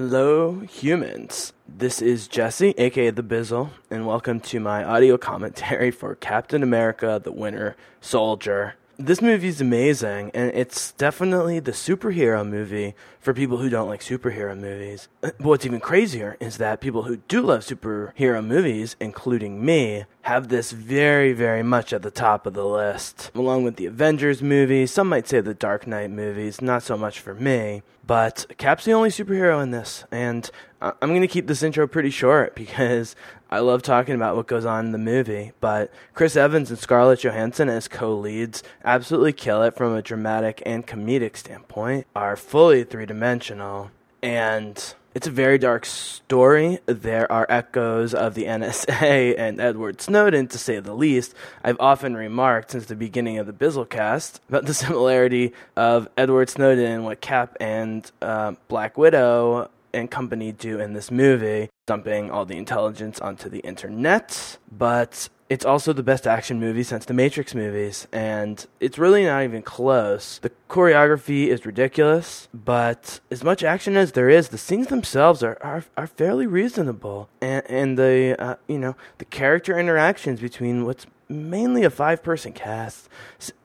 Hello, humans. This is Jesse, aka The Bizzle, and welcome to my audio commentary for Captain America the Winter Soldier. This movie is amazing, and it's definitely the superhero movie for people who don't like superhero movies. But what's even crazier is that people who do love superhero movies, including me, have this very, very much at the top of the list. Along with the Avengers movies, some might say the Dark Knight movies, not so much for me. But Cap's the only superhero in this, and I'm going to keep this intro pretty short because I love talking about what goes on in the movie. But Chris Evans and Scarlett Johansson as co leads absolutely kill it from a dramatic and comedic standpoint, are fully three dimensional, and it's a very dark story. There are echoes of the NSA and Edward Snowden, to say the least. I've often remarked since the beginning of the Bizzlecast about the similarity of Edward Snowden and what Cap and uh, Black Widow and company do in this movie, dumping all the intelligence onto the internet. But it's also the best action movie since the Matrix movies, and it's really not even close. The choreography is ridiculous, but as much action as there is, the scenes themselves are are, are fairly reasonable, and and the uh, you know the character interactions between what's mainly a five person cast.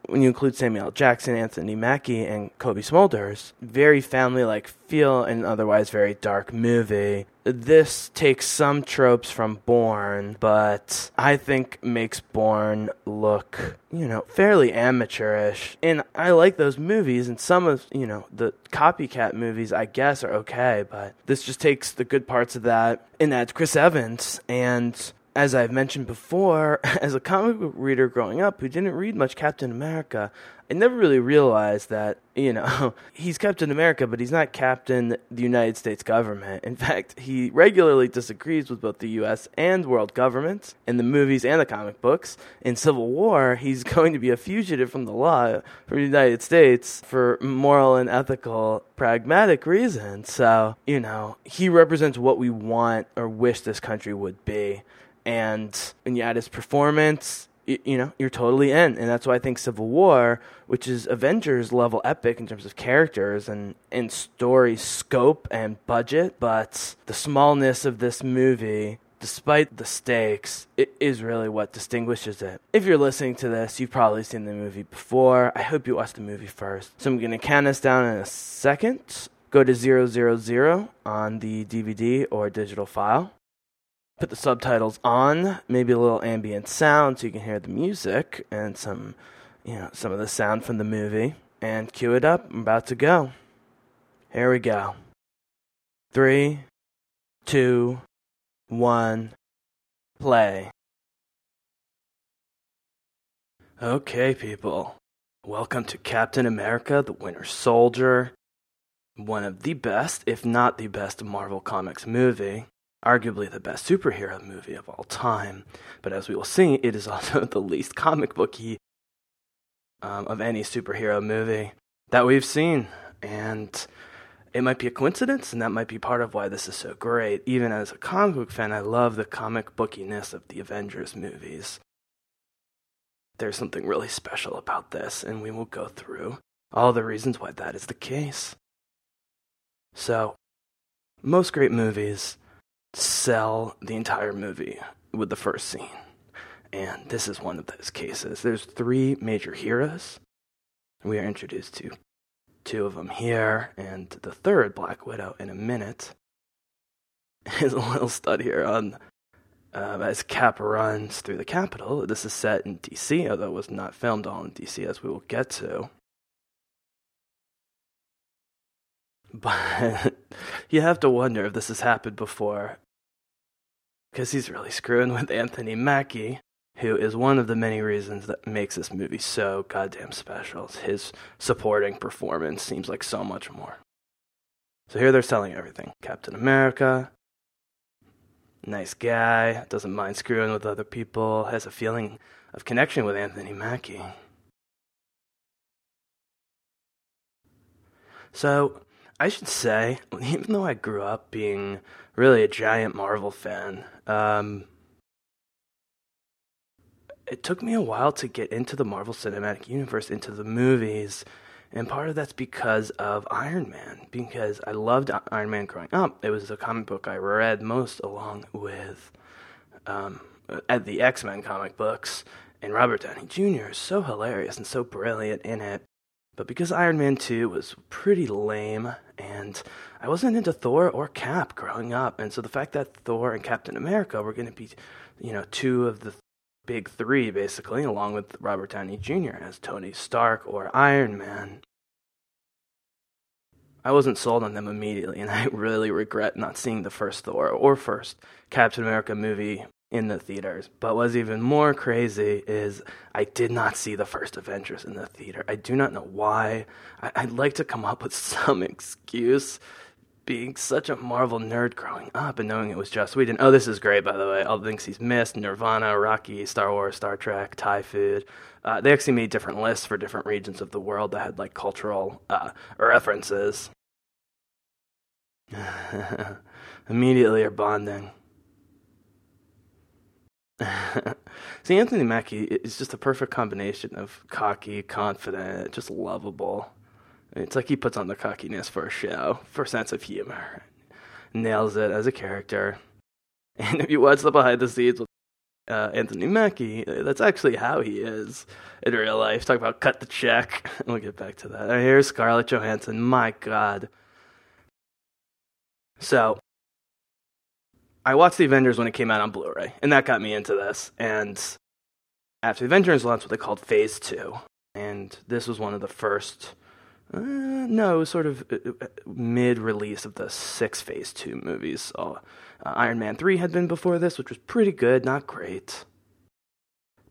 When you include Samuel. Jackson, Anthony Mackie, and Cobie Smulders, very family like feel and otherwise very dark movie. This takes some tropes from Bourne, but I think makes Bourne look, you know, fairly amateurish. And I like those movies, and some of, you know, the copycat movies, I guess, are okay, but this just takes the good parts of that and adds Chris Evans and as I've mentioned before, as a comic book reader growing up who didn't read much Captain America, I never really realized that, you know, he's Captain America, but he's not Captain the United States government. In fact, he regularly disagrees with both the US and world governments in the movies and the comic books. In Civil War, he's going to be a fugitive from the law from the United States for moral and ethical pragmatic reasons. So, you know, he represents what we want or wish this country would be and when you add his performance, you, you, know, you're totally in. And that's why I think Civil War, which is Avengers level epic in terms of characters and, and story scope and budget, but the smallness of this movie, despite the stakes, it is really what distinguishes it. If you're listening to this, you've probably seen the movie before. I hope you watched the movie first. So I'm going to count us down in a second. Go to 000 on the DVD or digital file put the subtitles on, maybe a little ambient sound so you can hear the music and some, you know, some of the sound from the movie, and cue it up. I'm about to go. Here we go. Three, two, one, play. Okay, people. Welcome to Captain America the Winter Soldier. One of the best, if not the best, Marvel Comics movie arguably the best superhero movie of all time. But as we will see, it is also the least comic booky um, of any superhero movie that we've seen. And it might be a coincidence, and that might be part of why this is so great. Even as a comic book fan, I love the comic bookiness of the Avengers movies. There's something really special about this, and we will go through all the reasons why that is the case. So, most great movies sell the entire movie with the first scene. And this is one of those cases. There's three major heroes. We are introduced to two of them here, and the third, Black Widow, in a minute. Is a little stud here on uh, as Cap runs through the capital. This is set in DC, although it was not filmed all in DC, as we will get to. But you have to wonder if this has happened before. Because he's really screwing with Anthony Mackie, who is one of the many reasons that makes this movie so goddamn special. His supporting performance seems like so much more. So here they're selling everything Captain America, nice guy, doesn't mind screwing with other people, has a feeling of connection with Anthony Mackie. So I should say, even though I grew up being really a giant Marvel fan, um, it took me a while to get into the Marvel Cinematic Universe, into the movies, And part of that's because of Iron Man, because I loved Iron Man growing up. It was a comic book I read most along with um, at the X Men comic books. And Robert Downey Jr. is so hilarious and so brilliant in it. But because Iron Man 2 was pretty lame, and I wasn't into Thor or Cap growing up, and so the fact that Thor and Captain America were going to be, you know, two of the big three, basically, along with Robert Downey Jr. as Tony Stark or Iron Man, I wasn't sold on them immediately, and I really regret not seeing the first Thor or first Captain America movie in the theaters. But what's even more crazy is I did not see the first Avengers in the theater. I do not know why. I, would like to come up with some excuse. Being such a Marvel nerd growing up and knowing it was Joss Whedon. Oh, this is great, by the way. All the things he's missed Nirvana, Rocky, Star Wars, Star Trek, Thai food. Uh, they actually made different lists for different regions of the world that had like cultural uh, references. Immediately are bonding. See, Anthony Mackie is just a perfect combination of cocky, confident, just lovable. It's like he puts on the cockiness for a show, for sense of humor. Nails it as a character. And if you watch the behind the scenes with uh, Anthony Mackie, that's actually how he is in real life. Talk about cut the check. we'll get back to that. Here's Scarlett Johansson. My God. So, I watched the Avengers when it came out on Blu-ray, and that got me into this. And after the Avengers launched, what they called Phase Two, and this was one of the first. Uh, no, it was sort of uh, uh mid-release of the six Phase Two movies. So, uh, Iron Man three had been before this, which was pretty good, not great.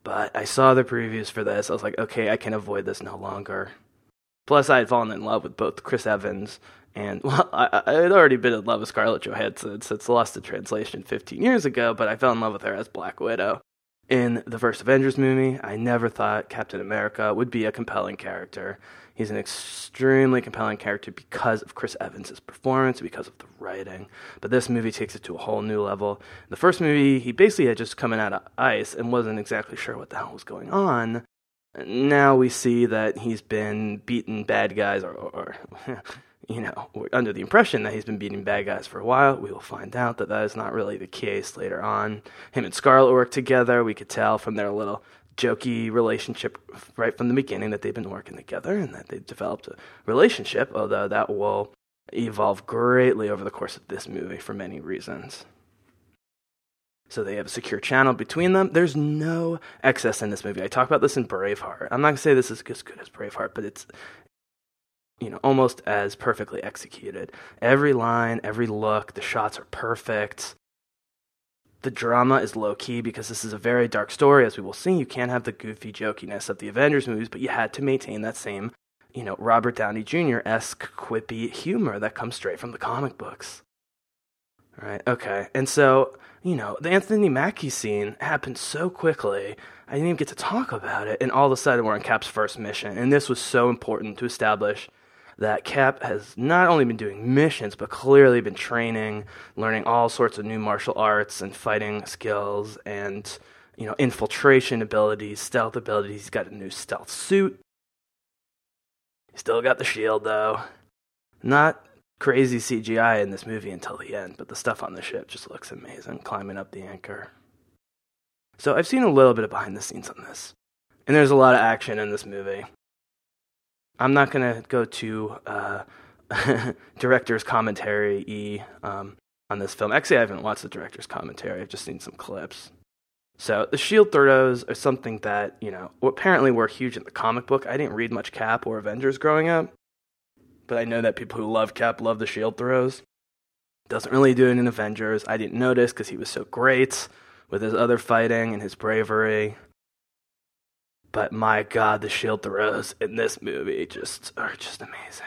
But I saw the previews for this. I was like, okay, I can avoid this no longer. Plus, I had fallen in love with both Chris Evans and well, I, I, had already been in love with Scarlett Johansson since it's Lost in Translation 15 years ago, but I fell in love with her as Black Widow. In the first Avengers movie, I never thought Captain America would be a compelling character. He's an extremely compelling character because of Chris Evans' performance, because of the writing. But this movie takes it to a whole new level. The first movie, he basically had just come out of ice and wasn't exactly sure what the hell was going on. Now we see that he's been beating bad guys or, or you know, under the impression that he's been beating bad guys for a while. We will find out that that is not really the case later on. Him and Scarlett work together. We could tell from their little jokey relationship right from the beginning that they've been working together and that they've developed a relationship, although that will evolve greatly over the course of this movie for many reasons. So they have a secure channel between them. There's no excess in this movie. I talk about this in Braveheart. I'm not gonna say this is as good as Braveheart, but it's you know, almost as perfectly executed. Every line, every look, the shots are perfect. The drama is low key because this is a very dark story, as we will see. You can't have the goofy jokiness of the Avengers movies, but you had to maintain that same, you know, Robert Downey Jr. esque quippy humor that comes straight from the comic books. All right, okay. And so, you know, the Anthony Mackie scene happened so quickly, I didn't even get to talk about it. And all of a sudden, we're on Cap's first mission. And this was so important to establish that Cap has not only been doing missions, but clearly been training, learning all sorts of new martial arts and fighting skills and, you know, infiltration abilities, stealth abilities. He's got a new stealth suit. Still got the shield, though. Not crazy CGI in this movie until the end, but the stuff on the ship just looks amazing, climbing up the anchor. So I've seen a little bit of behind the scenes on this. And there's a lot of action in this movie. I'm not going to go to uh, director's commentary um, on this film. Actually, I haven't watched the director's commentary. I've just seen some clips. So the shield throws are something that you know apparently were huge in the comic book. I didn't read much Cap or Avengers growing up, but I know that people who love Cap love the shield throws. Doesn't really do it in Avengers. I didn't notice because he was so great with his other fighting and his bravery. But my God, the shield throws in this movie just are just amazing.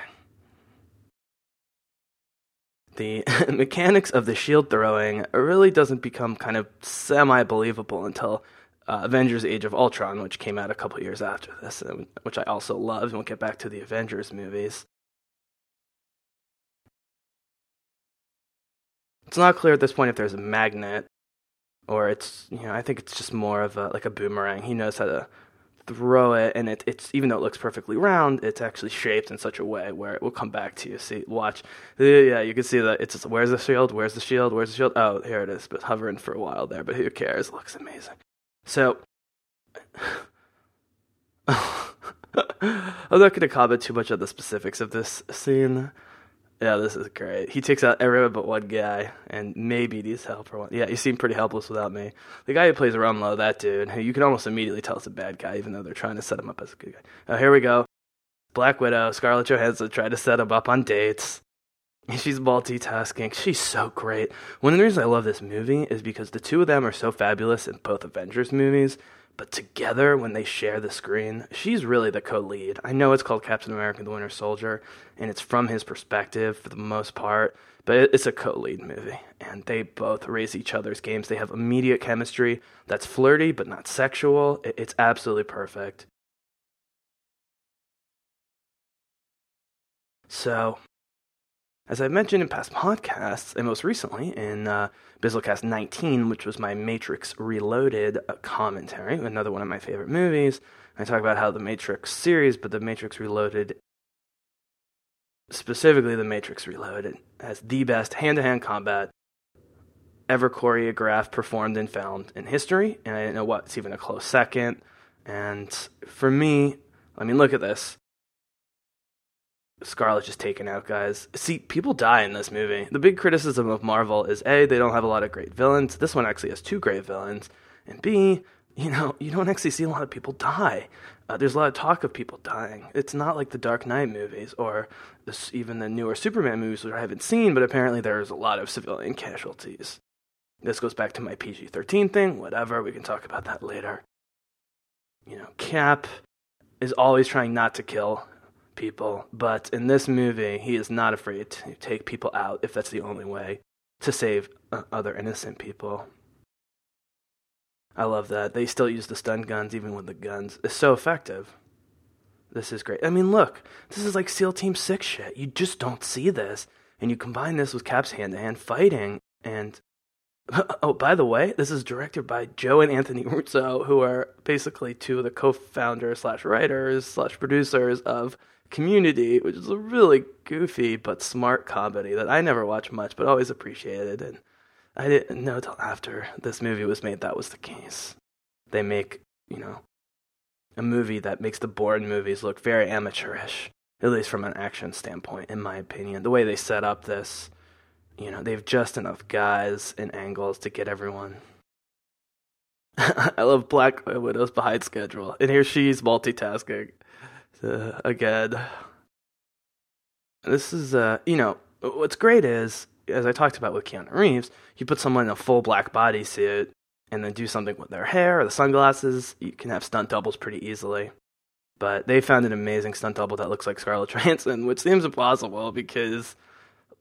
The mechanics of the shield throwing really doesn't become kind of semi believable until uh, Avengers: Age of Ultron, which came out a couple years after this, which I also loved. And we'll get back to the Avengers movies. It's not clear at this point if there's a magnet, or it's you know I think it's just more of a like a boomerang. He knows how to throw it, and it, it's even though it looks perfectly round, it's actually shaped in such a way where it will come back to you. See, watch, yeah, you can see that it's just, where's the shield? Where's the shield? Where's the shield? Oh, here it is. But hovering for a while there, but who cares? It looks amazing. So. I'm not going to comment too much on the specifics of this scene. Yeah, this is great. He takes out everyone but one guy, and maybe needs help for one. Yeah, he seemed pretty helpless without me. The guy who plays Rumlow, that dude, you can almost immediately tell it's a bad guy, even though they're trying to set him up as a good guy. Oh, here we go. Black Widow, Scarlett Johansson tried to set him up on dates. She's multitasking. She's so great. One of the reasons I love this movie is because the two of them are so fabulous in both Avengers movies but together, when they share the screen, she's really the co lead. I know it's called Captain America the Winter Soldier, and it's from his perspective for the most part, but it's a co lead movie. And they both raise each other's games. They have immediate chemistry that's flirty, but not sexual. It's absolutely perfect. So, as I've mentioned in past podcasts, and most recently in uh, Bizzlecast 19, which was my Matrix Reloaded uh, commentary, another one of my favorite movies, I talk about how the Matrix series, but the Matrix Reloaded, specifically the Matrix Reloaded, has the best hand to hand combat ever choreographed, performed, and filmed in history. And I didn't know what's even a close second. And for me, I mean, look at this. Scarlett just taken out, guys. See, people die in this movie. The big criticism of Marvel is A, they don't have a lot of great villains. This one actually has two great villains. And B, you know, you don't actually see a lot of people die. Uh, there's a lot of talk of people dying. It's not like the Dark Knight movies or this, even the newer Superman movies, which I haven't seen, but apparently there's a lot of civilian casualties. This goes back to my PG 13 thing, whatever. We can talk about that later. You know, Cap is always trying not to kill people, but in this movie, he is not afraid to take people out if that's the only way to save uh, other innocent people. I love that. They still use the stun guns even with the guns. It's so effective. This is great. I mean, look, this is like SEAL Team 6 shit. You just don't see this. And you combine this with Cap's hand to hand fighting, and Oh, by the way, this is directed by Joe and Anthony Russo, who are basically two of the co-founders slash writers slash producers of Community, which is a really goofy but smart comedy that I never watched much, but always appreciated. And I didn't know till after this movie was made that was the case. They make, you know, a movie that makes the Bourne movies look very amateurish, at least from an action standpoint, in my opinion. The way they set up this you know, they have just enough guys and angles to get everyone. I love Black Widow's behind schedule, and here she's multitasking uh, again. This is, uh, you know, what's great is, as I talked about with Keanu Reeves, you put someone in a full black bodysuit and then do something with their hair or the sunglasses, you can have stunt doubles pretty easily. But they found an amazing stunt double that looks like Scarlett Johansson, which seems impossible because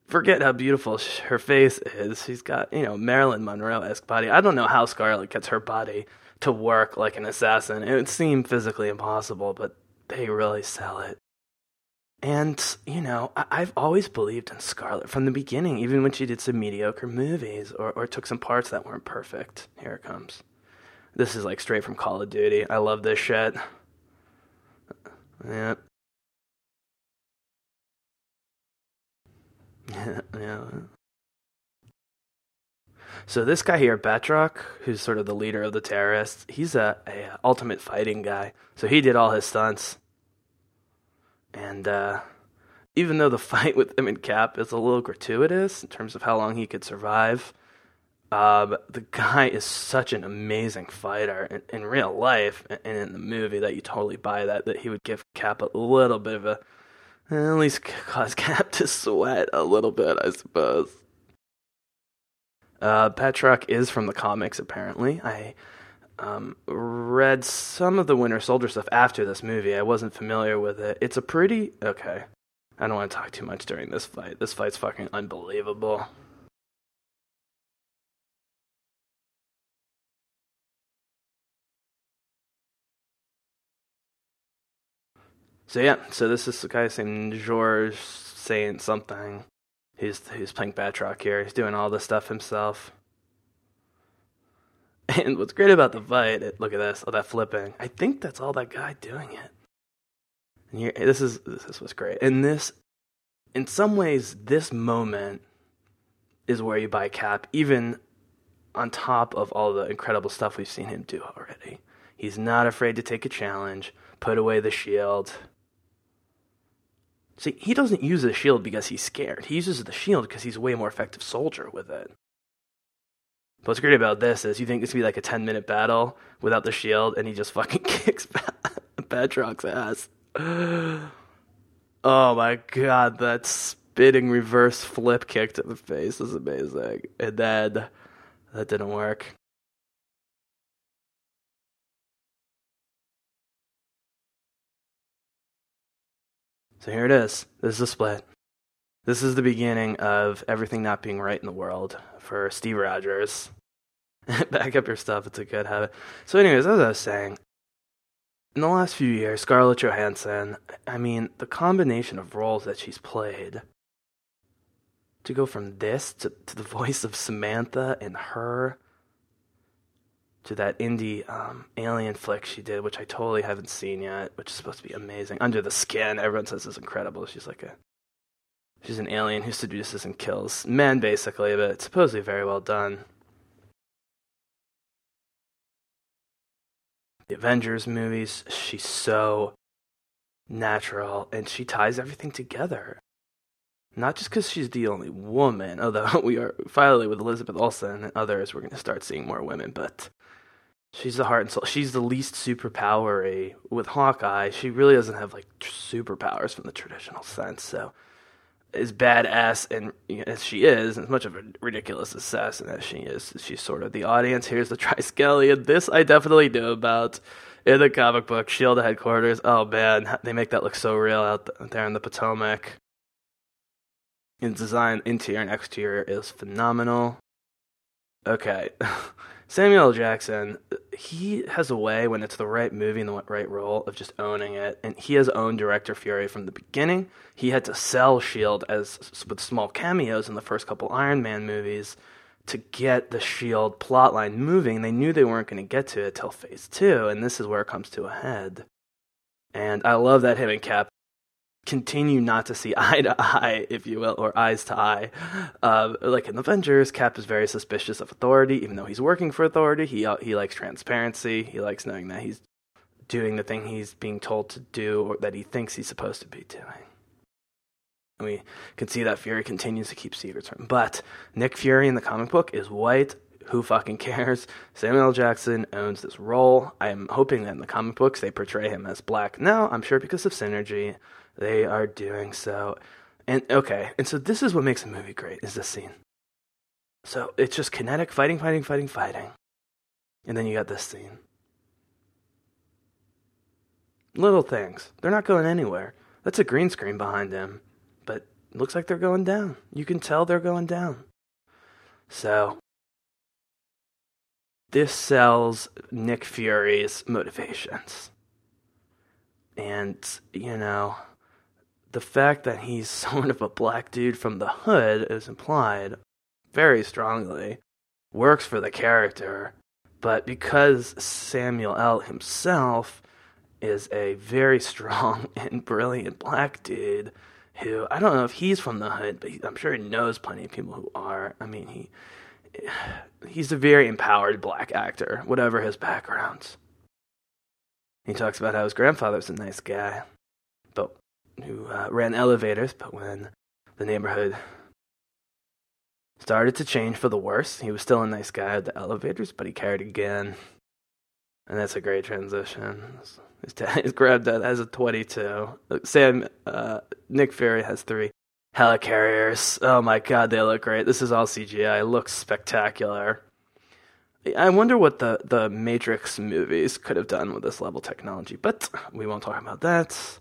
forget how beautiful her face is. She's got, you know, Marilyn Monroe esque body. I don't know how Scarlett gets her body to work like an assassin. It would seem physically impossible, but they really sell it. And, you know, I- have always believed in Scarlett from the beginning, even when she did some mediocre movies or, or took some parts that weren't perfect. Here it comes. This is like straight from Call of Duty. I love this shit. Yeah. yeah. So this guy here, Batroc, who's sort of the leader of the terrorists, he's a, a ultimate fighting guy. So he did all his stunts, and uh, even though the fight with him and Cap is a little gratuitous in terms of how long he could survive, uh, the guy is such an amazing fighter in, in real life and in the movie that you totally buy that that he would give Cap a little bit of a at least cause Cap to sweat a little bit, I suppose. Uh, Batroc is from the comics, apparently. I um, read some of the Winter Soldier stuff after this movie. I wasn't familiar with it. It's a pretty. Okay. I don't want to talk too much during this fight. This fight's fucking unbelievable. So yeah, so this is the guy named George saying something. He's he's playing Batroc here. He's doing all this stuff himself. And what's great about the fight, look at this, oh, that flipping. I think that's all that guy doing it. And here, this is this was great. And this, in some ways, this moment is where you buy Cap, even on top of all the incredible stuff we've seen him do already. He's not afraid to take a challenge, put away the shield. See, he doesn't use the shield because he's scared. He uses the shield because he's a way more effective soldier with it. But what's great about this is you think this would be like a 10 minute battle without the shield, and he just fucking kicks Batroc's ass. Oh my god, that spitting reverse flip kick to the face is amazing. And then that didn't work. So here it is. This is a split. This is the beginning of everything not being right in the world for Steve Rogers. Back up your stuff, it's a good habit. So, anyways, as I was saying, in the last few years, Scarlett Johansson, I mean, the combination of roles that she's played to go from this to, to the voice of Samantha and her to that indie um, alien flick she did, which I totally haven't seen yet, which is supposed to be amazing. Under the Skin, everyone says is incredible. She's like a she's an alien who seduces and kills men, basically, but it's supposedly very well done. The Avengers movies, she's so natural, and she ties everything together. Not just because she's the only woman, although we are finally with Elizabeth Olsen and others, we're going to start seeing more women, but she's the heart and soul. She's the least superpowery. Eh, with Hawkeye, she really doesn't have like superpowers from the traditional sense, so as badass and you know, as she is, as much of a ridiculous assassin as she is, she's sort of the audience. Here's the Triskelion. This I definitely knew about in the comic book. Shield headquarters. Oh man, they make that look so real out there in the Potomac. And design, interior and exterior is phenomenal. Okay. Samuel Jackson, he has a way when it's the right movie and the right role of just owning it. And he has owned director fury from the beginning. He had to sell Shield as with small cameos in the first couple Iron Man movies to get the Shield plotline moving. They knew they weren't going to get to it till Phase Two, and this is where it comes to a head. And I love that him and Cap continue not to see eye to eye, if you will, or eyes to eye. Uh, like in Avengers, Cap is very suspicious of authority, even though he's working for authority. He uh, he likes transparency. He likes knowing that he's doing the thing he's being told to do, or that he thinks he's supposed to be doing. And we can see that Fury continues to keep secrets from him. But Nick Fury in the comic book is white. Who fucking cares? Samuel L. Jackson owns this role. I am hoping that in the comic books they portray him as black. Now, I'm sure because of synergy, they are doing so. And okay, and so this is what makes a movie great is this scene. So it's just kinetic fighting, fighting, fighting, fighting. And then you got this scene. Little things. They're not going anywhere. That's a green screen behind them. But looks like they're going down. You can tell they're going down. So this sells Nick Fury's motivations. And, you know, the fact that he's sort of a black dude from the hood is implied very strongly, works for the character. But because Samuel L. himself is a very strong and brilliant black dude who I don't know if he's from the hood, but I'm sure he knows plenty of people who are. I mean, he he's a very empowered black actor, whatever his background. He talks about how his grandfather was a nice guy, who uh, ran elevators, but when the neighborhood started to change for the worse, he was still a nice guy at the elevators, but he cared again. And that's a great transition. His, dad, his granddad has a 22. Sam, uh, Nick Fury has three helicarriers. Oh my god, they look great. This is all CGI. It looks spectacular. I wonder what the, the Matrix movies could have done with this level technology, but we won't talk about that.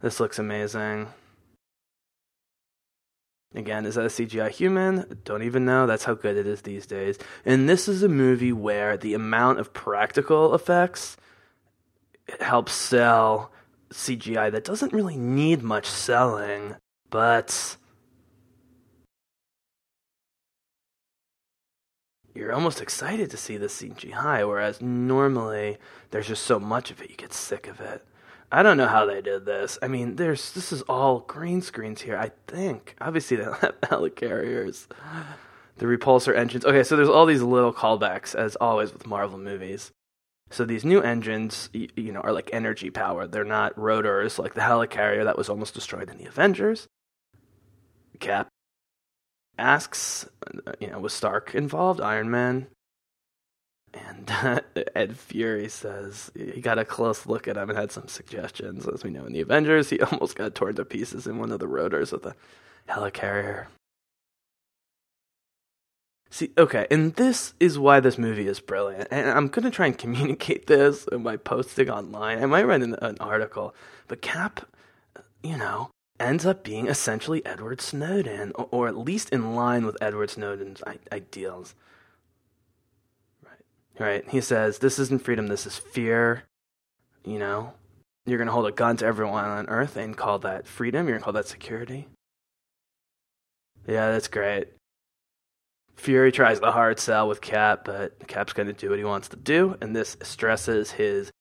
This looks amazing. Again, is that a CGI human? Don't even know. That's how good it is these days. And this is a movie where the amount of practical effects helps sell CGI that doesn't really need much selling, but you're almost excited to see the CGI, whereas normally there's just so much of it you get sick of it. I don't know how they did this. I mean, there's this is all green screens here. I think obviously they don't have helicarriers, the repulsor engines. Okay, so there's all these little callbacks as always with Marvel movies. So these new engines, you, you know, are like energy powered. They're not rotors like the helicarrier that was almost destroyed in the Avengers. Cap asks, uh, you know, was Stark involved? Iron Man and uh, Ed Fury says he got a close look at him and had some suggestions. As we know in the Avengers, he almost got torn to pieces in one of the rotors of the helicarrier. See, okay, and this is why this movie is brilliant. And I'm going to try and communicate this by posting online. I might write an, an article, but Cap, you know, ends up being essentially Edward Snowden, or, or at least in line with Edward Snowden's ideals. Right? He says, This isn't freedom, this is fear. You know, you're going to hold a gun to everyone on earth and call that freedom. You're going to call that security. Yeah, that's great. Fury tries the hard sell with Cap, but Cap's going to do what he wants to do, and this stresses his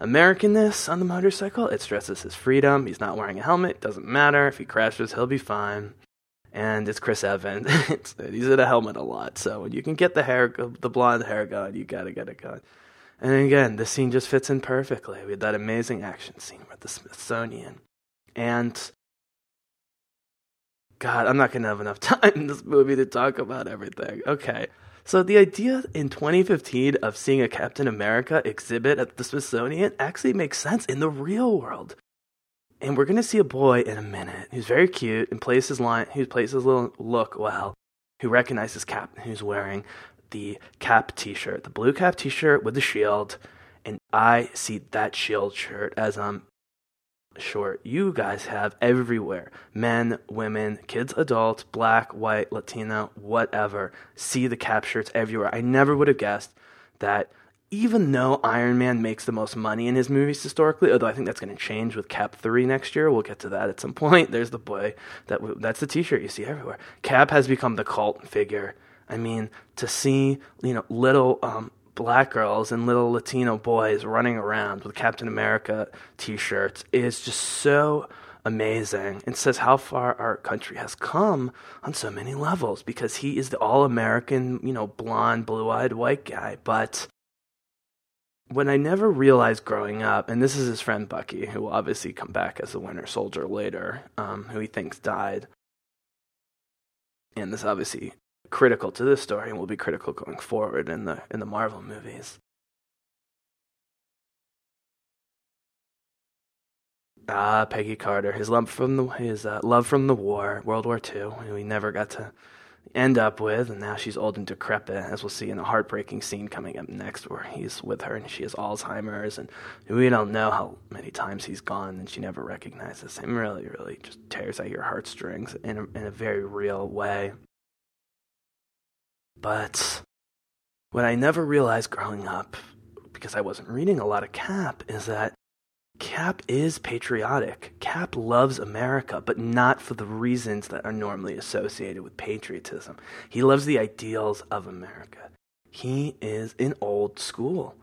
Americanness on the motorcycle. It stresses his freedom. He's not wearing a helmet. Doesn't matter. If he crashes, he'll be fine and it's Chris Evans. he's in a helmet a lot, so when you can get the hair, the blonde hair going, you gotta get it going. And again, this scene just fits in perfectly. We had that amazing action scene with the Smithsonian, and God, I'm not gonna have enough time in this movie to talk about everything. Okay. So the idea in 2015 of seeing a Captain America exhibit at the Smithsonian actually makes sense in the real world. And we're gonna see a boy in a minute who's very cute and plays his line, who plays his little look well, who recognizes Cap, who's wearing the Cap T-shirt, the blue Cap T-shirt with the shield, and I see that shield shirt as um, I'm sure you guys have everywhere. Men, women, kids, adults, black, white, Latina, whatever. See the cap shirts everywhere. I never would have guessed that even though Iron Man makes the most money in his movies historically, although I think that's going to change with Cap 3 next year, we'll get to that at some point. There's the boy that that's the t-shirt you see everywhere. Cap has become the cult figure. I mean, to see, you know, little um, black girls and little Latino boys running around with Captain America t-shirts is just so amazing and says how far our country has come on so many levels because he is the all-American, you know, blonde, blue-eyed white guy, but what I never realized growing up, and this is his friend Bucky, who will obviously come back as a Winter Soldier later, um, who he thinks died. And this obviously critical to this story and will be critical going forward in the in the Marvel movies. Ah, Peggy Carter, his love from the his uh, love from the war, World War II, who he never got to end up with, and now she's old and decrepit, as we'll see in a heartbreaking scene coming up next, where he's with her and she has Alzheimer's, and we don't know how many times he's gone, and she never recognizes him. Really, really just tears at your heartstrings in a, in a very real way. But what I never realized growing up, because I wasn't reading a lot of Cap, is that Cap is patriotic. Cap loves America, but not for the reasons that are normally associated with patriotism. He loves the ideals of America. He is an old school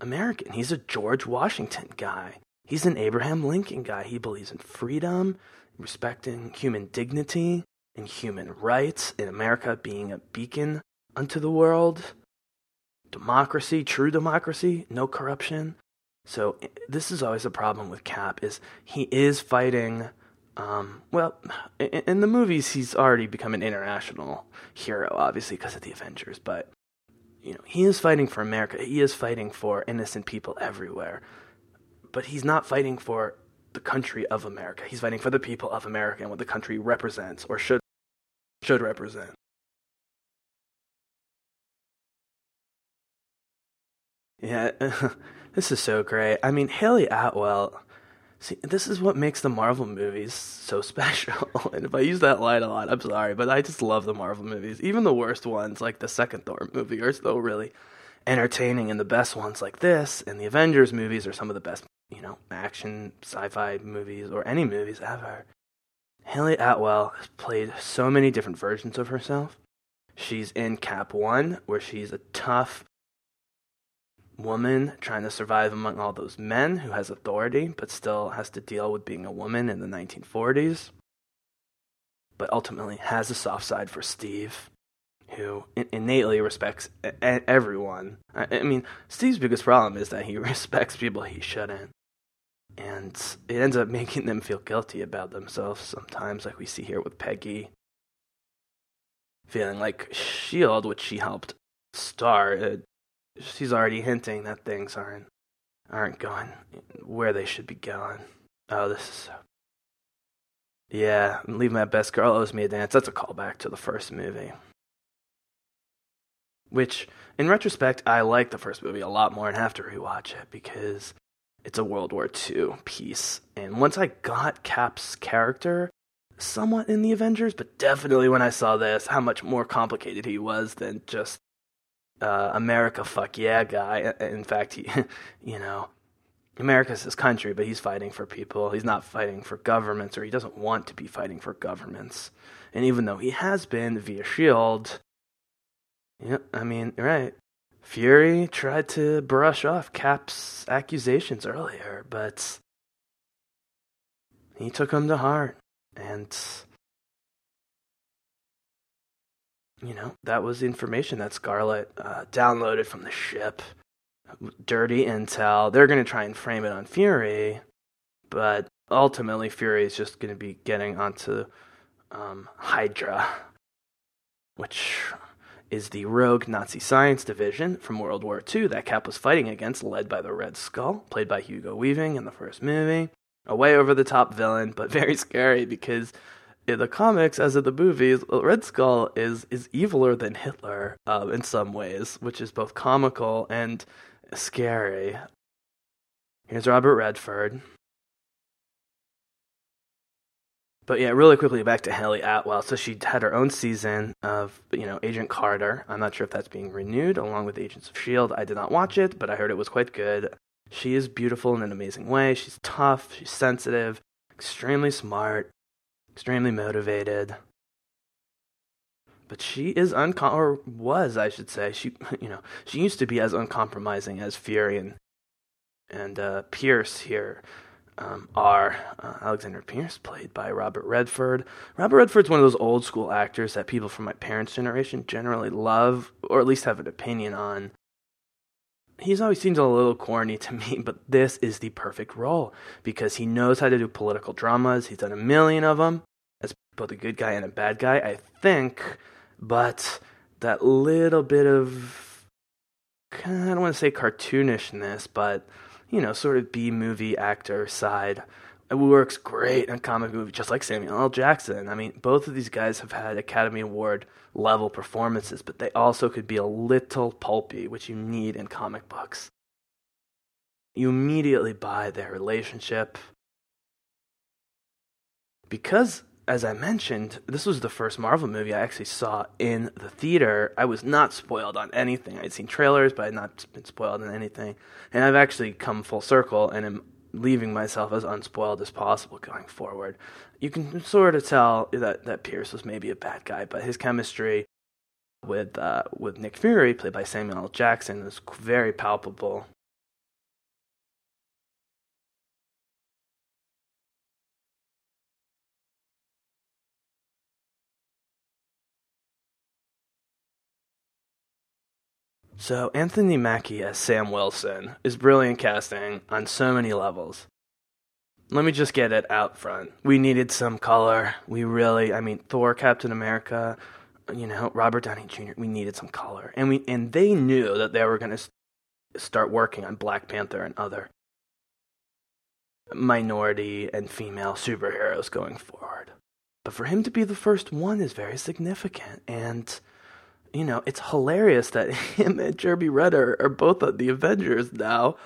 American. He's a George Washington guy. He's an Abraham Lincoln guy. He believes in freedom, respecting human dignity and human rights, in America being a beacon unto the world, democracy, true democracy, no corruption. So this is always a problem with Cap is he is fighting. Um, well, in, in the movies, he's already become an international hero, obviously because of the Avengers. But you know, he is fighting for America. He is fighting for innocent people everywhere. But he's not fighting for the country of America. He's fighting for the people of America and what the country represents or should should represent. Yeah. This is so great. I mean, Hayley Atwell. See, this is what makes the Marvel movies so special. and if I use that line a lot, I'm sorry, but I just love the Marvel movies. Even the worst ones, like the second Thor movie, are still really entertaining, and the best ones, like this and the Avengers movies, are some of the best, you know, action sci-fi movies or any movies ever. Hayley Atwell has played so many different versions of herself. She's in Cap 1, where she's a tough woman trying to survive among all those men who has authority, but still has to deal with being a woman in the 1940s. But ultimately has a soft side for Steve, who innately respects everyone. I mean, Steve's biggest problem is that he respects people he shouldn't. And it ends up making them feel guilty about themselves sometimes, like we see here with Peggy. Feeling like S.H.I.E.L.D., which she helped start, uh, she's already hinting that things aren't aren't going where they should be going. Oh, this is so. Yeah, leave my best girl owes me a dance. That's a callback to the first movie. Which, in retrospect, I like the first movie a lot more and have to rewatch it because it's a World War II piece. And once I got Cap's character somewhat in the Avengers, but definitely when I saw this, how much more complicated he was than just uh, America fuck yeah guy. In fact, he, you know, America's his country, but he's fighting for people. He's not fighting for governments, or he doesn't want to be fighting for governments. And even though he has been via Shield, yeah, I mean, right. Fury tried to brush off Cap's accusations earlier, but he took them to heart, and you know, that was information that Scarlett uh, downloaded from the ship. Dirty intel. They're going to try and frame it on Fury, but ultimately, Fury is just going to be getting onto um, Hydra, which is the rogue Nazi science division from World War II that Cap was fighting against, led by the Red Skull, played by Hugo Weaving in the first movie. A way over the top villain, but very scary because in the comics as in the movies, Red Skull is is eviler than Hitler um, in some ways, which is both comical and scary. Here's Robert Redford. But yeah, really quickly back to Hayley Atwell. So she had her own season of, you know, Agent Carter. I'm not sure if that's being renewed along with Agents of S.H.I.E.L.D. I did not watch it, but I heard it was quite good. She is beautiful in an amazing way. She's tough, she's sensitive, extremely smart, extremely motivated. But she is uncom or was, I should say. She, you know, she used to be as uncompromising as Fury and and uh, Pierce here um, are. Uh, Alexander Pierce, played by Robert Redford. Robert Redford's one of those old school actors that people from my parents' generation generally love, or at least have an opinion on he's always seems a little corny to me, but this is the perfect role because he knows how to do political dramas. He's done a million of them as both a good guy and a bad guy, I think. But that little bit of, I don't want to say cartoonishness, but, you know, sort of B movie actor side works great in a comic movie, just like Samuel L. Jackson. I mean, both of these guys have had Academy Award level performances, but they also could be a little pulpy, which you need in comic books. You immediately buy their relationship. Because, as I mentioned, this was the first Marvel movie I actually saw in the theater. I was not spoiled on anything. I'd seen trailers, but I had not been spoiled on anything. And I've actually come full circle and am leaving myself as unspoiled as possible going forward. You can sort of tell that, that Pierce was maybe a bad guy, but his chemistry with uh, with Nick Fury, played by Samuel L. Jackson, is very palpable. So Anthony Mackie as Sam Wilson is brilliant casting on so many levels. Let me just get it out front. We needed some color. We really, I mean, Thor, Captain America, you know, Robert Downey Jr. We needed some color, and we and they knew that they were going to start working on Black Panther and other minority and female superheroes going forward. But for him to be the first one is very significant, and you know, it's hilarious that him and Jeremy Renner are both on the Avengers now,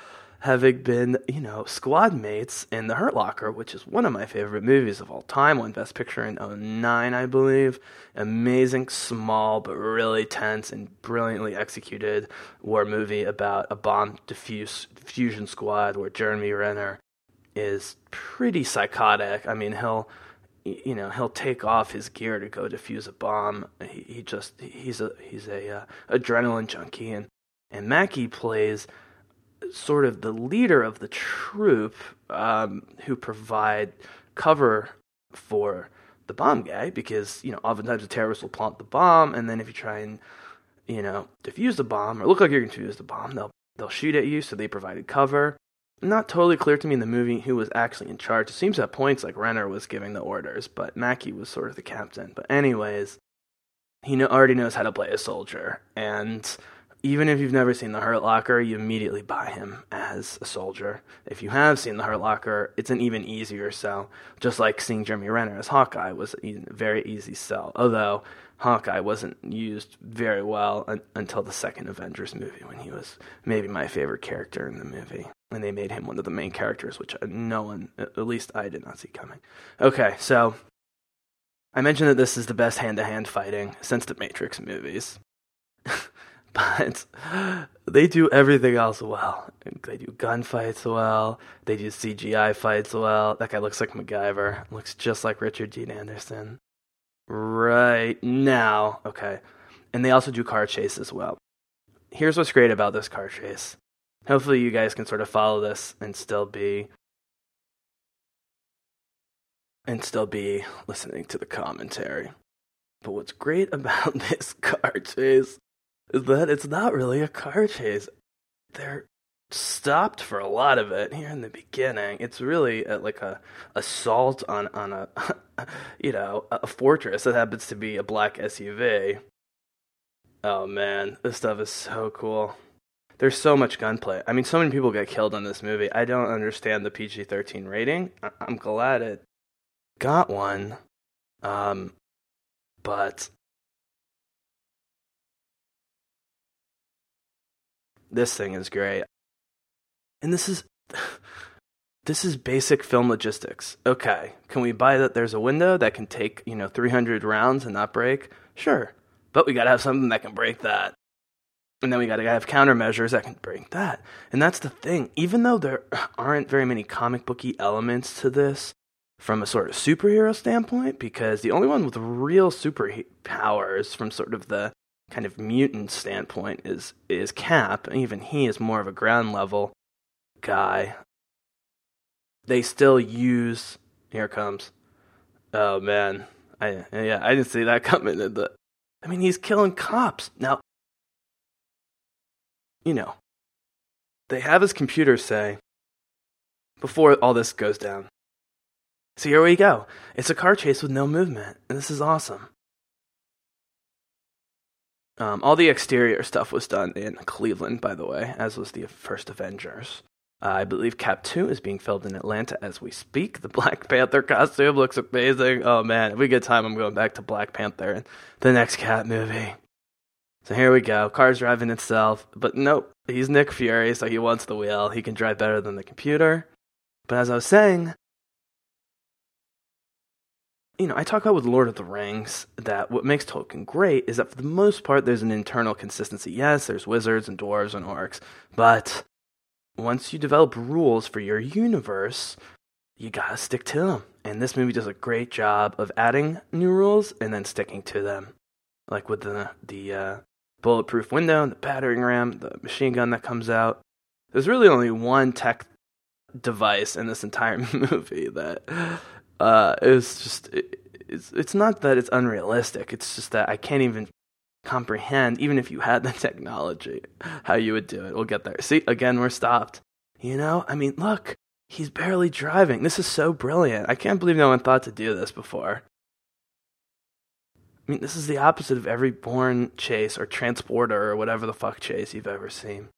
having been, you know, squad mates in The Hurt Locker, which is one of my favorite movies of all time, won Best Picture in 09, I believe. Amazing, small, but really tense and brilliantly executed war movie about a bomb diffuse fusion squad where Jeremy Renner is pretty psychotic. I mean, he'll you know he'll take off his gear to go defuse a bomb. He, he just he's a he's a uh, adrenaline junkie, and and Mackie plays sort of the leader of the troop um, who provide cover for the bomb guy because you know oftentimes the terrorists will plant the bomb, and then if you try and you know defuse the bomb or look like you're going to defuse the bomb, they'll they'll shoot at you. So they provided cover. Not totally clear to me in the movie who was actually in charge. It seems at points like Renner was giving the orders, but Mackie was sort of the captain. But anyways, he know, already knows how to play a soldier, and even if you've never seen The Hurt Locker, you immediately buy him as a soldier. If you have seen The Hurt Locker, it's an even easier sell. Just like seeing Jeremy Renner as Hawkeye was a very easy sell. Although Hawkeye wasn't used very well un- until the second Avengers movie when he was maybe my favorite character in the movie. And they made him one of the main characters, which uh, no one, at least I did not see coming. Okay, so I mentioned that this is the best hand to hand fighting since the Matrix movies. but they do everything else well. They do gunfights well. They do CGI fights well. That guy looks like MacGyver. Looks just like Richard Dean Anderson. Right now, okay. And they also do car chase as well. Here's what's great about this car chase. Hopefully, you guys can sort of follow this and still be and still be listening to the commentary. But what's great about this car chase is that it's not really a car chase. They're stopped for a lot of it here in the beginning. It's really a, like a assault on on a you know a fortress that happens to be a black SUV. Oh man, this stuff is so cool. There's so much gunplay. I mean, so many people get killed in this movie. I don't understand the PG-13 rating. I- I'm glad it got one, um, but this thing is great. And this is this is basic film logistics. Okay, can we buy that there's a window that can take, you know, 300 rounds and not break? Sure. But we got to have something that can break that. And then we got to have countermeasures that can break that. And that's the thing. Even though there aren't very many comic booky elements to this from a sort of superhero standpoint, because the only one with real superpowers from sort of the kind of mutant standpoint is is Cap. Even he is more of a ground level guy. They still use here comes. Oh man, I yeah I didn't see that coming. The, I mean he's killing cops now. You know, they have his computer say before all this goes down. So here we go. It's a car chase with no movement, and this is awesome. Um, all the exterior stuff was done in Cleveland, by the way, as was the first Avengers. Uh, I believe Cap 2 is being filmed in Atlanta as we speak. The Black Panther costume looks amazing. Oh man, if we get time, I'm going back to Black Panther and the next Cap movie. So here we go. Car's driving itself, but nope, he's Nick Fury, so he wants the wheel. He can drive better than the computer. But as I was saying, you know, I talk about with Lord of the Rings that what makes Tolkien great is that for the most part there's an internal consistency. Yes, there's wizards and dwarves and orcs, but once you develop rules for your universe, you gotta stick to them. And this movie does a great job of adding new rules and then sticking to them. Like with the the uh, bulletproof window, the battering ram, the machine gun that comes out. There's really only one tech device in this entire movie that uh, it's just it, it's it's not that it's unrealistic. It's just that I can't even comprehend, even if you had the technology, how you would do it. We'll get there. See, again, we're stopped. You know, I mean, look, he's barely driving. This is so brilliant. I can't believe no one thought to do this before. I mean, this is the opposite of every Bourne chase or transporter or whatever the fuck chase you've ever seen.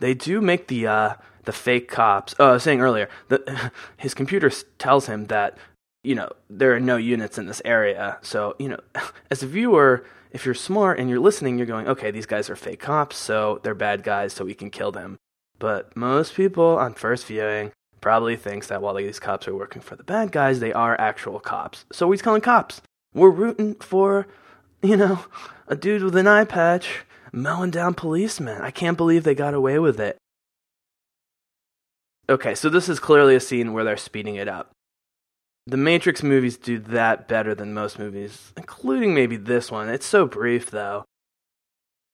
They do make the uh, the fake cops. Oh, I was saying earlier that his computer tells him that you know there are no units in this area. So you know, as a viewer, if you're smart and you're listening, you're going, okay, these guys are fake cops, so they're bad guys, so we can kill them. But most people on first viewing probably thinks that while these cops are working for the bad guys, they are actual cops. So he's calling cops. We're rooting for, you know, a dude with an eye patch mowing down policemen. I can't believe they got away with it. Okay, so this is clearly a scene where they're speeding it up. The Matrix movies do that better than most movies, including maybe this one. It's so brief, though.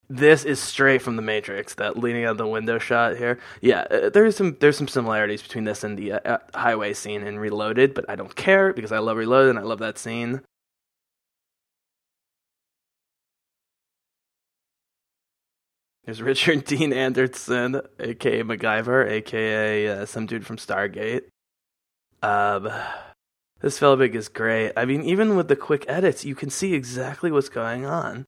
This is straight from the Matrix. That leaning out of the window shot here. Yeah, uh, there's some there's some similarities between this and the uh, uh, highway scene in Reloaded, but I don't care because I love Reloaded and I love that scene. There's Richard Dean Anderson, aka MacGyver, aka uh, some dude from Stargate. Um, this filmic is great. I mean, even with the quick edits, you can see exactly what's going on.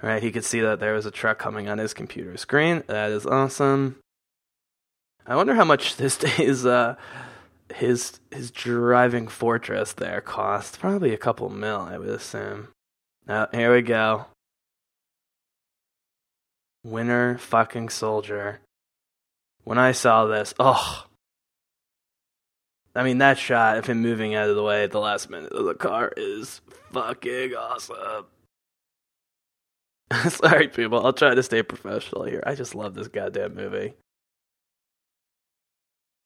Right, he could see that there was a truck coming on his computer screen. That is awesome. I wonder how much this day's uh, his his driving fortress there cost. Probably a couple mil, I would assume. Now, here we go. Winter fucking soldier. When I saw this, oh. I mean, that shot of him moving out of the way at the last minute of the car is fucking awesome. Sorry, people. I'll try to stay professional here. I just love this goddamn movie.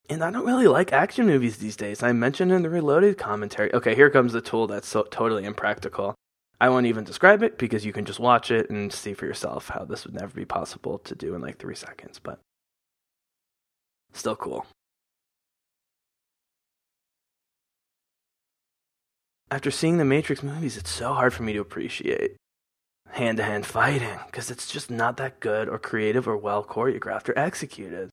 And I don't really like action movies these days. I mentioned in the Reloaded commentary. Okay, here comes the tool that's so totally impractical. I won't even describe it because you can just watch it and see for yourself how this would never be possible to do in like three seconds, but still cool. After seeing the Matrix movies, it's so hard for me to appreciate hand to hand fighting because it's just not that good or creative or well choreographed or executed.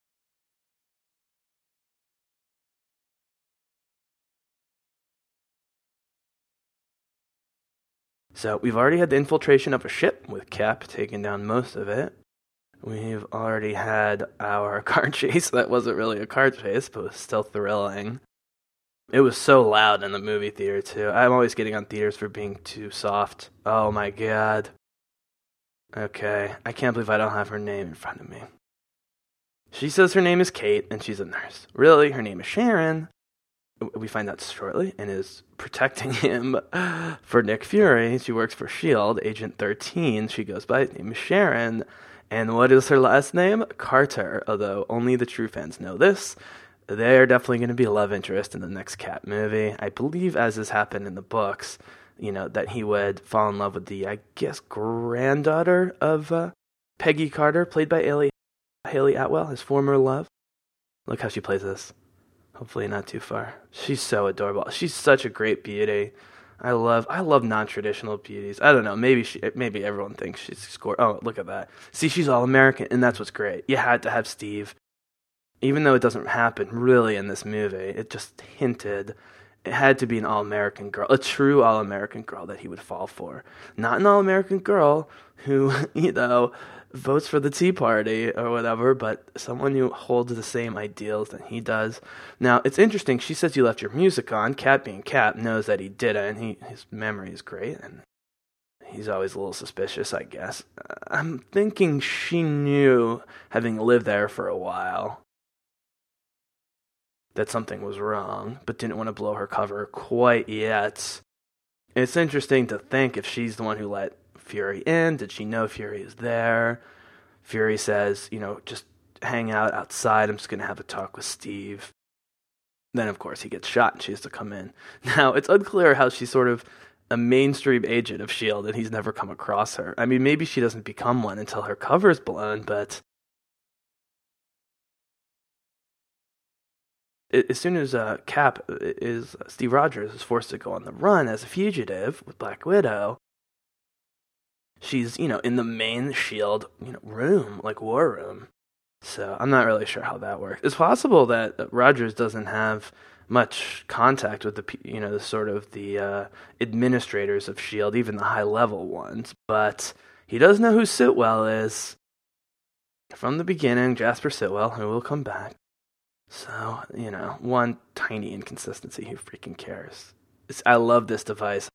So we've already had the infiltration of a ship with Cap taking down most of it. We've already had our car chase that wasn't really a car chase, but was still thrilling. It was so loud in the movie theater too. I'm always getting on theaters for being too soft. Oh my god. Okay, I can't believe I don't have her name in front of me. She says her name is Kate and she's a nurse. Really, her name is Sharon. We find out shortly and is protecting him for Nick Fury. She works for S.H.I.E.L.D., Agent 13. She goes by the name Sharon. And what is her last name? Carter, although only the true fans know this. They're definitely going to be a love interest in the next Cap movie. I believe, as has happened in the books, you know, that he would fall in love with the, I guess, granddaughter of uh, Peggy Carter, played by Haley, Hayley Atwell, his former love. Look how she plays this. Hopefully not too far. She's so adorable. She's such a great beauty. I love I love non-traditional beauties. I don't know. Maybe she maybe everyone thinks she's score. Oh, look at that. See, she's all American, and that's what's great. You had to have Steve, even though it doesn't happen really in this movie. It just hinted it had to be an all American girl, a true all American girl that he would fall for. Not an all American girl who, you know, votes for the Tea Party or whatever, but someone who holds the same ideals that he does. Now, it's interesting. She says you left your music on. Cap, being Cap, knows that he didn't. He, his memory is great, and he's always a little suspicious, I guess. I'm thinking she knew, having lived there for a while, that something was wrong, but didn't want to blow her cover quite yet. It's interesting to think if she's the one who let Fury in, did she know Fury is there? Fury says, you know, just hang out outside. I'm just going to have a talk with Steve. Then, of course, he gets shot and she has to come in. Now, it's unclear how she's sort of a mainstream agent of S.H.I.E.L.D. and he's never come across her. I mean, maybe she doesn't become one until her cover's blown, but as soon as uh, Cap is Steve Rogers is forced to go on the run as a fugitive with Black Widow, she's you know in the main Shield you know room like war room. So I'm not really sure how that works. It's possible that Rogers doesn't have much contact with the you know the sort of the uh, administrators of Shield, even the high level ones, but he does know who Sitwell is from the beginning. Jasper Sitwell, who will come back. So, you know, one tiny inconsistency, who freaking cares? It's, I love this device.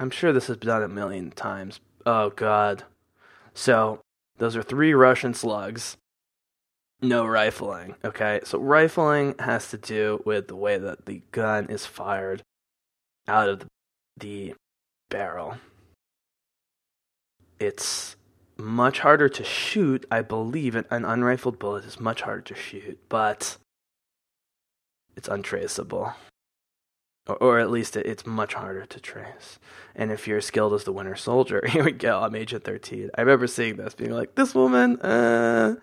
I'm sure this has been done a million times. Oh, God. So, those are three Russian slugs. No rifling, okay? So, rifling has to do with the way that the gun is fired out of the, the barrel. It's much harder to shoot. I believe an, an unrifled bullet is much harder to shoot, but it's untraceable. Or, or at least it, it's much harder to trace. And if you're skilled as the Winter Soldier, here we go, I'm Agent 13. I remember seeing this, being like, this woman, uh.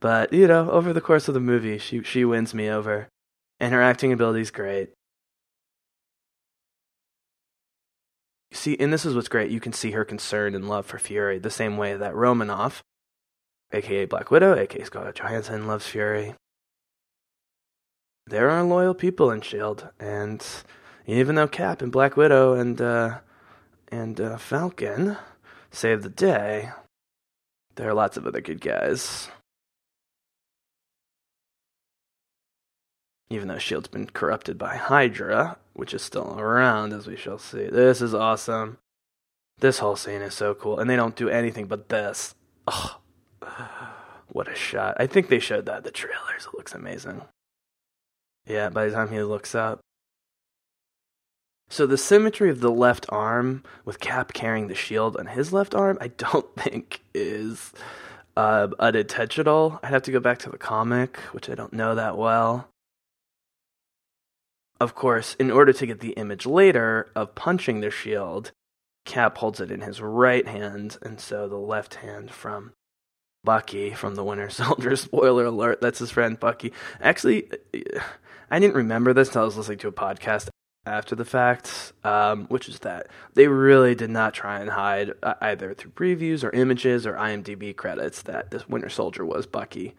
But, you know, over the course of the movie, she, she wins me over. And her acting ability is great. See, and this is what's great. You can see her concern and love for Fury the same way that Romanoff, aka Black Widow, aka Scarlett Johansson, loves Fury. There are loyal people in Shield, and even though Cap and Black Widow and uh, and uh, Falcon save the day, there are lots of other good guys. Even though Shield's been corrupted by Hydra, which is still around, as we shall see. This is awesome. This whole scene is so cool, and they don't do anything but this. Oh, what a shot! I think they showed that in the trailers. It looks amazing. Yeah, by the time he looks up. So the symmetry of the left arm with Cap carrying the shield on his left arm, I don't think is uh, unintentional. I'd have to go back to the comic, which I don't know that well. Of course, in order to get the image later of punching the shield, Cap holds it in his right hand, and so the left hand from Bucky from the Winter Soldier. Spoiler alert, that's his friend Bucky. Actually, I didn't remember this until I was listening to a podcast after the fact, um, which is that they really did not try and hide uh, either through previews or images or IMDb credits that this Winter Soldier was Bucky.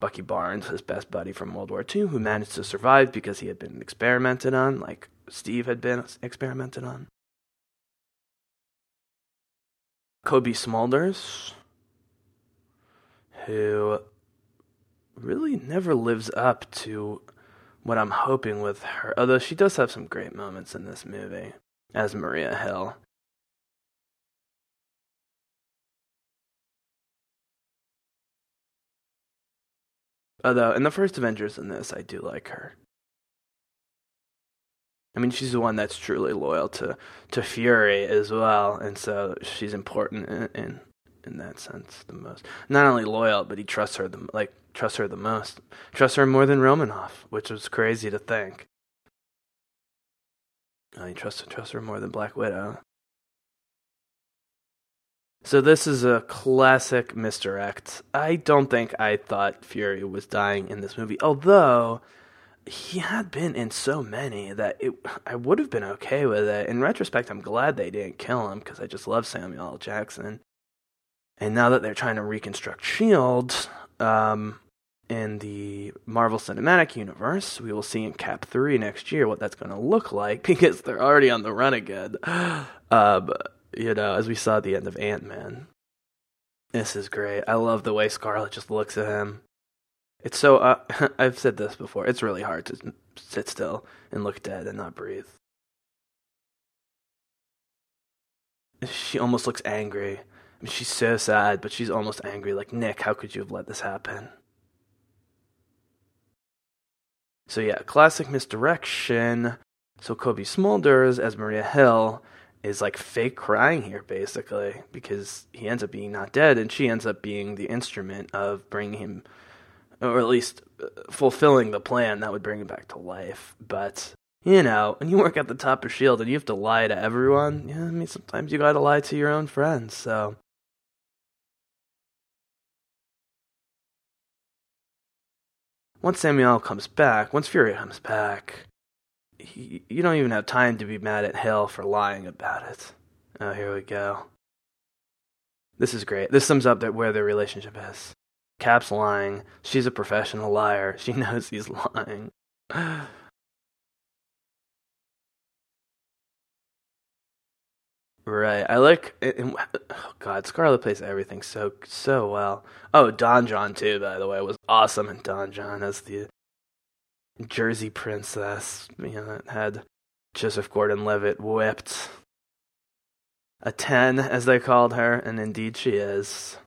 Bucky Barnes, his best buddy from World War II, who managed to survive because he had been experimented on, like Steve had been experimented on. Cobie Smulders, who really never lives up to what I'm hoping with her. Although she does have some great moments in this movie as Maria Hill. Although in the first Avengers in this, I do like her. I mean, she's the one that's truly loyal to to Fury as well, and so she's important in in, in that sense the most. Not only loyal, but he trusts her the like trusts her the most. Trusts her more than Romanoff, which was crazy to think. Uh, he trusts trusts her more than Black Widow. So this is a classic misdirect. I don't think I thought Fury was dying in this movie, although he had been in so many that it, I would have been okay with it. In retrospect, I'm glad they didn't kill him because I just love Samuel L. Jackson. And now that they're trying to reconstruct Shield um, in the Marvel Cinematic Universe, we will see in Cap Three next year what that's going to look like because they're already on the run again. Um, you know, as we saw at the end of Ant Man. This is great. I love the way Scarlett just looks at him. It's so, uh, I've said this before, it's really hard to sit still and look dead and not breathe. She almost looks angry. I mean, she's so sad, but she's almost angry. Like, Nick, how could you have let this happen? So, yeah, classic misdirection. So, Cobie Smulders as Maria Hill is like fake crying here basically because he ends up being not dead and she ends up being the instrument of bringing him or at least uh, fulfilling the plan that would bring him back to life. But you know when you work at the top of shield and you have to lie to everyone yeah i mean sometimes you gotta lie to your own friends so. Once samuel comes back once fury comes back you don't even have time to be mad at Hill for lying about it. Oh, here we go. This is great. This sums up that where their relationship is. Cap's lying. She's a professional liar. She knows he's lying. Right. I like. oh God, Scarlett plays everything so so well. Oh, Don Jon too. By the way, was awesome in Don Jon as the Jersey princess, you know, that had Joseph Gordon Levitt whipped. A 10, as they called her, and indeed she is.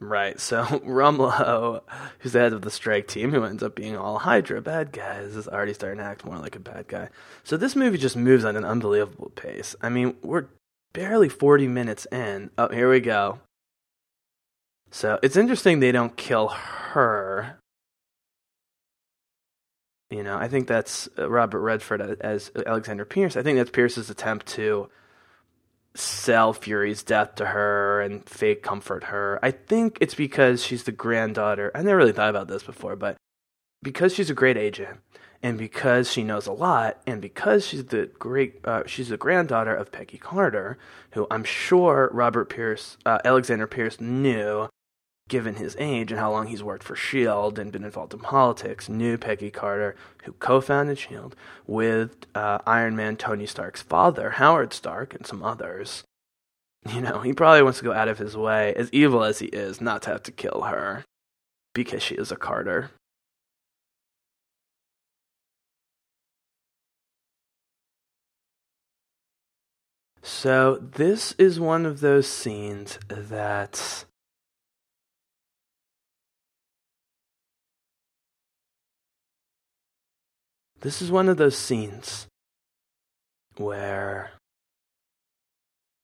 Right. So Rumlow, who's the head of the strike team, who ends up being all Hydra bad guys, is already starting to act more like a bad guy. So this movie just moves at an unbelievable pace. I mean, we're barely 40 minutes in. Oh, here we go. So it's interesting they don't kill her. You know, I think that's uh, Robert Redford as Alexander Pierce. I think that's Pierce's attempt to sell Fury's death to her and fake comfort her. I think it's because she's the granddaughter. I never really thought about this before, but because she's a great agent and because she knows a lot and because she's the great uh, she's the granddaughter of Peggy Carter, who I'm sure Robert Pierce uh, Alexander Pierce knew given his age and how long he's worked for S.H.I.E.L.D. and been involved in politics, knew Peggy Carter, who co founded S.H.I.E.L.D. with uh, Iron Man Tony Stark's father, Howard Stark, and some others. You know, he probably wants to go out of his way, as evil as he is, not to have to kill her because she is a Carter. So, this is one of those scenes that This is one of those scenes where,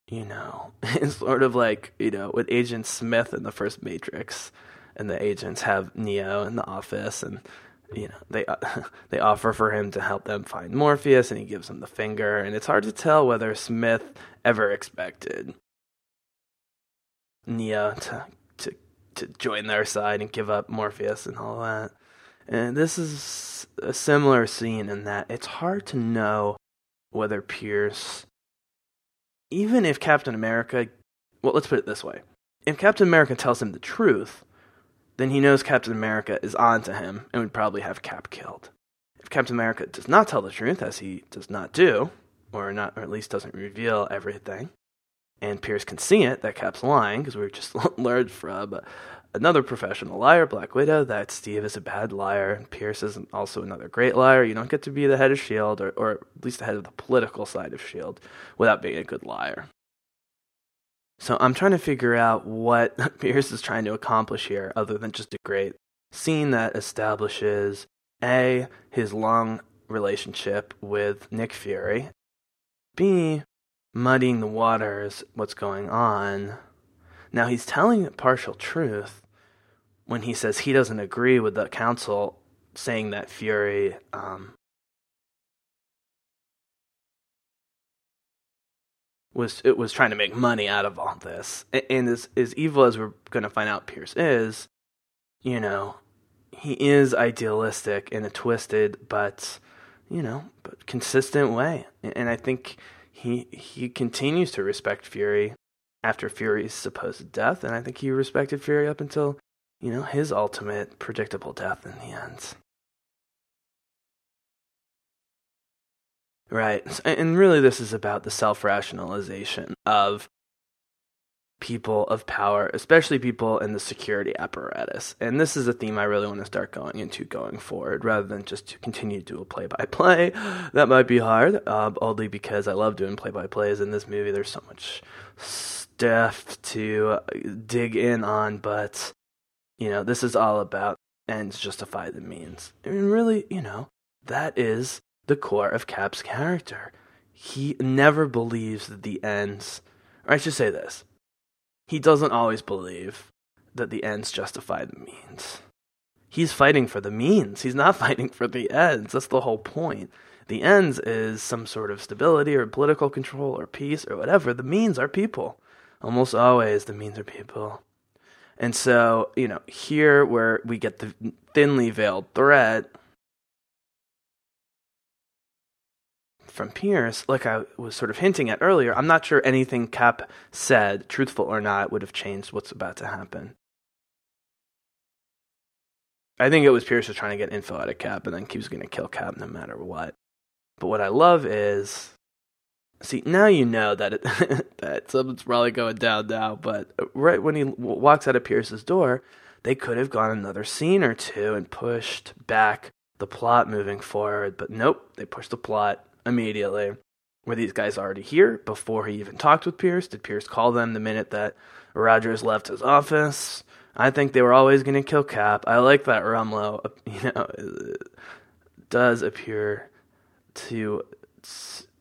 you know, it's sort of like, you know, with Agent Smith in the first Matrix, and the agents have Neo in the office, and, you know, they, they offer for him to help them find Morpheus, and he gives them the finger, and it's hard to tell whether Smith ever expected Neo to, to, to join their side and give up Morpheus and all that. And this is a similar scene in that it's hard to know whether Pierce, even if Captain America, well, let's put it this way if Captain America tells him the truth, then he knows Captain America is on to him and would probably have Cap killed. If Captain America does not tell the truth, as he does not do, or not, or at least doesn't reveal everything, and Pierce can see it that Cap's lying because we've just learned from another professional liar, Black Widow, that Steve is a bad liar. Pierce is also another great liar. You don't get to be the head of S.H.I.E.L.D., or, or at least the head of the political side of S.H.I.E.L.D., without being a good liar. So I'm trying to figure out what Pierce is trying to accomplish here, other than just a great scene that establishes A, his long relationship with Nick Fury, B, muddying the waters, what's going on. Now he's telling a partial truth, when he says he doesn't agree with the council saying that Fury um, was it was trying to make money out of all this, and as as evil as we're going to find out Pierce is, you know, he is idealistic in a twisted but you know but consistent way, and I think he he continues to respect Fury after Fury's supposed death, and I think he respected Fury up until you know, his ultimate predictable death in the end. Right. And really, this is about the self rationalization of people of power, especially people in the security apparatus. And this is a theme I really want to start going into going forward rather than just to continue to do a play by play. That might be hard, uh, only because I love doing play by plays in this movie. There's so much stuff to dig in on, but you know, this is all about ends justify the means. I mean, really, you know, that is the core of Cap's character. He never believes that the ends, or I should say this, he doesn't always believe that the ends justify the means. He's fighting for the means. He's not fighting for the ends. That's the whole point. The ends is some sort of stability or political control or peace or whatever. The means are people. Almost always, the means are people. And so, you know, here where we get the thinly veiled threat from Pierce, like I was sort of hinting at earlier, I'm not sure anything Cap said, truthful or not, would have changed what's about to happen. I think it was Pierce was trying to get info out of Cap and then he was going to kill Cap no matter what. But what I love is See, now you know that it, that something's probably going down now. But right when he walks out of Pierce's door, they could have gone another scene or two and pushed back the plot moving forward. But nope, they pushed the plot immediately. Were these guys already here before he even talked with Pierce? Did Pierce call them the minute that Rogers left his office? I think they were always going to kill Cap. I like that Rumlow, you know, does appear to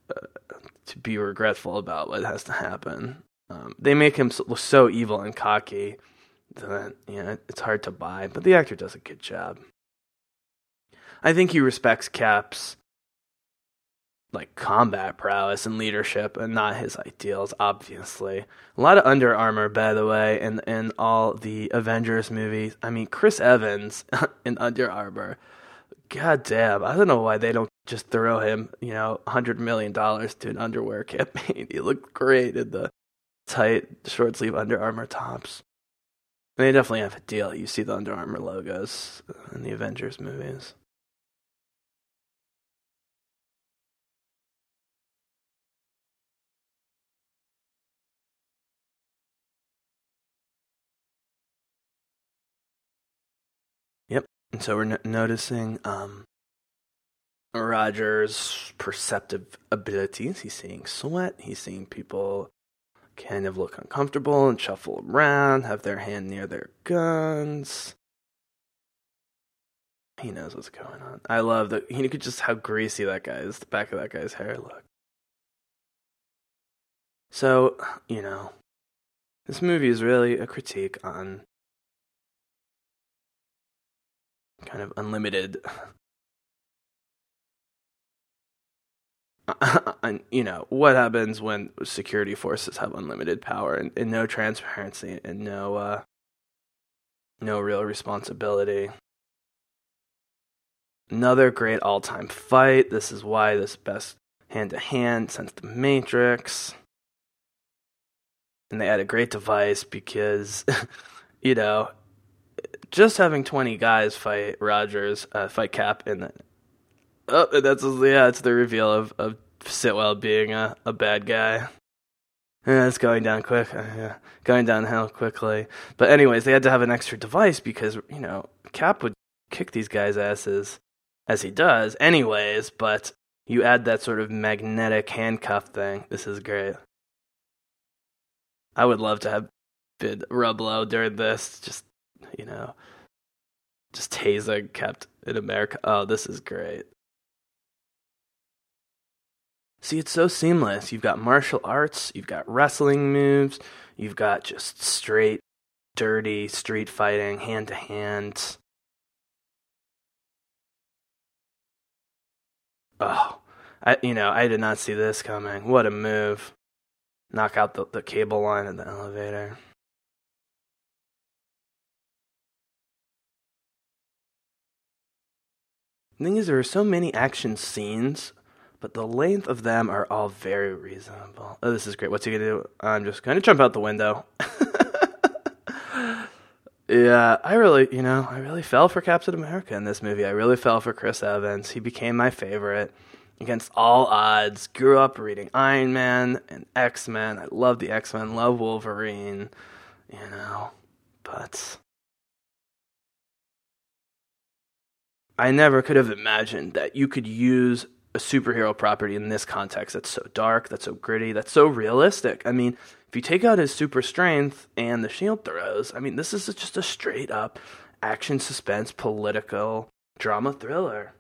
uh, to be regretful about what has to happen. Um, they make him so, so evil and cocky that you know it's hard to buy, but the actor does a good job. I think he respects Cap's like combat prowess and leadership and not his ideals obviously a lot of Under Armour by the way in in all the avengers movies i mean chris evans in Under Armour god damn i don't know why they don't just throw him you know 100 million dollars to an underwear campaign. He looked great in the tight short sleeve Under Armour tops. They definitely have a deal. You see the Under Armour logos in the avengers movies. Yep. And so we're noticing um, Roger's perceptive abilities. He's seeing sweat. He's seeing people kind of look uncomfortable and shuffle around, have their hand near their guns. He knows what's going on. I love that. You could just how greasy that guy is. The back of that guy's hair look. So you know, this movie is really a critique on kind of unlimited you know what happens when security forces have unlimited power and, and no transparency and no uh, no real responsibility? Another great all-time fight. This is why this best hand-to-hand since the matrix. And they had a great device because you know just having 20 guys fight Rogers, uh, fight Cap, and then oh, that's yeah, it's the reveal of of Sitwell being a, a bad guy. Yeah, it's going down quick, uh, yeah, going downhill quickly. But anyways, they had to have an extra device because you know Cap would kick these guys' asses as he does, anyways. But you add that sort of magnetic handcuff thing. This is great. I would love to have been Rumlow during this. Just you know, just tasing kept in America. Oh, this is great. See, it's so seamless. You've got martial arts, you've got wrestling moves, you've got just straight, dirty street fighting, hand to hand. Oh, I you know I did not see this coming. What a move! Knock out the, the cable line in the elevator. The thing is, there are so many action scenes, but the length of them are all very reasonable. Oh, this is great. What's he gonna do? I'm just gonna jump out the window. yeah, I really, you know, I really fell for Captain America in this movie. I really fell for Chris Evans. He became my favorite against all odds. Grew up reading Iron Man and X Men. I love the X Men. Love Wolverine. You know, but I never could have imagined that you could use a superhero property in this context that's so dark, that's so gritty, that's so realistic. I mean, if you take out his super strength and the shield throws, I mean, this is just a straight up action suspense political drama thriller.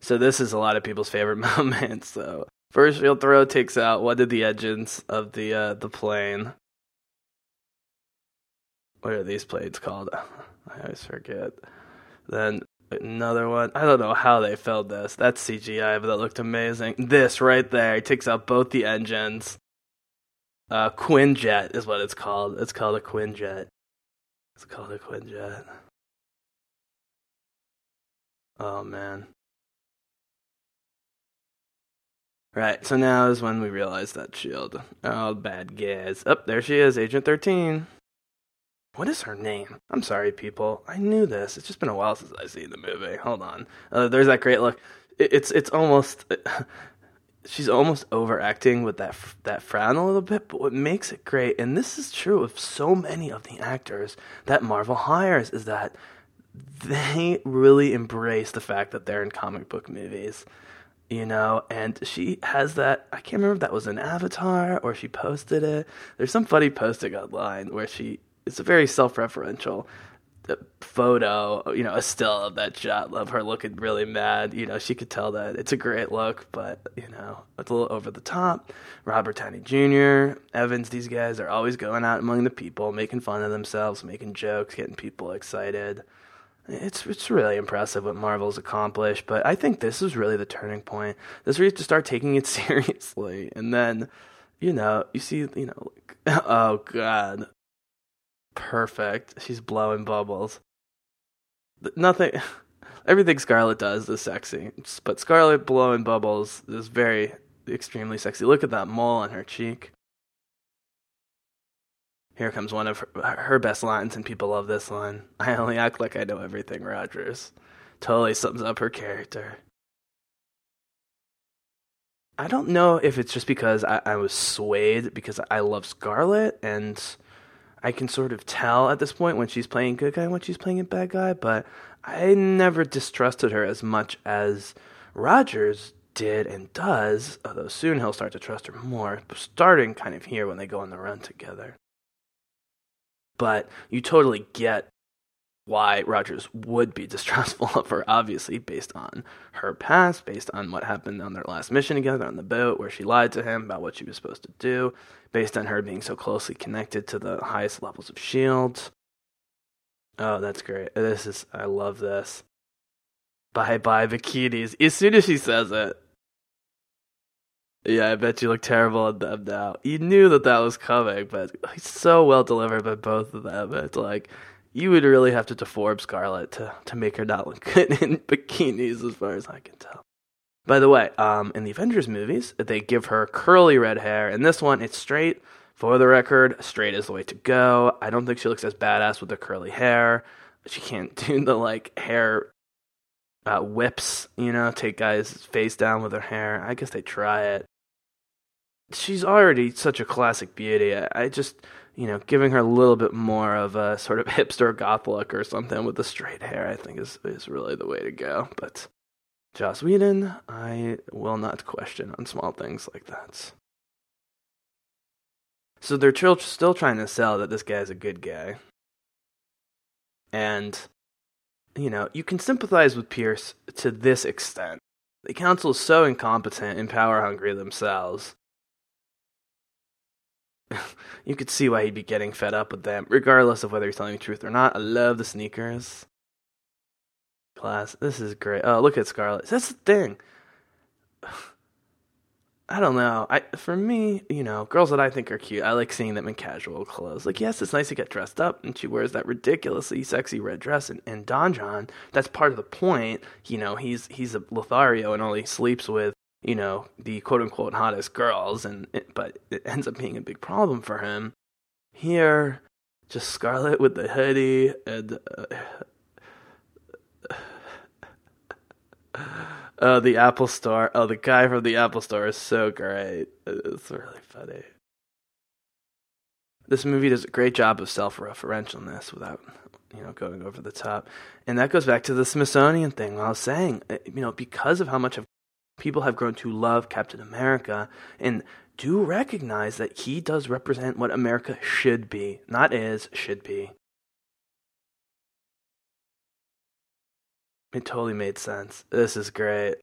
So this is a lot of people's favorite moment. So First field throw takes out one of the engines of the uh, the plane. What are these plates called? I always forget. Then another one. I don't know how they filmed this. That's CGI, but that looked amazing. This right there takes out both the engines. Uh, Quinjet is what it's called. It's called a Quinjet. It's called a Quinjet. Oh man. Right, so now is when we realize that shield. Oh, bad guys. Up oh, there she is, Agent 13. What is her name? I'm sorry, people. I knew this. It's just been a while since I've seen the movie. Hold on. Uh, there's that great look. It, it's it's almost. she's almost overacting with that that frown a little bit, but what makes it great, and this is true of so many of the actors that Marvel hires, is that they really embrace the fact that they're in comic book movies you know, and she has that. I can't remember if that was an avatar or she posted it. There's some funny posting online where she. It's a very self-referential photo, you know, a still of that shot of her looking really mad. You know, she could tell that it's a great look, but you know, it's a little over the top. Robert Downey Jr., Evans, these guys are always going out among the people, making fun of themselves, making jokes, getting people excited it's it's really impressive what Marvel's accomplished, but I think this is really the turning point. This is where you have to start taking it seriously, and then, you know, you see, you know, like, oh god, perfect. She's blowing bubbles. Nothing, everything Scarlett does is sexy, but Scarlett blowing bubbles is very extremely sexy. Look at that mole on her cheek. Here comes one of her, her, best lines, and people love this line. I only act like I know everything, Rogers. Totally sums up her character. I don't know if it's just because I, I was swayed because I love Scarlett, and I can sort of tell at this point when she's playing good guy and when she's playing a bad guy, but I never distrusted her as much as Rogers did and does, although soon he'll start to trust her more, starting kind of here when they go on the run together. But you totally get why Rogers would be distrustful of her, obviously, based on her past, based on what happened on their last mission together on the boat, where she lied to him about what she was supposed to do, based on her being so closely connected to the highest levels of S.H.I.E.L.D. Oh, that's great. This is, I love this. Bye bye, bikinis. As soon as she says it, yeah, I bet you look terrible at them now. You knew that that was coming, but so well delivered by both of them. It's like you would really have to deform Scarlett to to make her not look good in bikinis, as far as I can tell. By the way, um, in the Avengers movies, they give her curly red hair. In this one, it's straight. For the record, straight is the way to go. I don't think she looks as badass with the curly hair. She can't do the like hair uh, whips, you know, take guys' face down with her hair. I guess they try it she's already such a classic beauty. I, I, just, you know, giving her a little bit more of a sort of hipster goth look or something with the straight hair, I think is is really the way to go. But Joss Whedon, I will not question on small things like that. So they're still trying to sell that this guy's a good guy. And, you know, you can sympathize with Pierce to this extent. The council is so incompetent and power hungry themselves you could see why he'd be getting fed up with them, regardless of whether he's telling the truth or not. I love the sneakers. Class, this is great. Oh, look at Scarlett. That's the thing. I don't know. I for me, you know, girls that I think are cute, I like seeing them in casual clothes. Like, yes, it's nice to get dressed up, and she wears that ridiculously sexy red dress. And, and Don Jon, that's part of the point. You know, he's he's a Lothario and only sleeps with you know, the quote unquote hottest girls, and it, but it ends up being a big problem for him. Here, just Scarlett with the hoodie and uh, uh, the Apple Store. Oh, the guy from the Apple Store is so great. It's really funny. This movie does a great job of self-referentialness without, you know, going over the top, and that goes back to the Smithsonian thing. I was saying, you know, because of how much of people have grown to love Captain America and do recognize that he does represent what America should be, not is, should be. It totally made sense. This is great.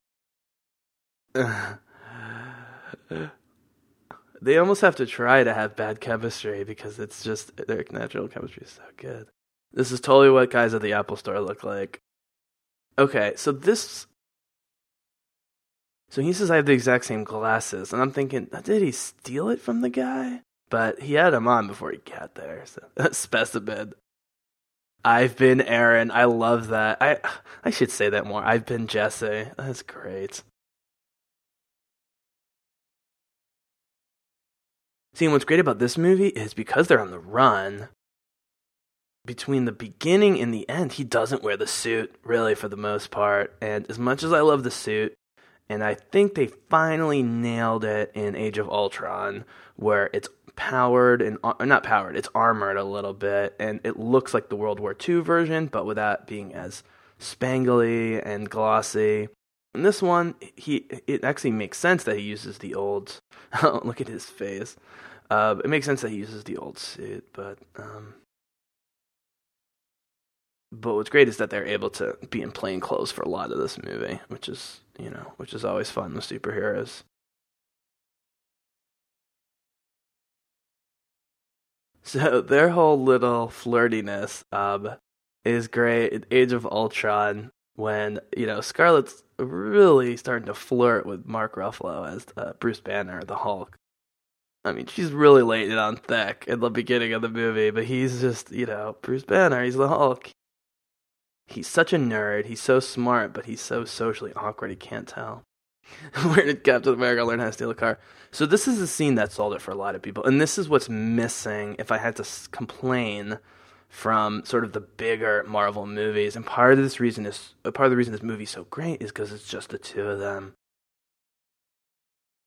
they almost have to try to have bad chemistry because it's just their natural chemistry is so good. This is totally what guys at the Apple store look like. Okay, so this so he says I have the exact same glasses, and I'm thinking, did he steal it from the guy? But he had them on before he got there. So specimen. I've been Aaron. I love that. I I should say that more. I've been Jesse. That's great. See, what's great about this movie is because they're on the run, between the beginning and the end, he doesn't wear the suit, really, for the most part. And as much as I love the suit, and I think they finally nailed it in Age of Ultron, where it's powered and uh, not powered, it's armored a little bit, and it looks like the World War II version, but without being as spangly and glossy. In this one, he it actually makes sense that he uses the old. look at his face. Uh, it makes sense that he uses the old suit, but um, but what's great is that they're able to be in plain clothes for a lot of this movie, which is you know which is always fun with superheroes. So their whole little flirtiness um, is great. Age of Ultron, when you know Scarlett's really starting to flirt with Mark Ruffalo as uh, Bruce Banner, the Hulk. I mean, she's really laying it on thick in the beginning of the movie, but he's just, you know, Bruce Banner, he's the Hulk. He's such a nerd. He's so smart, but he's so socially awkward, he can't tell. Where did Captain America learn how to steal a car? So, this is a scene that sold it for a lot of people. And this is what's missing if I had to complain from sort of the bigger Marvel movies. And part of this reason is uh, part of the reason this movie's so great is because it's just the two of them.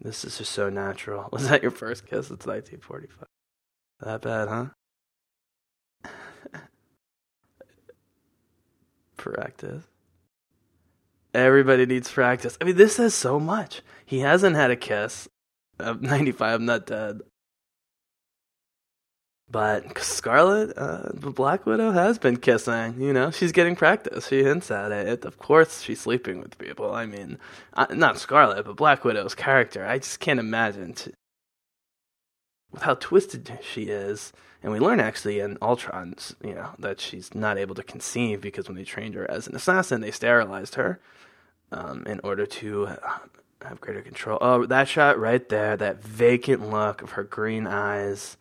This is just so natural. Was that your first kiss? It's 1945. That bad, huh? Practice. Everybody needs practice. I mean, this says so much. He hasn't had a kiss. I'm 95, I'm not dead. But Scarlett, uh, the Black Widow, has been kissing. You know, she's getting practice. She hints at it. Of course, she's sleeping with people. I mean, uh, not Scarlett, but Black Widow's character. I just can't imagine to, with how twisted she is. And we learn actually in Ultron, you know, that she's not able to conceive because when they trained her as an assassin, they sterilized her um, in order to have greater control. Oh, that shot right there, that vacant look of her green eyes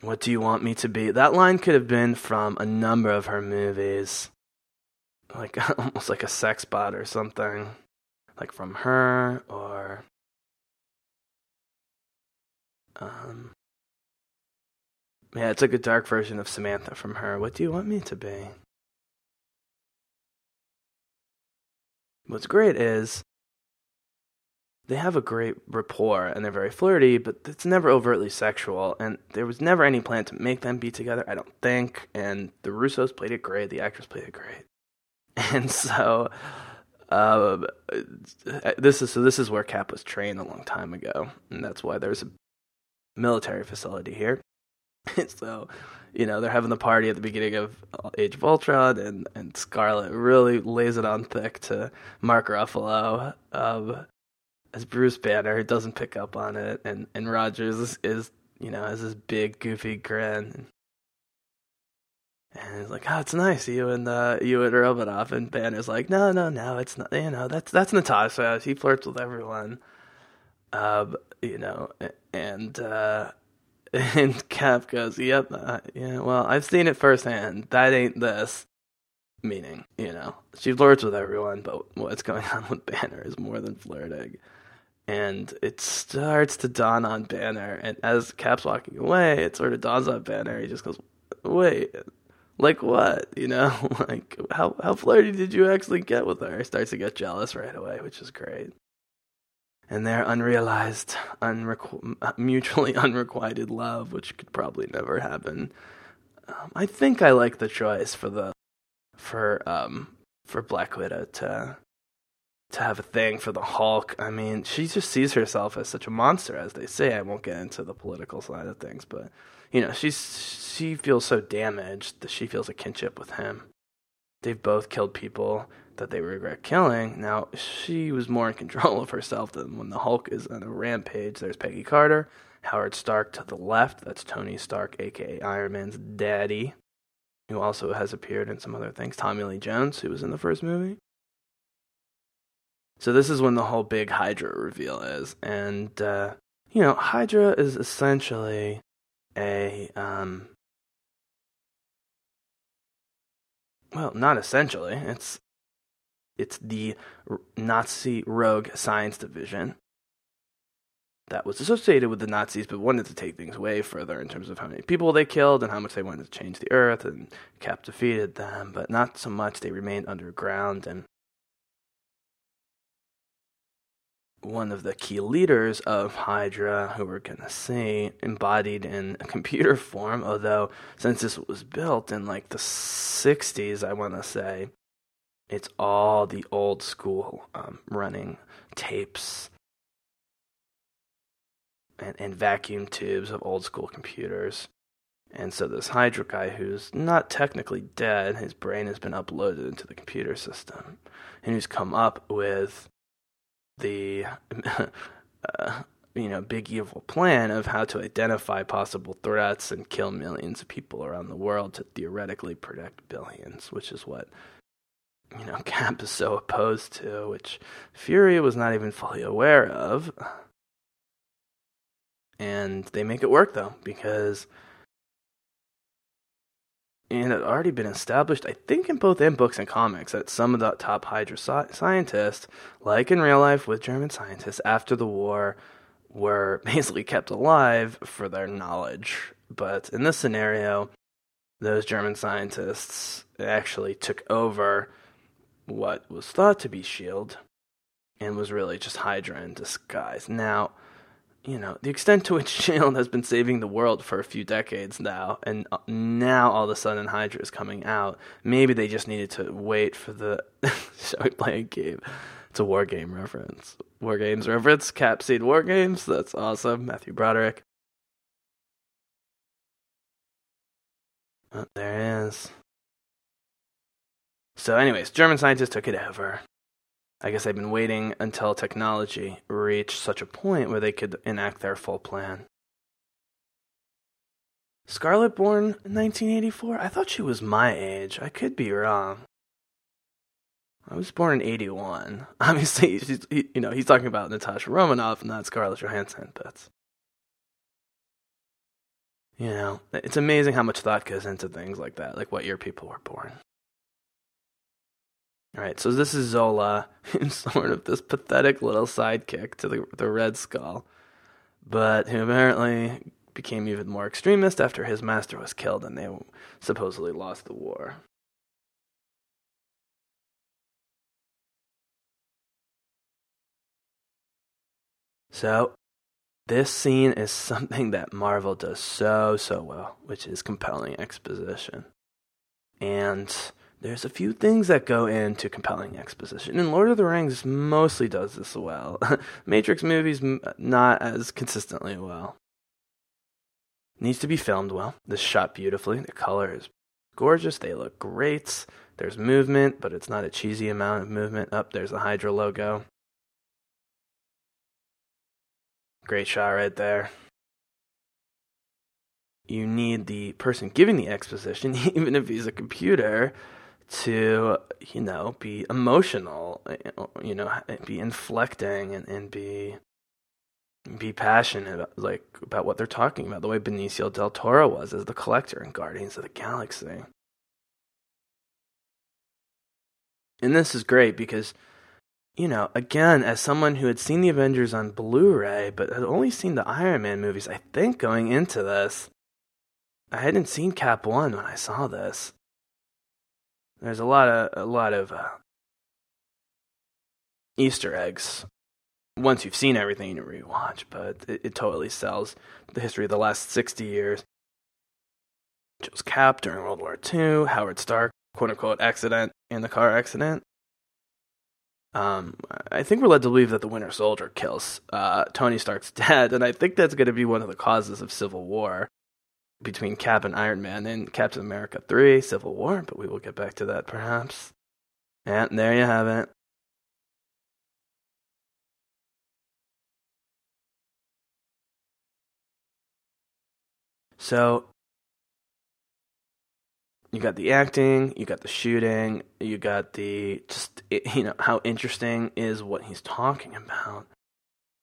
what do you want me to be? That line could have been from a number of her movies. Like almost like a sex bot or something. Like from her or um Yeah, it's like a dark version of Samantha from her. What do you want me to be? What's great is they have a great rapport and they're very flirty, but it's never overtly sexual. And there was never any plan to make them be together, I don't think. And the Russos played it great, the actress played it great. And so, uh, this is so this is where Cap was trained a long time ago, and that's why there's a military facility here. so, you know, they're having the party at the beginning of Age of Ultron, and and Scarlett really lays it on thick to Mark Ruffalo. Um, as Bruce Banner doesn't pick up on it, and and Rogers is, is you know has this big goofy grin, and he's like, "Oh, it's nice you and uh, you and Romanoff." And Banner's like, "No, no, no, it's not. You know, that's that's Natasha. He flirts with everyone." Um, you know, and uh, and Cap goes, "Yep, uh, yeah. Well, I've seen it firsthand. That ain't this." Meaning, you know, she flirts with everyone, but what's going on with Banner is more than flirting and it starts to dawn on Banner. And as Cap's walking away, it sort of dawns on Banner. He just goes, "Wait, like what? You know, like how how flirty did you actually get with her?" He starts to get jealous right away, which is great. And their unrealized, unrequ- mutually unrequited love, which could probably never happen. Um, I think I like the choice for the for um for Black Widow to to have a thing for the Hulk. I mean, she just sees herself as such a monster, as they say. I won't get into the political side of things, but you know, she's she feels so damaged that she feels a kinship with him. They've both killed people that they regret killing. Now, she was more in control of herself than when the Hulk is on a rampage. There's Peggy Carter, Howard Stark to the left. That's Tony Stark, aka Iron Man's daddy, who also has appeared in some other things. Tommy Lee Jones, who was in the first movie. So this is when the whole big Hydra reveal is, and uh, you know, Hydra is essentially a um, well, not essentially. It's it's the Nazi rogue science division that was associated with the Nazis, but wanted to take things way further in terms of how many people they killed and how much they wanted to change the earth. And Cap defeated them, but not so much. They remained underground and one of the key leaders of Hydra, who we're going to see, embodied in a computer form, although since this was built in like the 60s, I want to say, it's all the old school um, running tapes and, and vacuum tubes of old school computers. And so this Hydra guy, who's not technically dead, his brain has been uploaded into the computer system, and who's come up with the uh, you know big evil plan of how to identify possible threats and kill millions of people around the world to theoretically protect billions, which is what you know Cap is so opposed to, which Fury was not even fully aware of. And they make it work though, because and it had already been established, I think, in both in books and comics, that some of the top Hydra scientists, like in real life with German scientists after the war, were basically kept alive for their knowledge. But in this scenario, those German scientists actually took over what was thought to be S.H.I.E.L.D. and was really just Hydra in disguise. Now, you know, the extent to which Shield has been saving the world for a few decades now, and uh, now all of a sudden Hydra is coming out. Maybe they just needed to wait for the. Shall we play a game? It's a war game reference. War games reference. Capseed War Games. That's awesome. Matthew Broderick. Oh, there it is. So, anyways, German scientists took it over. I guess they've been waiting until technology reached such a point where they could enact their full plan. Scarlett born in 1984? I thought she was my age. I could be wrong. I was born in 81. Obviously, she's, he, you know, he's talking about Natasha Romanoff not Scarlett Johansson, but you know, it's amazing how much thought goes into things like that, like what year people were born. All right, so this is Zola, sort of this pathetic little sidekick to the the Red Skull, but who apparently became even more extremist after his master was killed and they supposedly lost the war. So, this scene is something that Marvel does so, so well, which is compelling exposition. And there's a few things that go into compelling exposition, and Lord of the Rings mostly does this well. Matrix movies, not as consistently well. Needs to be filmed well. This shot beautifully. The color is gorgeous. They look great. There's movement, but it's not a cheesy amount of movement. Up oh, there's the Hydra logo. Great shot right there. You need the person giving the exposition, even if he's a computer, to you know be emotional you know be inflecting and, and be be passionate about, like about what they're talking about the way Benicio del Toro was as the collector in Guardians of the Galaxy. And this is great because you know again as someone who had seen the Avengers on Blu-ray but had only seen the Iron Man movies I think going into this I hadn't seen Cap 1 when I saw this there's a lot of a lot of uh, Easter eggs once you've seen everything you rewatch, but it, it totally sells the history of the last 60 years. Joe's Cap during World War II, Howard Stark, quote unquote, accident in the car accident. Um, I think we're led to believe that the Winter Soldier kills uh, Tony Stark's dad, and I think that's going to be one of the causes of civil war between Cap and Iron Man in Captain America 3 Civil War, but we will get back to that perhaps. And there you have it. So, you got the acting, you got the shooting, you got the just, you know, how interesting is what he's talking about.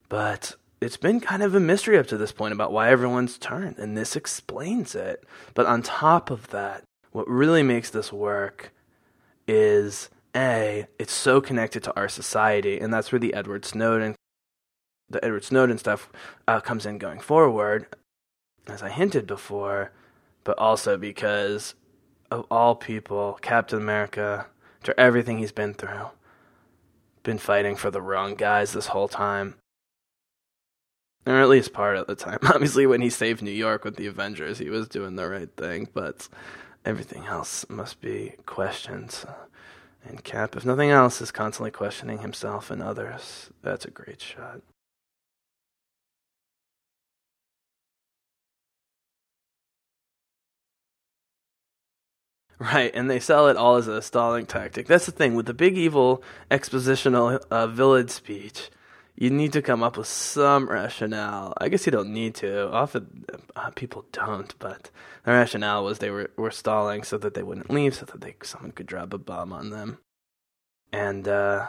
But it's been kind of a mystery up to this point about why everyone's turned, and this explains it. But on top of that, what really makes this work is a it's so connected to our society, and that's where the Edward Snowden, the Edward Snowden stuff uh, comes in going forward, as I hinted before, but also because of all people, Captain America, after everything he's been through, been fighting for the wrong guys this whole time or at least part of the time. Obviously, when he saved New York with the Avengers, he was doing the right thing, but everything else must be questioned. And Cap, if nothing else, is constantly questioning himself and others. That's a great shot. Right, and they sell it all as a stalling tactic. That's the thing with the big evil expositional uh, villain speech. You need to come up with some rationale. I guess you don't need to. Often uh, people don't, but the rationale was they were, were stalling so that they wouldn't leave, so that they someone could drop a bomb on them. And uh,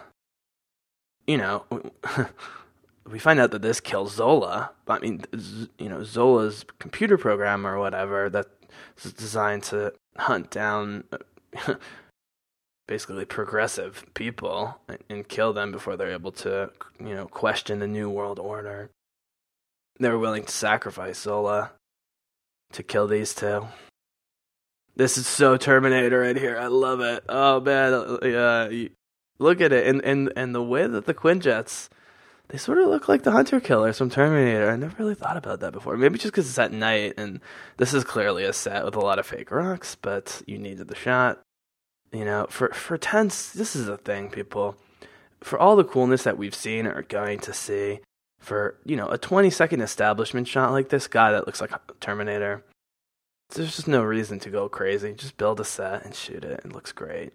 you know, we find out that this kills Zola. I mean, you know, Zola's computer program or whatever that's designed to hunt down basically progressive people and kill them before they're able to, you know, question the new world order. They were willing to sacrifice Zola to kill these two. This is so Terminator right here. I love it. Oh man, yeah. Look at it, and and and the way that the Quinjets, they sort of look like the Hunter Killers from Terminator. I never really thought about that before. Maybe just because it's at night, and this is clearly a set with a lot of fake rocks, but you needed the shot. You know, for for tents, this is a thing, people. For all the coolness that we've seen or are going to see, for you know a 20 second establishment shot like this guy that looks like a Terminator, there's just no reason to go crazy. Just build a set and shoot it. It looks great.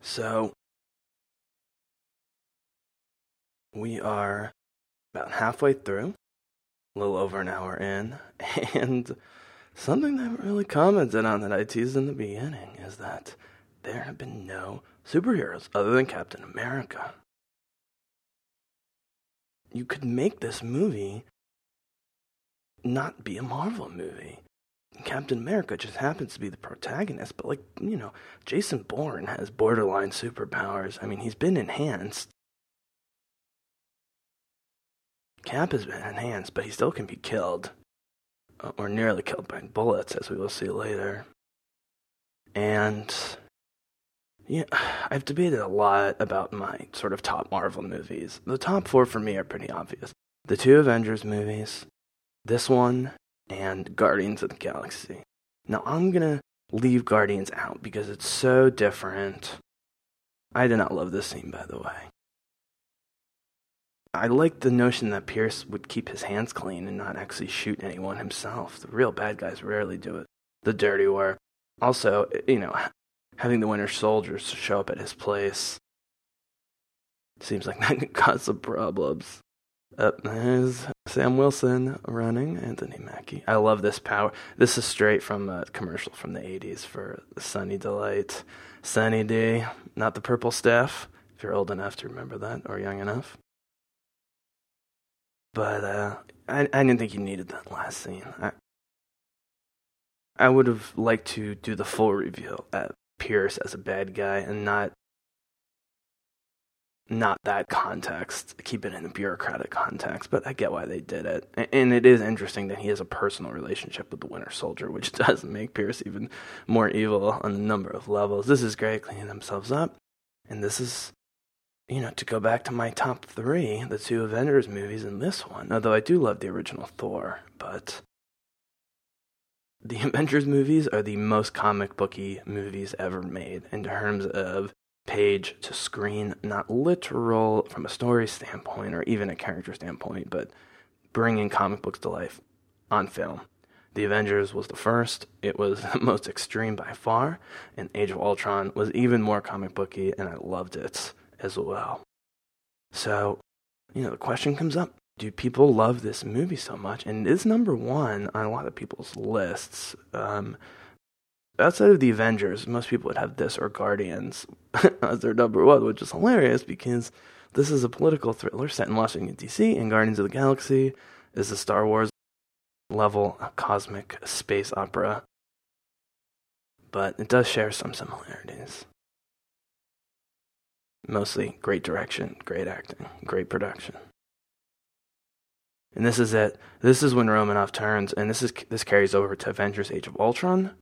So we are about halfway through, a little over an hour in, and something that I haven't really commented on that I teased in the beginning is that there have been no superheroes other than Captain America. You could make this movie not be a Marvel movie. Captain America just happens to be the protagonist, but like, you know, Jason Bourne has borderline superpowers. I mean, he's been enhanced. Cap has been enhanced, but he still can be killed. Or nearly killed by bullets, as we will see later. And yeah, I've debated a lot about my sort of top Marvel movies. The top four for me are pretty obvious. The two Avengers movies, this one, and Guardians of the Galaxy. Now, I'm to leave Guardians out because it's so different. I did not love this scene, by the way. I like the notion that Pierce would keep his hands clean and not actually shoot anyone himself. The real bad guys rarely do it. The dirty work. Also, you know, having the Winter Soldiers show up at his place seems like that could cause some problems. Up there's Sam Wilson running, Anthony Mackie. I love this power. This is straight from a commercial from the 80s for Sunny Delight. Sunny D, not the purple staff, if you're old enough to remember that, or young enough. But uh, I, I didn't think you needed that last scene. I, I would have liked to do the full reveal at Pierce as a bad guy and not not that context, keep it in a bureaucratic context, but I get why they did it. And it is interesting that he has a personal relationship with the Winter Soldier, which does make Pierce even more evil on a number of levels. This is great, cleaning themselves up. And this is, you know, to go back to my top three, the two Avengers movies and this one, although I do love the original Thor, but the Avengers movies are the most comic booky movies ever made in terms of page to screen, not literal from a story standpoint or even a character standpoint, but bringing comic books to life on film. The Avengers was the first. It was the most extreme by far, and Age of Ultron was even more comic booky, and I loved it as well. So, you know, the question comes up do people love this movie so much? And it's number one on a lot of people's lists. Um, outside of the Avengers, most people would have this or Guardians as their number one, which is hilarious because this is a political thriller set in Washington, D.C., and Guardians of the Galaxy is a Star Wars level cosmic space opera. But it does share some similarities. Mostly great direction, great acting, great production. And this is it. This is when Romanoff turns, and this is this carries over to Avengers: Age of Ultron,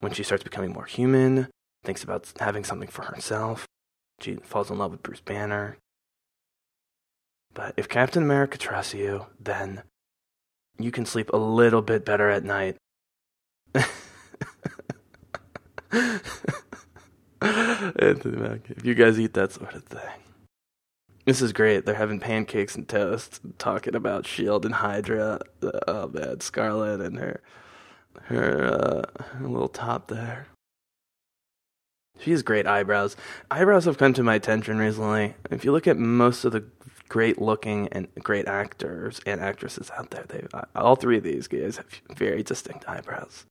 when she starts becoming more human, thinks about having something for herself. She falls in love with Bruce Banner. But if Captain America trusts you, then you can sleep a little bit better at night. Anthony Mackie. If you guys eat that sort of thing. This is great. They're having pancakes and toast, talking about Shield and Hydra. Oh man, Scarlett and her her, uh, her little top there. She has great eyebrows. Eyebrows have come to my attention recently. If you look at most of the great looking and great actors and actresses out there, they all three of these guys have very distinct eyebrows.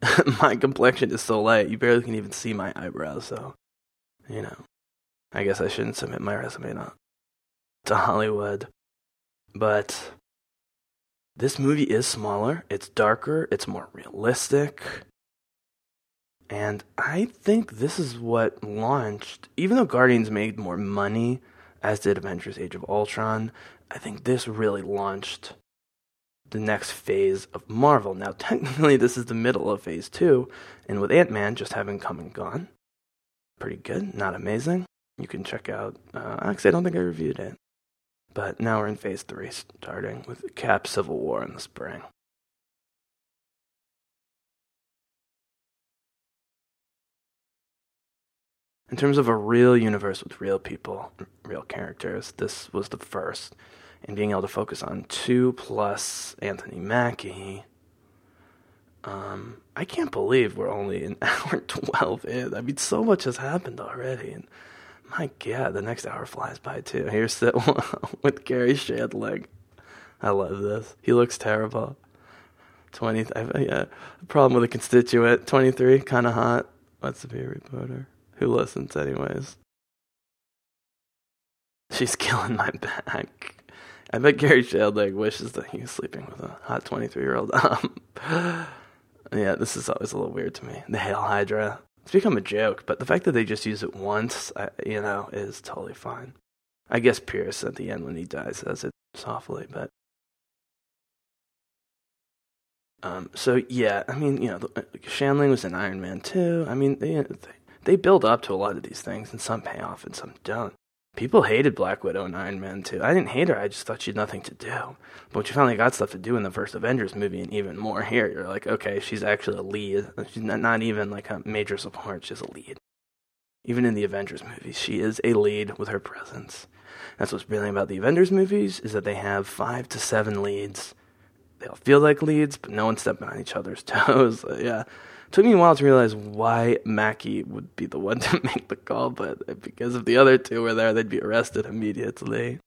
my complexion is so light, you barely can even see my eyebrows, so, you know. I guess I shouldn't submit my resume not to Hollywood. But this movie is smaller, it's darker, it's more realistic. And I think this is what launched, even though Guardians made more money, as did Avengers Age of Ultron, I think this really launched the next phase of Marvel. Now, technically, this is the middle of phase two, and with Ant Man just having come and gone, pretty good, not amazing. You can check out, uh, actually, I don't think I reviewed it. But now we're in phase three, starting with Cap Civil War in the spring. In terms of a real universe with real people, real characters, this was the first. And being able to focus on two plus Anthony Mackie, um, I can't believe we're only an hour 12 in. I mean, so much has happened already. And my God, the next hour flies by too. Here's sit with Garry Shandling. I love this. He looks terrible. 20, yeah, problem with a constituent. 23, kind of hot. Wants to be a reporter who listens anyways. She's killing my back. I bet Garry Shandling wishes that he was sleeping with a hot 23 year old. Um, yeah, this is always a little weird to me. The Hail Hydra. It's become a joke, but the fact that they just use it once, you know, is totally fine. I guess Pierce at the end when he dies says it softly, but. Um, so yeah, I mean, you know, Shandling was in Iron Man 2. I mean, they, they they build up to a lot of these things, and some pay off and some don't. People hated Black Widow and Iron Man 2. I didn't hate her, I just thought she had nothing to do. But you finally got stuff to do in the first Avengers movie, and even more here. You're like, okay, she's actually a lead. She's not even like a major support, she's a lead. Even in the Avengers movies, she is a lead with her presence. That's what's brilliant about the Avengers movies, is that they have five to seven leads. They all feel like leads, but no one's stepping on each other's toes. yeah, took me a while to realize why Mackie would be the one to make the call, but because if the other two were there, they'd be arrested immediately.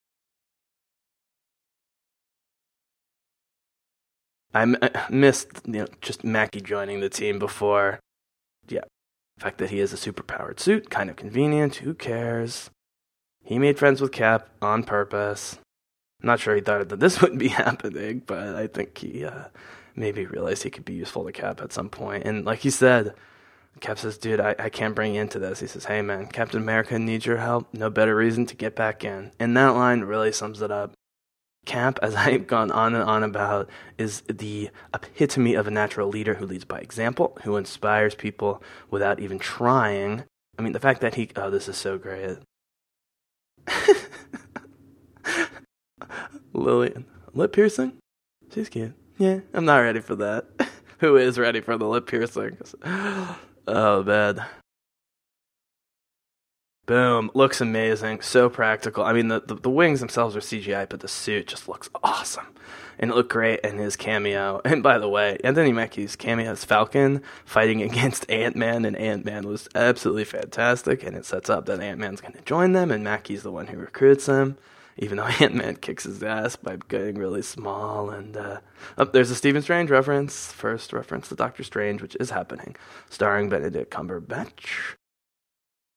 I missed you know just Mackie joining the team before. Yeah, the fact that he has a superpowered suit, kind of convenient. Who cares? He made friends with Cap on purpose. I'm not sure he thought that this would be happening, but I think he uh, maybe realized he could be useful to Cap at some point. And like he said, Cap says, dude, I, I can't bring you into this. He says, hey, man, Captain America needs your help. No better reason to get back in. And that line really sums it up. Cap, as I've gone on and on about, is the epitome of a natural leader who leads by example, who inspires people without even trying. I mean, the fact that he, oh, this is so great. Lillian, lip piercing? She's cute. Yeah, I'm not ready for that. Who is ready for the lip piercing? oh, bad. Boom. Looks amazing. So practical. I mean, the, the, the, wings themselves are CGI, but the suit just looks awesome. And it looked great in his cameo. And by the way, Anthony Mackie's cameo as Falcon fighting against Ant Man, and Ant Man was absolutely fantastic. And it sets up that Ant Man's going to join them, and Mackie's the one who recruits him even though Ant Man kicks his ass by getting really small. And uh, oh, there's a Stephen Strange reference, first reference to Doctor Strange, which is happening, starring Benedict Cumberbatch.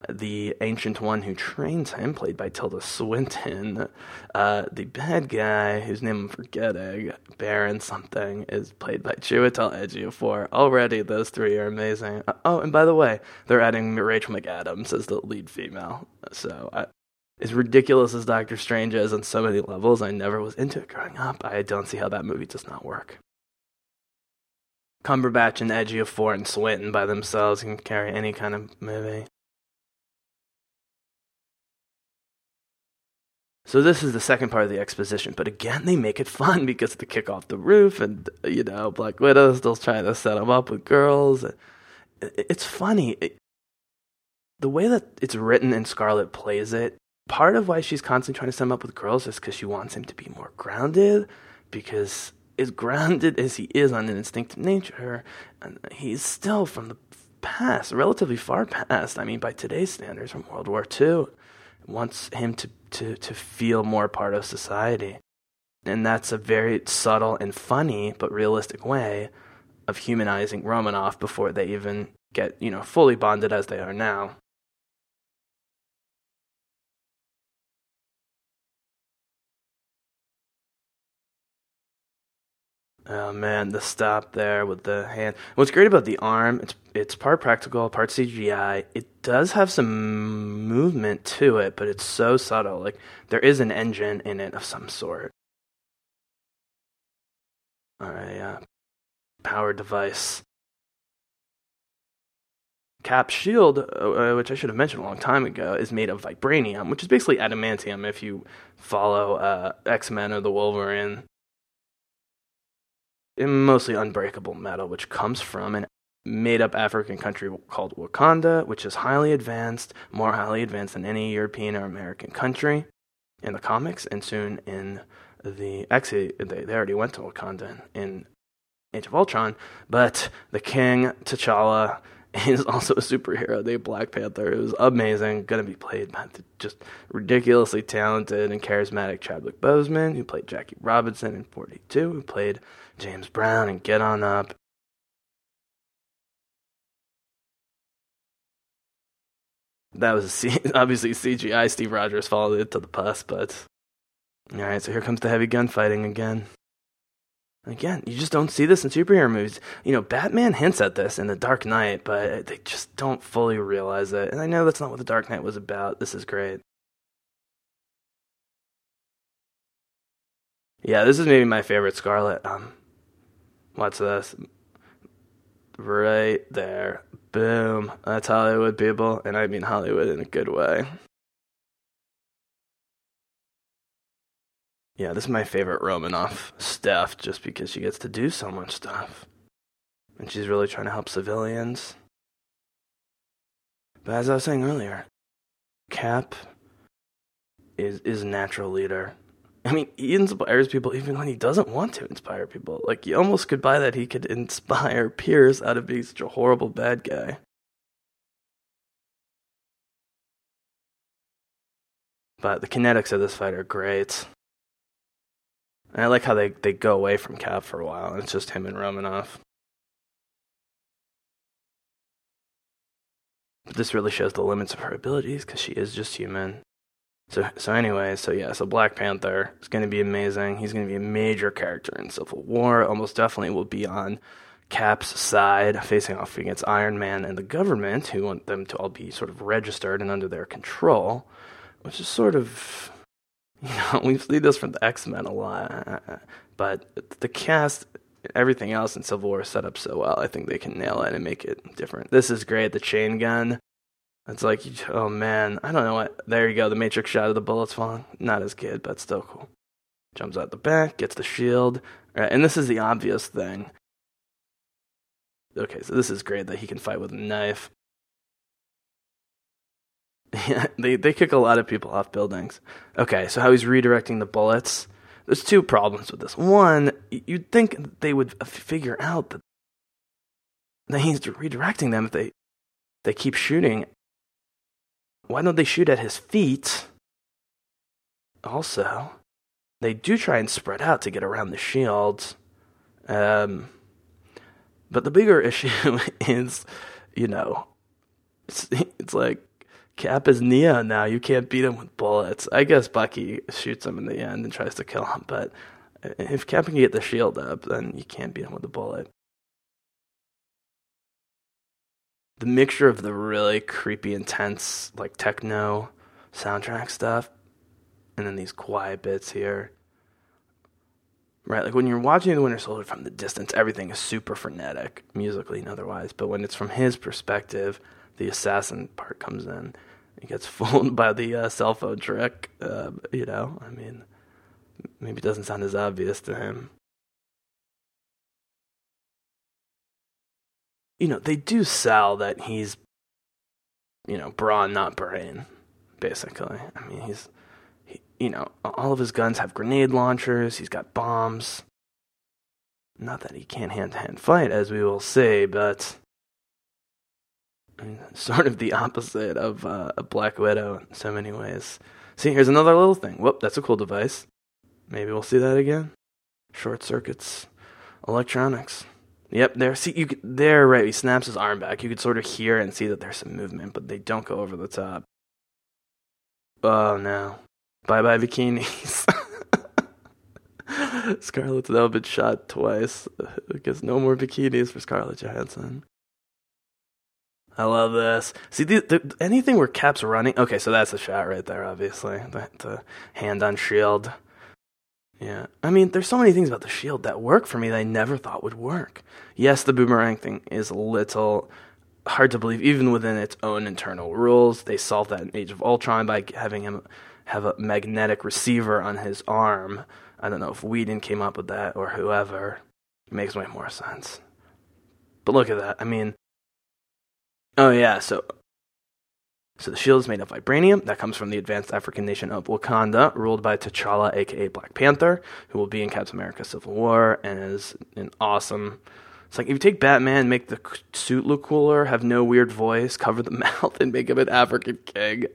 The ancient one who trains him, played by Tilda Swinton. Uh, the bad guy, whose name I'm forgetting, Baron something, is played by Chiwetel Ejiofor. Already, those three are amazing. Uh, oh, and by the way, they're adding Rachel McAdams as the lead female. So I, as ridiculous as Doctor Strange is on so many levels, I never was into it growing up. I don't see how that movie does not work. Cumberbatch and Ejiofor and Swinton by themselves can carry any kind of movie. So this is the second part of the exposition, but again, they make it fun because they kick off the roof, and you know, Black Widow still trying to set him up with girls. It's funny. It, the way that it's written and Scarlett plays it, part of why she's constantly trying to sum up with girls is because she wants him to be more grounded, because as grounded as he is on an instinctive nature, and he's still from the past, relatively far past. I mean, by today's standards, from World War II, wants him to, to, to feel more part of society. And that's a very subtle and funny but realistic way of humanizing Romanoff before they even get, you know, fully bonded as they are now. Oh man, the stop there with the hand. What's great about the arm, it's it's part practical, part CGI. It does have some movement to it, but it's so subtle. Like there is an engine in it of some sort. Alright, yeah. Power device. Cap shield, uh, which I should have mentioned a long time ago, is made of vibranium, which is basically adamantium if you follow uh, X Men or the Wolverine mostly unbreakable metal, which comes from an made up African country called Wakanda, which is highly advanced, more highly advanced than any European or American country in the comics, and soon in the actually they, they already went to Wakanda in Age of Ultron, but the King T'Challa is also a superhero named Black Panther. It was amazing. Going to be played by the just ridiculously talented and charismatic Chadwick Boseman, who played Jackie Robinson in 42, who played James Brown and Get On Up. That was obviously CGI. Steve Rogers followed it to the bus, but all right. So here comes the heavy gunfighting again. Again, you just don't see this in superhero movies. You know, Batman hints at this in The Dark Knight, but they just don't fully realize it. And I know that's not what The Dark Knight was about. This is great. Yeah, this is maybe my favorite Scarlett. Um, what's this? Right there. Boom. That's Hollywood, people. And I mean Hollywood in a good way. Yeah, this is my favorite Romanoff stuff just because she gets to do so much stuff. And she's really trying to help civilians. But as I was saying earlier, Cap is is a natural leader. I mean, he inspires people even when he doesn't want to inspire people. Like, you almost could buy that he could inspire Pierce out of being such a horrible bad guy. But the kinetics of this fight are great. And I like how they, they go away from Cap for a while, and it's just him and Romanoff. But this really shows the limits of her abilities because she is just human. So, so anyway, so yeah, so Black Panther is going to be amazing. He's going to be a major character in Civil War. Almost definitely will be on Cap's side, facing off against Iron Man and the government, who want them to all be sort of registered and under their control, which is sort of you know, we see this from the X Men a lot, but the cast, everything else in Civil War is set up so well. I think they can nail it and make it different. This is great. The chain gun. It's like, oh man, I don't know what. There you go. The Matrix shot of the bullets falling. Not as good, but still cool. Jumps out the back, gets the shield. Right, and this is the obvious thing. Okay, so this is great that he can fight with a knife. Yeah, they they kick a lot of people off buildings. Okay, so how he's redirecting the bullets. There's two problems with this. One, you'd think they would figure out that he's redirecting them if they they keep shooting. Why don't they shoot at his feet? Also, they do try and spread out to get around the shields. Um, but the bigger issue is, you know, it's, it's like Cap is Neo now. You can't beat him with bullets. I guess Bucky shoots him in the end and tries to kill him, but if Cap can get the shield up, then you can't beat him with a bullet. The mixture of the really creepy, intense, like techno soundtrack stuff, and then these quiet bits here. Right, like when you're watching The Winter Soldier from the distance, everything is super frenetic, musically and otherwise. But when it's from his perspective, the assassin part comes in. he gets fooled by the uh, cell phone trick. Uh, you know, I mean, maybe it doesn't sound as obvious to him. You know, they do sell that he's, you know, brawn, not brain, basically. I mean, he's, he, you know, all of his guns have grenade launchers, he's got bombs. Not that he can't hand to hand fight, as we will see, but sort of the opposite of uh, a Black Widow in so many ways. See, here's another little thing. Whoop, that's a cool device. Maybe we'll see that again. Short circuits, electronics. Yep, there. See, you there, right? He snaps his arm back. You could sort of hear and see that there's some movement, but they don't go over the top. Oh no! Bye bye bikinis. Scarlett's now been shot twice. I guess no more bikinis for Scarlett Johansson. I love this. See, the, the, anything where Cap's running. Okay, so that's a shot right there, obviously. The, the hand on shield. Yeah. I mean, there's so many things about the shield that work for me that I never thought would work. Yes, the boomerang thing is a little hard to believe, even within its own internal rules. They solved that in Age of Ultron by having him have a magnetic receiver on his arm. I don't know if Whedon came up with that or whoever. It makes way more sense. But look at that. I mean, Oh yeah, so so the shield is made of vibranium that comes from the advanced African nation of Wakanda, ruled by T'Challa, aka Black Panther, who will be in Captain America: Civil War and is an awesome. It's like if you take Batman, make the suit look cooler, have no weird voice, cover the mouth, and make him an African king.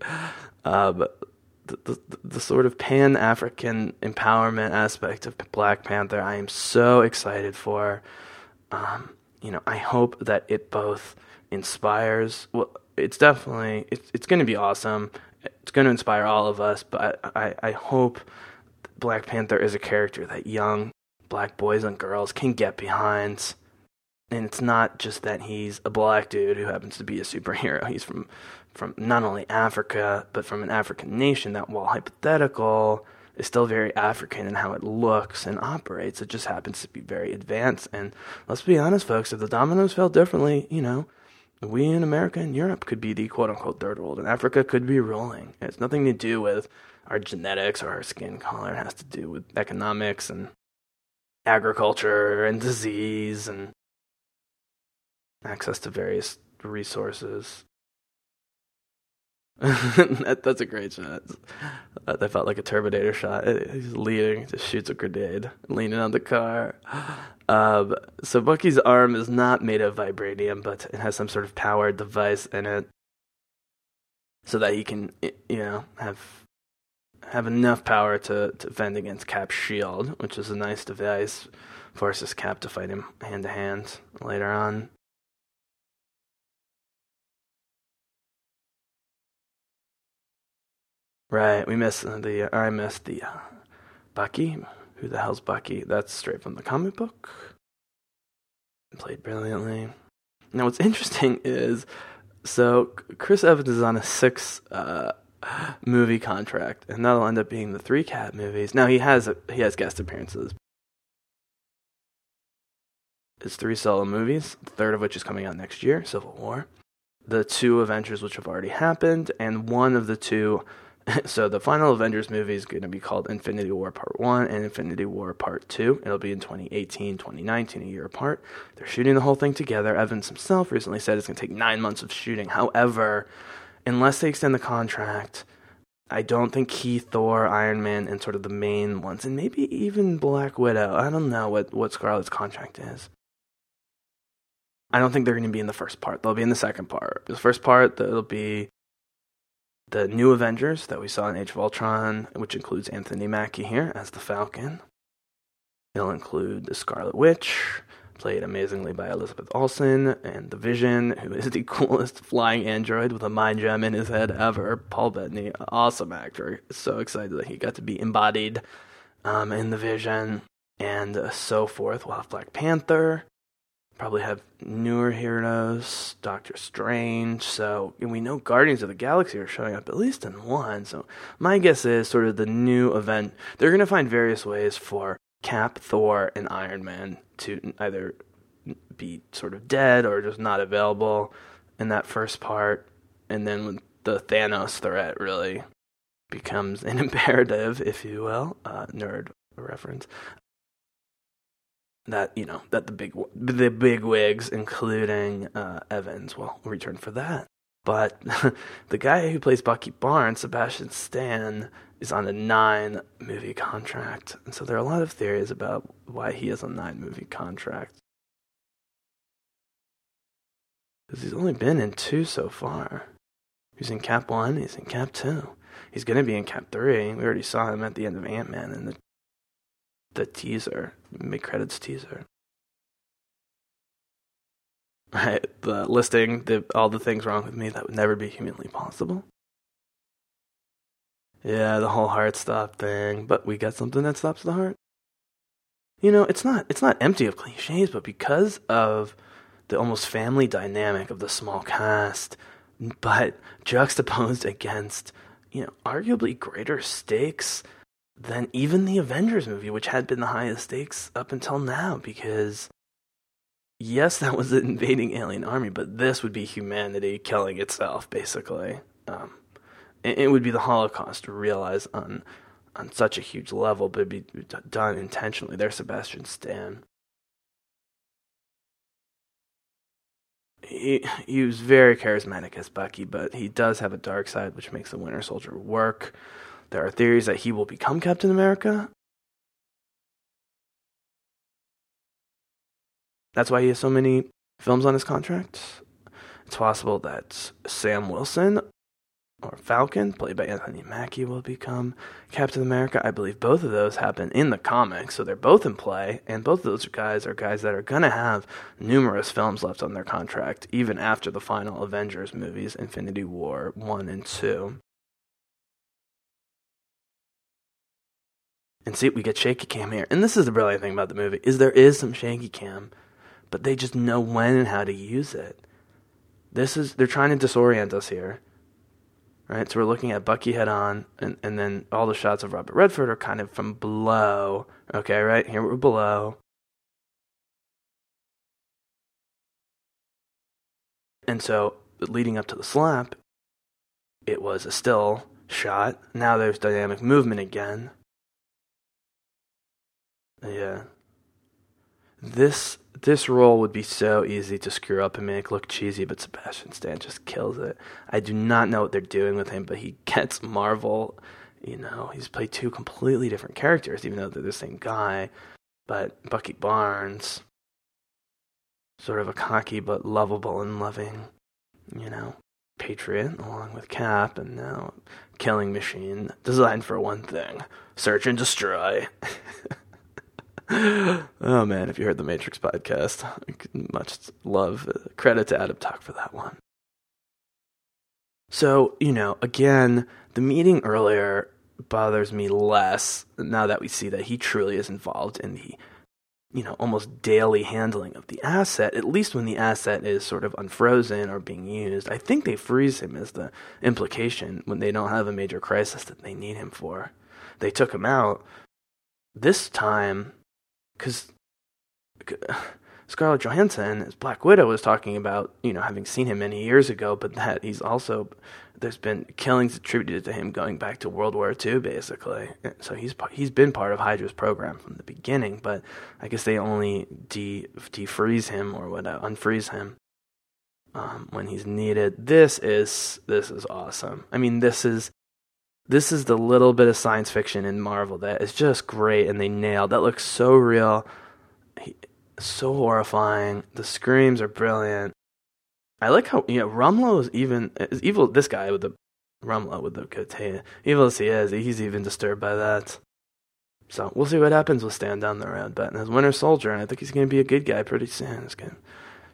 Uh, but the, the, the sort of pan African empowerment aspect of Black Panther, I am so excited for. Um, you know, I hope that it both inspires. Well, it's definitely it's it's going to be awesome. It's going to inspire all of us. But I, I, hope Black Panther is a character that young black boys and girls can get behind. And it's not just that he's a black dude who happens to be a superhero. He's from from not only Africa, but from an African nation that, while hypothetical, is still very African in how it looks and operates. It just happens to be very advanced. And let's be honest, folks, if the dominoes fell differently, you know, we in America and Europe could be the quote unquote third world, and Africa could be ruling. It has nothing to do with our genetics or our skin color. It has to do with economics and agriculture and disease and access to various resources. that, that's a great shot. That felt like a Terminator shot. He's leading, just shoots a grenade, leaning on the car. Um, so Bucky's arm is not made of vibranium, but it has some sort of powered device in it, so that he can, you know, have have enough power to, to fend against Cap's shield, which is a nice device. Forces Cap to fight him hand to hand later on. Right, we missed the. I missed the uh, Bucky. Who the hell's Bucky? That's straight from the comic book. Played brilliantly. Now, what's interesting is, so Chris Evans is on a six uh, movie contract, and that'll end up being the three cat movies. Now he has a, he has guest appearances. It's three solo movies, the third of which is coming out next year, Civil War. The two Avengers, which have already happened, and one of the two so the final Avengers movie is going to be called Infinity War Part 1 and Infinity War Part 2. It'll be in 2018, 2019, a year apart. They're shooting the whole thing together. Evans himself recently said it's going to take nine months of shooting. However, unless they extend the contract, I don't think Keith, Thor, Iron Man, and sort of the main ones, and maybe even Black Widow. I don't know what, what Scarlett's contract is. I don't think they're going to be in the first part. They'll be in the second part. The first part, it'll be the new Avengers that we saw in Age of Ultron, which includes Anthony Mackie here as the Falcon. It'll include the Scarlet Witch, played amazingly by Elizabeth Olsen, and the Vision, who is the coolest flying android with a mind gem in his head ever. Paul Bettany, awesome actor. So excited that he got to be embodied um, in the Vision, and so forth. We'll have Black Panther, probably have newer heroes, Doctor Strange. So and we know Guardians of the Galaxy are showing up at least in one. So my guess is sort of the new event. They're going to find various ways for Cap, Thor, and Iron Man to either be sort of dead or just not available in that first part, and then the Thanos threat really becomes an imperative, if you will, uh, nerd reference. That you know that the big the big wigs, including uh, Evans, will return for that. But the guy who plays Bucky Barnes, Sebastian Stan, is on a nine movie contract, and so there are a lot of theories about why he is on nine movie contract. Because he's only been in two so far. He's in Cap 1, he's in Cap 2. He's going to be in Cap 3. We already saw him at the end of Ant Man in the, the teaser, mid credits teaser. Right, the listing the, all the things wrong with me that would never be humanly possible. Yeah, the whole heart stop thing, but we got something that stops the heart. You know, it's not it's not empty of cliches, but because of the almost family dynamic of the small cast, but juxtaposed against, you know, arguably greater stakes than even the Avengers movie, which had been the highest stakes up until now, because yes, that was an invading alien army, but this would be humanity killing itself, basically. Um, it, would be the Holocaust realized on on such a huge level, but it'd be done intentionally. There's Sebastian Stan. he, he was very charismatic as Bucky, but he does have a dark side, which makes the Winter Soldier work. There are theories that he will become Captain America. That's why he has so many films on his contract. It's possible that Sam Wilson or Falcon, played by Anthony Mackie, will become Captain America. I believe both of those happen in the comics, so they're both in play, and both of those guys are guys that are going to have numerous films left on their contract, even after the final Avengers movies, Infinity War 1 and 2. And see, we get shaky cam here. And this is the brilliant thing about the movie, is there is some shaky cam, but they just know when and how to use it. This is, they're trying to disorient us here right? So we're looking at Bucky head on, and, and then all the shots of Robert Redford are kind of from below. Okay, right? Here we're below. And so leading up to the slap, it was a still shot. Now there's dynamic movement again. Yeah. This this role would be so easy to screw up and make look cheesy, but Sebastian Stan just kills it. I do not know what they're doing with him, but he gets Marvel. You know, he's played two completely different characters, even though they're the same guy. But Bucky Barnes, sort of a cocky but lovable and loving, you know, patriot, along with Cap, and now killing machine, designed for one thing search and destroy. oh man, if you heard the Matrix podcast, I much love, credit to Adam Talk for that one. So, you know, again, the meeting earlier bothers me less now that we see that he truly is involved in the, you know, almost daily handling of the asset, at least when the asset is sort of unfrozen or being used. I think they freeze him as the implication when they don't have a major crisis that they need him for. They took him out. This time, because Scarlett Johansson as Black Widow was talking about, you know, having seen him many years ago, but that he's also there's been killings attributed to him going back to World War II, basically. So he's he's been part of Hydra's program from the beginning, but I guess they only de defreeze him or what unfreeze him um, when he's needed. This is this is awesome. I mean, this is this is the little bit of science fiction in Marvel that is just great, and they nailed. That looks so real, so horrifying. The screams are brilliant. I like how you know Rumlow is even is evil. This guy with the Rumlow with the goatee, evil as he is, he's even disturbed by that. So we'll see what happens with Stan down the road. But as Winter Soldier, and I think he's going to be a good guy pretty soon. It's going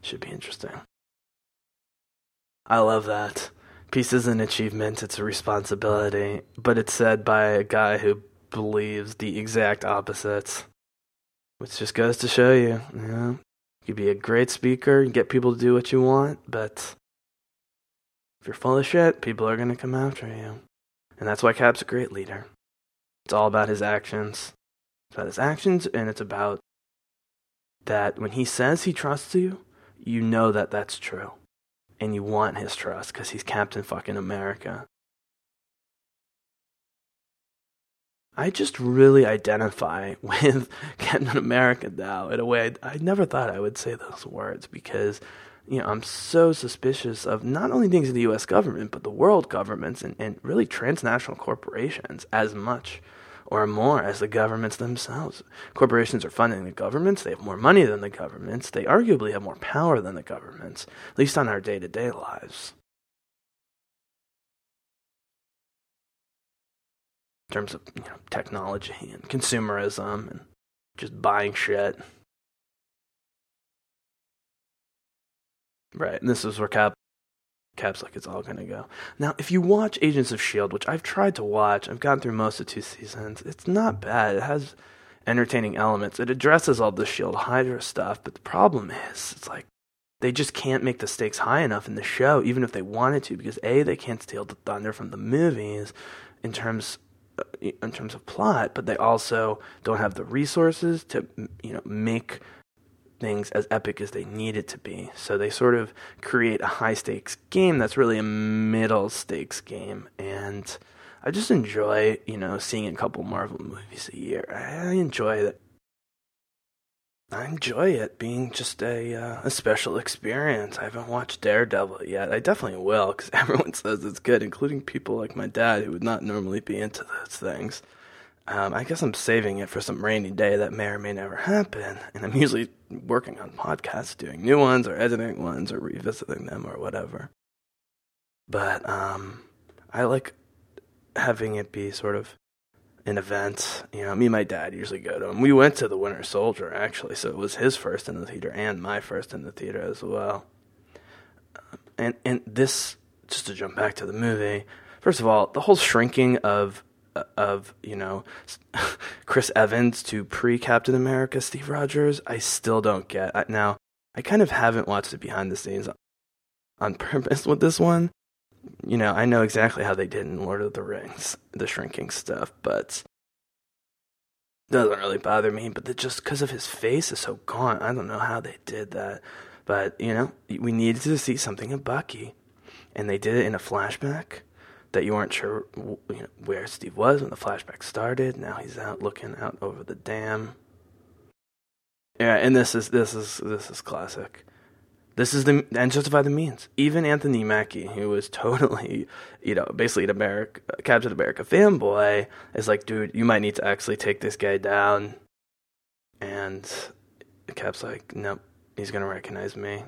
should be interesting. I love that peace is an achievement, it's a responsibility, but it's said by a guy who believes the exact opposite. Which just goes to show you, you know, you be a great speaker and get people to do what you want, but if you're full of shit, people are going to come after you. And that's why Cap's a great leader. It's all about his actions. It's about his actions, and it's about that when he says he trusts you, you know that that's true and you want his trust because he's Captain fucking America. I just really identify with Captain America now in a way I, never thought I would say those words because you know, I'm so suspicious of not only things in the US government, but the world governments and, and really transnational corporations as much or more as the governments themselves. Corporations are funding the governments, they have more money than the governments, they arguably have more power than the governments, at least on our day to day lives. In terms of you know, technology and consumerism and just buying shit. Right, and this is where Cap's like it's all gonna go. Now, if you watch Agents of Shield, which I've tried to watch, I've gone through most of two seasons. It's not bad. It has entertaining elements. It addresses all the Shield Hydra stuff, but the problem is, it's like they just can't make the stakes high enough in the show, even if they wanted to, because a they can't steal the thunder from the movies in terms uh, in terms of plot, but they also don't have the resources to you know make things as epic as they need it to be. So they sort of create a high stakes game that's really a middle stakes game. And I just enjoy, you know, seeing a couple Marvel movies a year. I enjoy that. I enjoy it being just a uh, a special experience. I haven't watched Daredevil yet. I definitely will because everyone says it's good, including people like my dad who would not normally be into those things. Um, I guess I'm saving it for some rainy day that may or may never happen. And I'm usually working on podcasts, doing new ones or editing ones or revisiting them or whatever. But um, I like having it be sort of an event. You know, me and my dad usually go to them. We went to the Winter Soldier actually, so it was his first in the theater and my first in the theater as well. Um, and and this, just to jump back to the movie, first of all, the whole shrinking of of you know Chris Evans to pre Captain America Steve Rogers, I still don't get. Now, I kind of haven't watched it behind the scenes on purpose with this one. You know, I know exactly how they did in Lord of the Rings, the shrinking stuff, but doesn't really bother me. But just because of his face is so gaunt, I don't know how they did that. But you know, we needed to see something of Bucky, and they did it in a flashback that you weren't sure you know, where Steve was when the flashback started. Now he's out looking out over the dam. Yeah, and this is this is this is classic. This is the and justify the means. Even Anthony Mackie, who was totally, you know, basically an America uh, Captain America fanboy, is like, dude, you might need to actually take this guy down. And Cap's like, nope, he's gonna recognize me.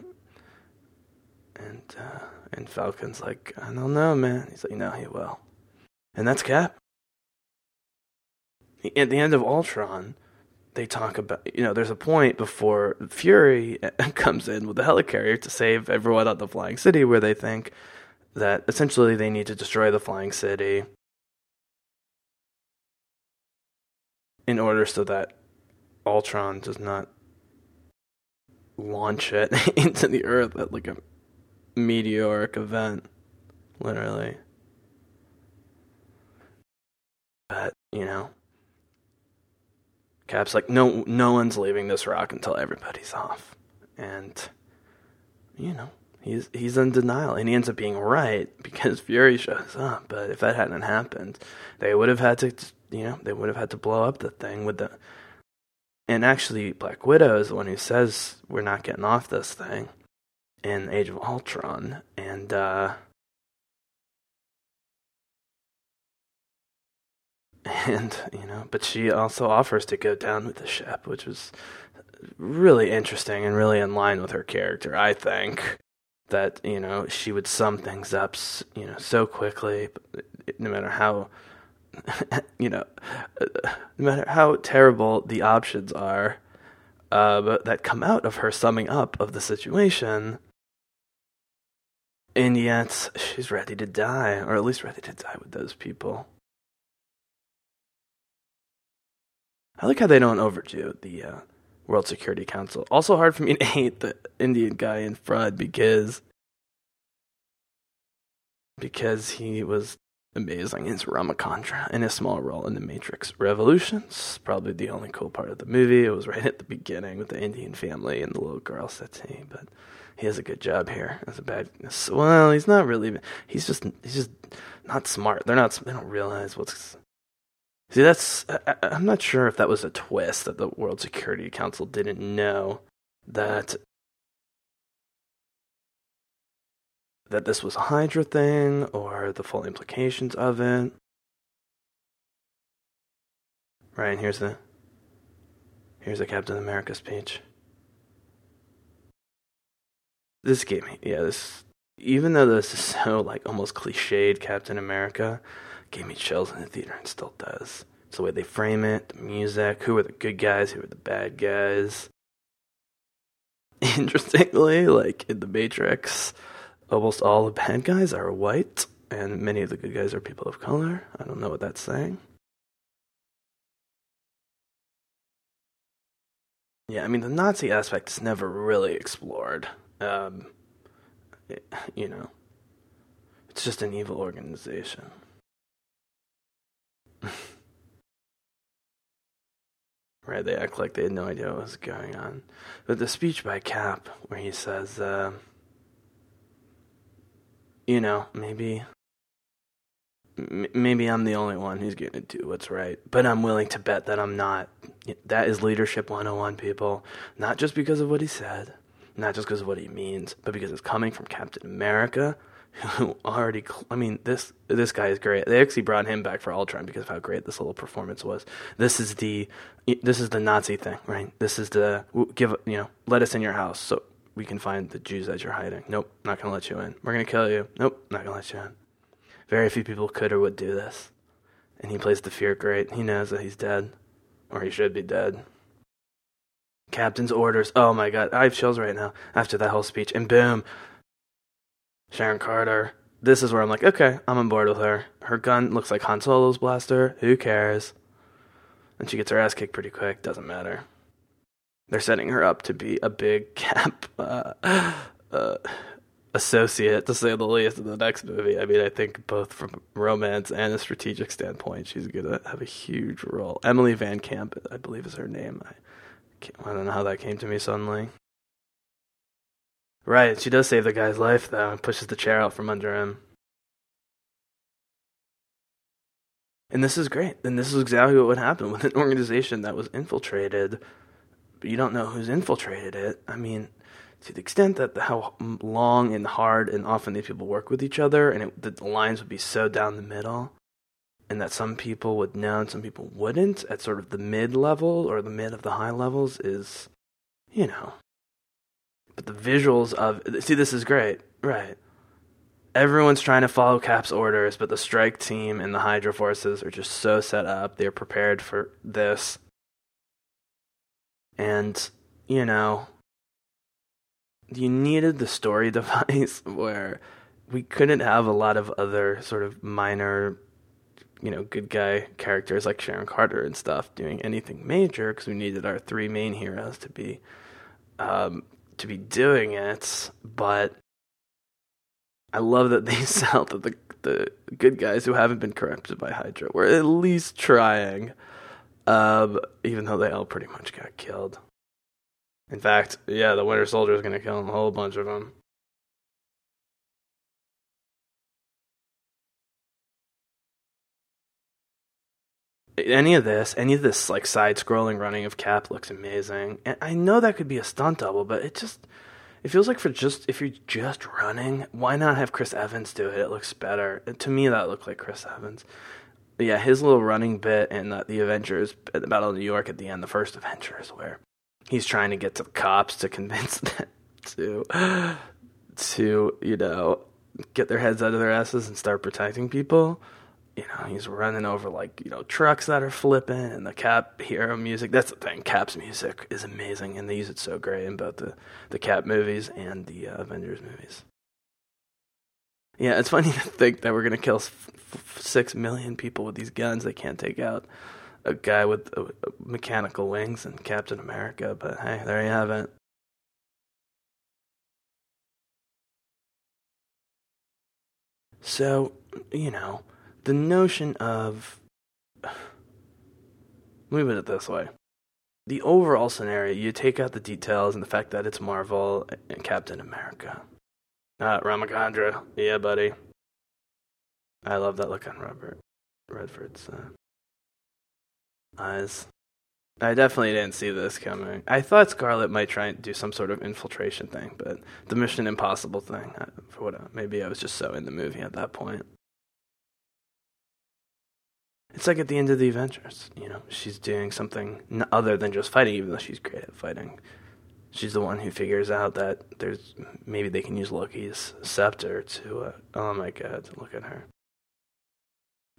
And uh, and Falcon's like, I don't know, man. He's like, no, he will. And that's Cap. At the end of Ultron, they talk about, you know, there's a point before Fury comes in with the helicarrier to save everyone at the Flying City where they think that essentially they need to destroy the Flying City in order so that Ultron does not launch it into the earth at like a meteoric event, literally. But, you know, Cap's like, no, no one's leaving this rock until everybody's off. And, you know, he's he's in denial, and he ends up being right because Fury shows up. But if that hadn't happened, they would have had to, you know, they would have had to blow up the thing with the. And actually, Black Widow is the one who says we're not getting off this thing in Age of Ultron, and uh, and you know, but she also offers to go down with the ship, which was really interesting and really in line with her character. I think that you know she would sum things up, you know, so quickly, no matter how. you know, no matter how terrible the options are, uh, that come out of her summing up of the situation, and yet, she's ready to die, or at least ready to die with those people. I like how they don't overdo the uh, World Security Council. Also, hard for me to hate the Indian guy in front because because he was amazing is Rama-Kandra in a small role in the Matrix Revolutions. Probably the only cool part of the movie. It was right at the beginning with the Indian family and the little girl Sati, but he has a good job here as a bad. Well, he's not really. He's just he's just not smart. They're not. They don't realize what's. See, that's. I, I'm not sure if that was a twist that the World Security Council didn't know that that this was a Hydra thing or the full implications of it. Right, and here's the here's the Captain America speech. This gave me yeah, this even though this is so like almost cliched Captain America, gave me chills in the theater and still does. It's the way they frame it, the music, who are the good guys, who are the bad guys. Interestingly, like in the Matrix, almost all the bad guys are white, and many of the good guys are people of color. I don't know what that's saying. Yeah, I mean, the Nazi aspect is never really explored. Um, it, you know, it's just an evil organization. right, they act like they had no idea what was going on. But the speech by Cap, where he says, uh, you know, maybe maybe I'm the only one who's going to do what's right, but I'm willing to bet that I'm not. That is leadership 101, people. Not just because of what he said, not just because of what he means, but because it's coming from Captain America, who already. I mean, this this guy is great. They actually brought him back for Ultron because of how great this little performance was. This is the this is the Nazi thing, right? This is the give you know let us in your house. So we can find the Jews that you're hiding. Nope, not gonna let you in. We're gonna kill you. Nope, not gonna let you in. Very few people could or would do this. And he plays the fear great. He knows that he's dead. Or he should be dead. Captain's orders. Oh my god, I have chills right now after that whole speech. And boom, Sharon Carter. This is where I'm like, okay, I'm on board with her. Her gun looks like Han Solo's blaster. Who cares? And she gets her ass kicked pretty quick. Doesn't matter they're setting her up to be a big cap uh, uh, associate, to say the least, in the next movie. I mean, I think both from romance and a strategic standpoint, she's gonna have a huge role. Emily VanCamp, I believe, is her name. I, I don't know how that came to me suddenly. Right, she does save the guy's life though, and pushes the chair out from under him. And this is great. And this is exactly what would happen with an organization that was infiltrated but you don't know who's infiltrated it. I mean, to the extent that the, how long and hard and often these people work with each other, and it, the lines would be so down the middle, and that some people would know and some people wouldn't at sort of the mid level or the mid of the high levels is, you know. But the visuals of see, this is great, right? Everyone's trying to follow Cap's orders, but the strike team and the Hydra forces are just so set up. They're prepared for this and, you know, you needed the story device where we couldn't have a lot of other sort of minor, you know, good guy characters like Sharon Carter and stuff doing anything major because we needed our three main heroes to be um, to be doing it. But I love that they sell that the the good guys who haven't been corrupted by Hydra were at least trying um, even though they all pretty much got killed. In fact, yeah, the Winter Soldier is going to kill a whole bunch of them. Any of this, any of this like side-scrolling running of Cap looks amazing. And I know that could be a stunt double, but it just it feels like for just if you're just running, why not have Chris Evans do it? It looks better. To me, that looked like Chris Evans yeah, his little running bit in the, the Avengers, the Battle of New York at the end, the first Avengers, where he's trying to get to the cops to convince them to, to you know, get their heads out of their asses and start protecting people. You know, he's running over like you know trucks that are flipping, and the Cap hero music. That's the thing. Cap's music is amazing, and they use it so great in both the the Cap movies and the uh, Avengers movies. Yeah, it's funny to think that we're gonna kill f- f- six million people with these guns. They can't take out a guy with uh, mechanical wings and Captain America. But hey, there you have it. So, you know, the notion of put it this way. The overall scenario you take out the details and the fact that it's marvel and captain america. Uh, Rama-Kandra. Yeah buddy. I love that look on robert redford's uh, eyes. I definitely didn't see this coming. I thought Scarlett might try and do some sort of infiltration thing, but the Mission Impossible thing, for what maybe I was just so in the movie at that point. It's like at the end of the Avengers, you know, she's doing something other than just fighting, even though she's great at fighting. She's the one who figures out that there's maybe they can use Loki's scepter to. Uh, oh my god, look at her.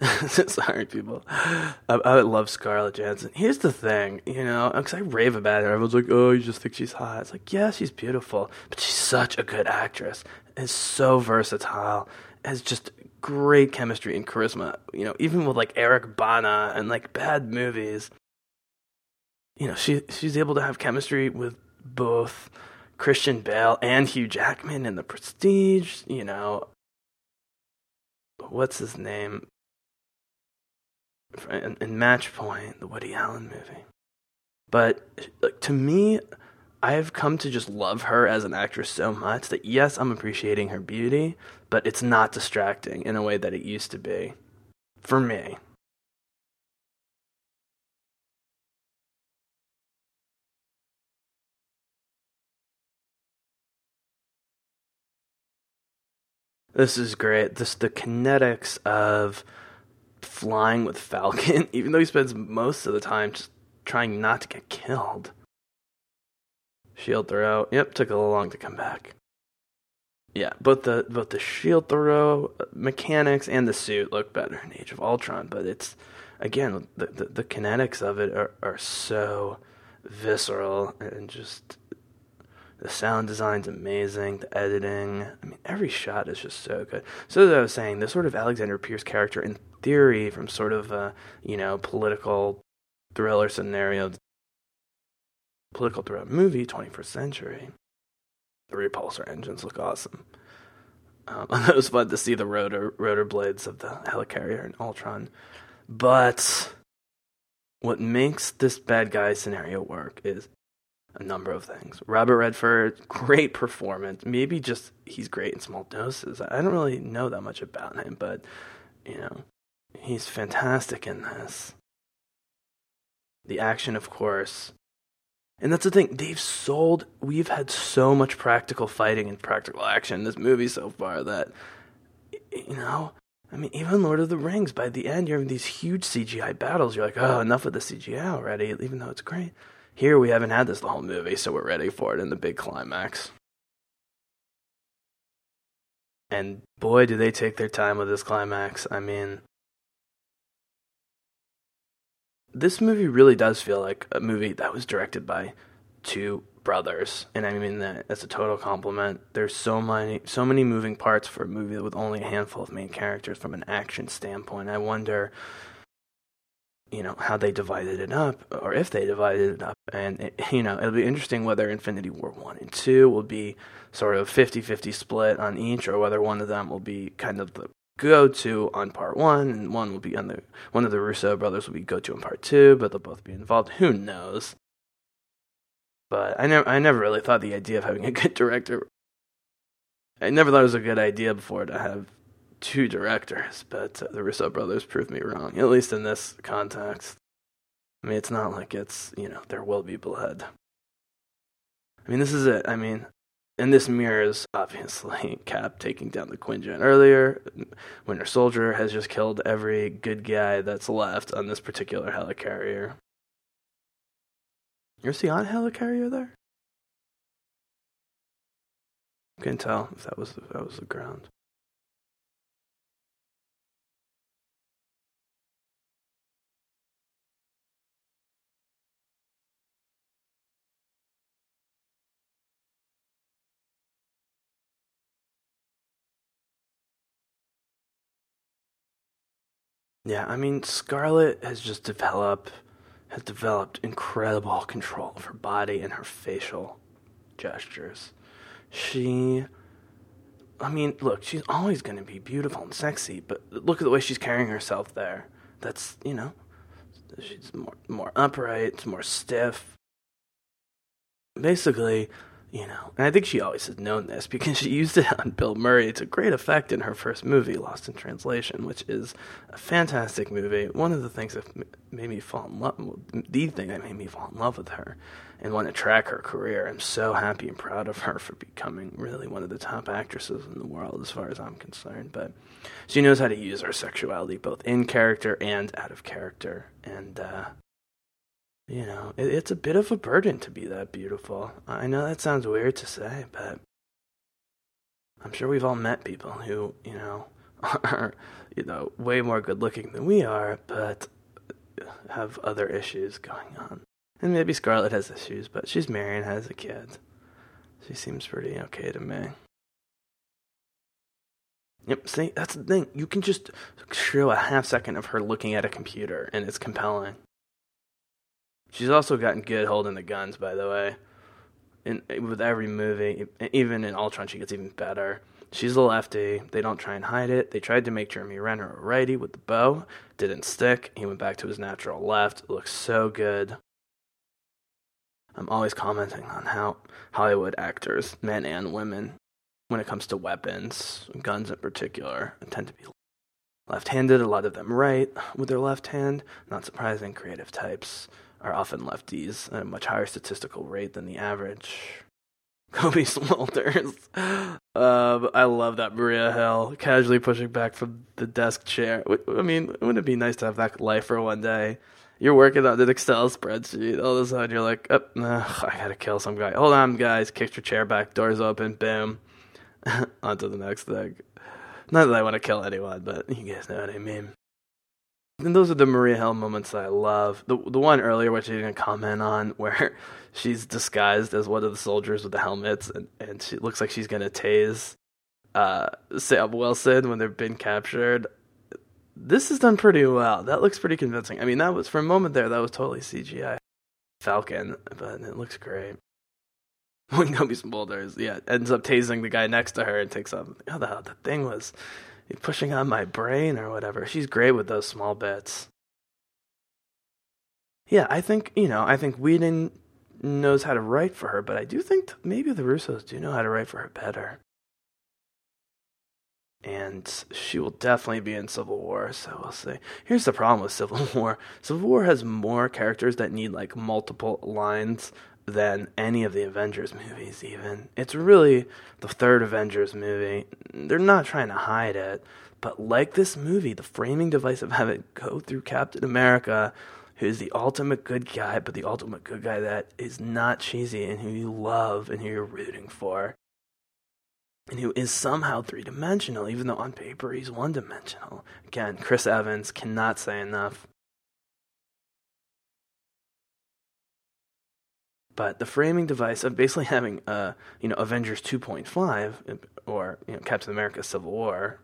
Sorry, people. I, I love Scarlett Johansson. Here's the thing, you know, because I rave about her. Everyone's like, "Oh, you just think she's hot." It's like, yeah, she's beautiful, but she's such a good actress. Is so versatile. Has just great chemistry and charisma. You know, even with like Eric Bana and like bad movies. You know, she she's able to have chemistry with both Christian Bale and Hugh Jackman in The Prestige. You know, what's his name? in, in Match Point, the Woody Allen movie. But like, to me, I've come to just love her as an actress so much that yes, I'm appreciating her beauty, but it's not distracting in a way that it used to be. For me. This is great. This the kinetics of flying with Falcon, even though he spends most of the time just trying not to get killed. Shield throw. Yep, took a little long to come back. Yeah, both the both the shield throw uh, mechanics and the suit look better in Age of Ultron, but it's again the the, the kinetics of it are, are so visceral and just the sound design's amazing. The editing, I mean, every shot is just so good. So as I was saying, this sort of Alexander Pierce character, in theory, from sort of a you know political thriller scenario, political thriller movie, 21st century. The repulsor engines look awesome. Um, it was fun to see the rotor rotor blades of the helicarrier and Ultron, but what makes this bad guy scenario work is a number of things. Robert Redford, great performance. Maybe just he's great in small doses. I don't really know that much about him, but you know, he's fantastic in this. The action, of course. And that's the thing, they've sold we've had so much practical fighting and practical action in this movie so far that you know, I mean, even Lord of the Rings, by the end, you're having these huge CGI battles. You're like, oh, enough of the CGI already, even though it's great. Here we haven't had this the whole movie, so we're ready for it in the big climax. And boy, do they take their time with this climax. I mean, this movie really does feel like a movie that was directed by two brothers, and I mean that as a total compliment. There's so many, so many moving parts for a movie with only a handful of main characters from an action standpoint. I wonder you know how they divided it up or if they divided it up and it, you know it'll be interesting whether infinity war 1 and 2 will be sort of 50-50 split on each or whether one of them will be kind of the go-to on part 1 and one will be on the one of the russo brothers will be go-to on part 2 but they'll both be involved who knows but i never i never really thought the idea of having a good director i never thought it was a good idea before to have two directors, but uh, the Russo brothers proved me wrong, at least in this context. I mean, it's not like it's, you know, there will be blood. I mean, this is it. I mean, and this mirrors, obviously, Cap taking down the Quinjet earlier. Winter Soldier has just killed every good guy that's left on this particular helicarrier. Is he on helicarrier there? Couldn't tell if that was if that was the ground. Yeah, I mean, Scarlett has just developed has developed incredible control of her body and her facial gestures. She I mean, look, she's always going to be beautiful and sexy, but look at the way she's carrying herself there. That's, you know, she's more more upright, it's more stiff. Basically, you know, and I think she always has known this because she used it on Bill Murray to great effect in her first movie, Lost in Translation, which is a fantastic movie. One of the things that made me fall in love, the thing that made me fall in love with her and want to track her career. I'm so happy and proud of her for becoming really one of the top actresses in the world, as far as I'm concerned. But she knows how to use her sexuality both in character and out of character, and uh, you know, it, it's a bit of a burden to be that beautiful. I know that sounds weird to say, but I'm sure we've all met people who, you know, are, you know, way more good looking than we are, but have other issues going on. And maybe Scarlett has issues, but she's married and has a kid. She seems pretty okay to me. Yep, see, that's the thing. You can just show a half second of her looking at a computer, and it's compelling. She's also gotten good holding the guns, by the way. In with every movie, even in Ultron, she gets even better. She's a lefty. They don't try and hide it. They tried to make Jeremy Renner a righty with the bow. Didn't stick. He went back to his natural left. Looks so good. I'm always commenting on how Hollywood actors, men and women, when it comes to weapons, guns in particular, tend to be left handed, a lot of them right with their left hand. Not surprising, creative types are often lefties at a much higher statistical rate than the average. Cobie Smulders. Uh, I love that Maria Hill casually pushing back from the desk chair. I mean, wouldn't it be nice to have that life for one day? You're working on an Excel spreadsheet. All of a sudden, you're like, oh, nah, I gotta kill some guy. Hold on, guys. Kick your chair back. Doors open. Boom. on to the next thing. Not that I want to kill anyone, but you guys know what I mean. And those are the Maria Hill moments that I love. The the one earlier, which I didn't comment on, where she's disguised as one of the soldiers with the helmets, and, and she looks like she's gonna tase uh, Sam Wilson when they've been captured. This is done pretty well. That looks pretty convincing. I mean, that was for a moment there. That was totally CGI Falcon, but it looks great. When Cobie Smulders, yeah, ends up tasing the guy next to her and takes off. Oh, the, hell the thing was pushing on my brain or whatever. She's great with those small bits. Yeah, I think, you know, I think Whedon knows how to write for her, but I do think maybe the Russos do know how to write for her better. And she will definitely be in Civil War, so we'll see. Here's the problem with Civil War Civil War has more characters that need like multiple lines than any of the Avengers movies, even. It's really the third Avengers movie. They're not trying to hide it, but like this movie, the framing device of having go through Captain America, who's the ultimate good guy, but the ultimate good guy that is not cheesy and who you love and who you're rooting for. And who is somehow three dimensional, even though on paper he's one dimensional. Again, Chris Evans cannot say enough. But the framing device of basically having, uh, you know, Avengers 2.5 or you know, Captain America: Civil War,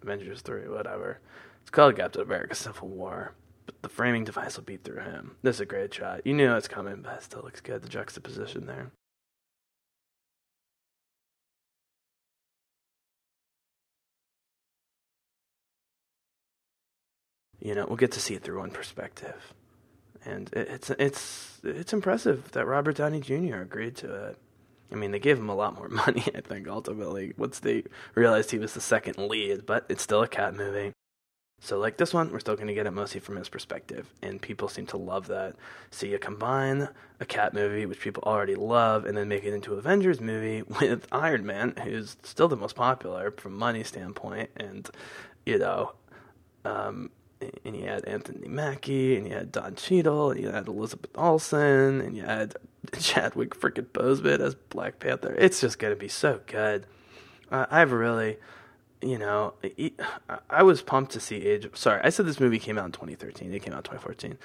Avengers 3, whatever. It's called Captain America: Civil War. But the framing device will beat through him. This is a great shot. You knew it's coming, but it still looks good. The juxtaposition there. You know, we'll get to see it through one perspective and it's it's it's impressive that Robert Downey Jr. agreed to it. I mean, they gave him a lot more money, I think, ultimately, once they realized he was the second lead, but it's still a Cap movie. So, like this one, we're still going to get it mostly from his perspective, and people seem to love that. So, you combine a Cap movie, which people already love, and then make it into Avengers movie with Iron Man, who's still the most popular from money standpoint, and, you know, um, and you had Anthony Mackie, and you had Don Cheadle, and you had Elizabeth Olsen, and you had Chadwick freaking Boseman as Black Panther. It's just gonna be so good. Uh, I've really, you know, I was pumped to see Age. Sorry, I said this movie came out in 2013. It came out in 2014.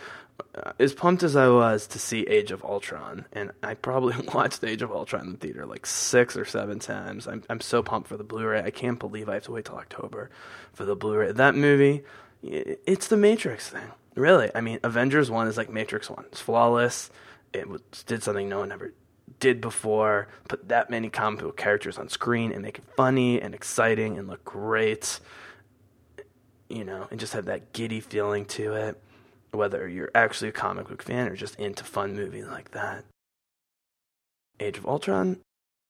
Uh, as pumped as I was to see Age of Ultron, and I probably watched Age of Ultron in the theater like six or seven times. I'm I'm so pumped for the Blu-ray. I can't believe I have to wait till October for the Blu-ray. That movie it's the Matrix thing, really. I mean, Avengers One is like Matrix One. It's flawless. It was, did something no one ever did before, put that many comic book characters on screen and make it funny and exciting and look great. You know, and just have that giddy feeling to it, whether you're actually a comic book fan or just into fun movies like that. Age of Ultron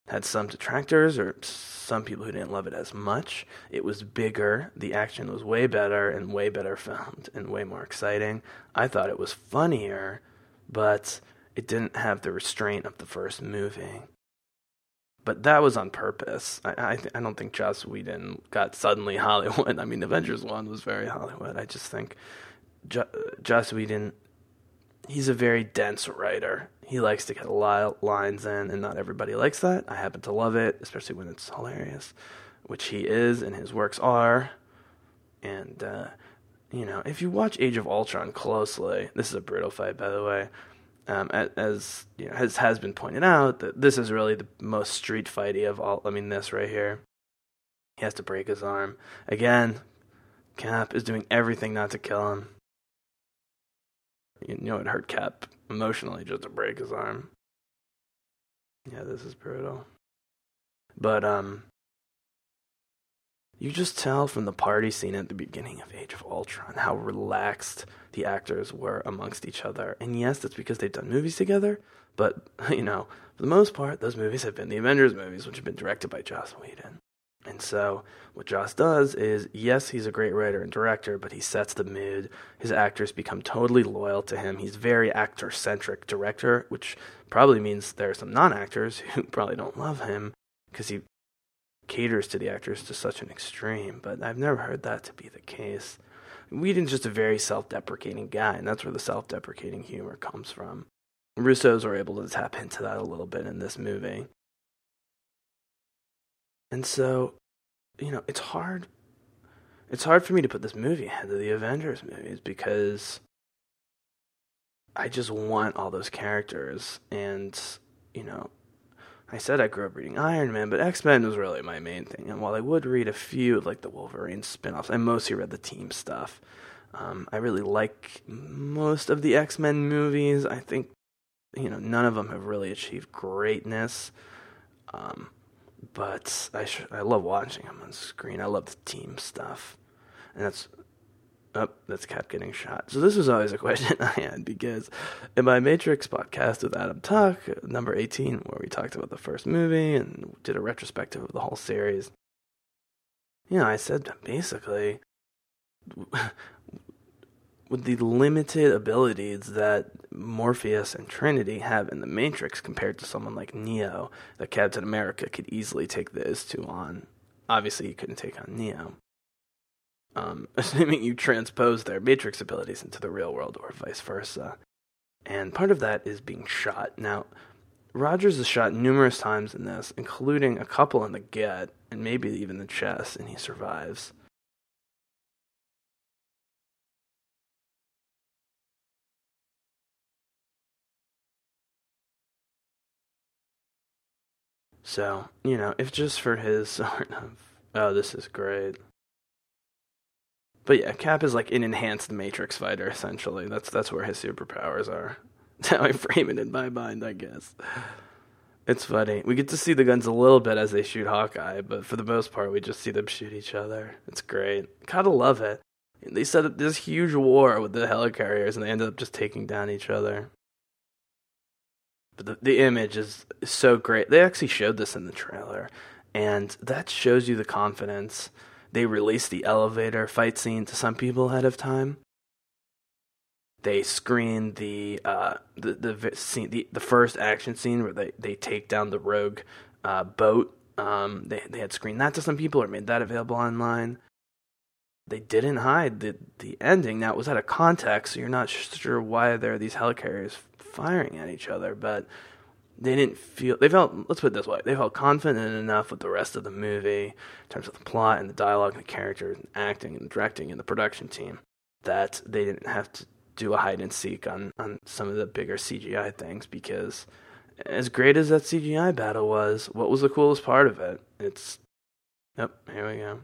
had some detractors or some people who didn't love it as much. It was bigger, the action was way better and way better filmed and way more exciting. I thought it was funnier, but it didn't have the restraint of the first movie. But that was on purpose. I I, th- I don't think Joss Whedon got suddenly Hollywood. I mean, Avengers One was very Hollywood. I just think jo- uh, Joss Whedon, he's a very dense writer. He likes to get a lot of lines in, and not everybody likes that. I happen to love it, especially when it's hilarious, which he is, and his works are. And uh, you know, if you watch Age of Ultron closely, this is a brutal fight, by the way um, as you know, has has been pointed out, that this is really the most street fighty of all. I mean, this right here, he has to break his arm again. Cap is doing everything not to kill him. You know, it hurt Cap emotionally just to break his arm. Yeah, this is brutal. But um, you just tell from the party scene at the beginning of Age of Ultron how relaxed the actors were amongst each other. And yes, that's because they've done movies together, but, you know, for the most part, those movies have been the Avengers movies, which have been directed by Joss Whedon. And so, what Joss does is, yes, he's a great writer and director, but he sets the mood. His actors become totally loyal to him. He's very actor centric director, which probably means there are some non actors who probably don't love him because he caters to the actors to such an extreme, but I've never heard that to be the case. Whedon's just a very self deprecating guy, and that's where the self deprecating humor comes from. Russos were able to tap into that a little bit in this movie. And so, you know, it's hard it's hard for me to put this movie ahead of the Avengers movies because I just want all those characters and you know, I said I grew up reading Iron Man, but X Men was really my main thing. And while I would read a few like the Wolverine spin offs, I mostly read the team stuff. Um, I really like most of the X Men movies. I think, you know, none of them have really achieved greatness. Um, but I sh- I love watching them on screen. I love the team stuff, and that's Oh, that's Cap getting shot. So this was always a question I had because in my Matrix podcast with Adam Tuck, number 18, where we talked about the first movie and did a retrospective of the whole series, you know, I said basically with the limited abilities that Morpheus and Trinity have in the Matrix compared to someone like Neo, that Captain America could easily take those two on. Obviously, he couldn't take on Neo um, assuming you transpose their matrix abilities into the real world or vice versa. And part of that is being shot. Now, Rogers is shot numerous times in this, including a couple in the gut and maybe even the chest, and he survives. So, you know, if just for his sort of, oh, this is great. But yeah, Cap is like an enhanced Matrix fighter, essentially. That's that's where his superpowers are. That's how I frame it in my mind, I guess. It's funny. We get to see the guns a little bit as they shoot Hawkeye, but for the most part, we just see them shoot each other. It's great. Gotta love it. They set up this huge war with the helicarriers, and they ended up just taking down each other. The, the image is so great. They actually showed this in the trailer, and that shows you the confidence they released the elevator fight scene to some people ahead of time. They screened the uh, the the scene, the, the first action scene where they, they take down the rogue uh, boat. Um, they they had screened that to some people or made that available online. They didn't hide the the ending. That was out of context, so you're not sure why there are these helicarriers firing at each other. But they didn't feel they felt let's put it this way they felt confident enough with the rest of the movie in terms of the plot and the dialogue and the characters and acting and directing and the production team that they didn't have to do a hide and seek on on some of the bigger CGI things because as great as that CGI battle was what was the coolest part of it it's yep here we go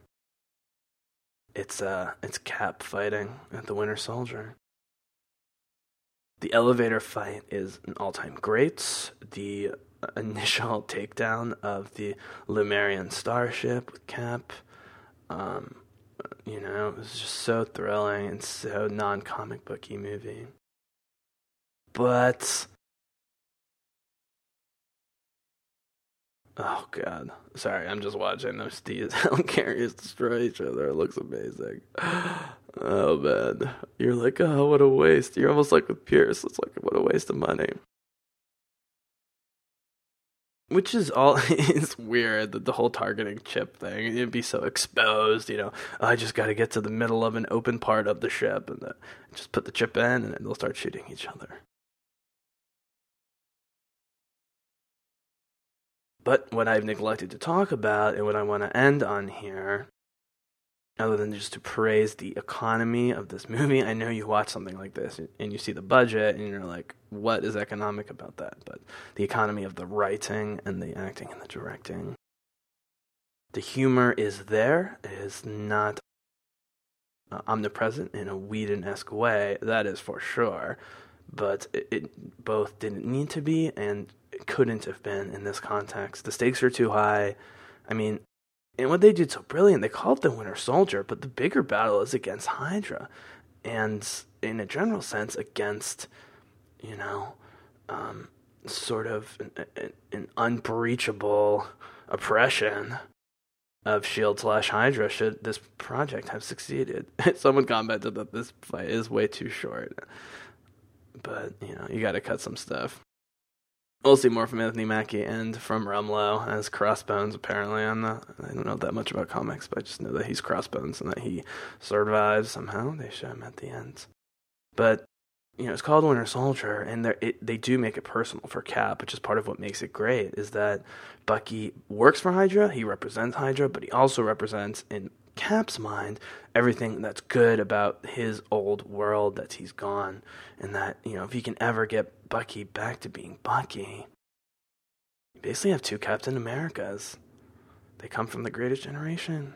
it's uh it's cap fighting at the winter soldier the elevator fight is an all time great. The initial takedown of the Lemurian starship with Cap. Um, you know, it was just so thrilling and so non comic booky movie. But Oh god. Sorry, I'm just watching those Steve's Helicarriers destroy each other. It looks amazing. Oh man. You're like, oh what a waste. You're almost like with Pierce. It's like what a waste of money. Which is all it's weird that the whole targeting chip thing. It'd be so exposed, you know. Oh, I just gotta get to the middle of an open part of the ship and the, just put the chip in and they'll start shooting each other. But what I've neglected to talk about and what I want to end on here, other than just to praise the economy of this movie, I know you watch something like this and you see the budget and you're like, what is economic about that? But the economy of the writing and the acting and the directing. The humor is there. It is not uh, omnipresent in a Whedon esque way, that is for sure. But it, it both didn't need to be and couldn't have been in this context. The stakes are too high. I mean, and what they did so brilliant, they called the Winter Soldier, but the bigger battle is against Hydra, and in a general sense, against, you know, um, sort of an, an, an unbreachable oppression of Shield slash Hydra. Should this project have succeeded? Someone commented that this fight is way too short, but you know, you got to cut some stuff. We'll see more from Anthony Mackie and from Rumlow as Crossbones. Apparently, not. I don't know that much about comics, but I just know that he's Crossbones and that he survives somehow. They show him at the end, but you know it's called Winter Soldier, and it, they do make it personal for Cap, which is part of what makes it great. Is that Bucky works for Hydra, he represents Hydra, but he also represents in Cap's mind everything that's good about his old world that he's gone, and that you know if he can ever get Bucky back to being Bucky, you basically have two Captain Americas. They come from the greatest generation.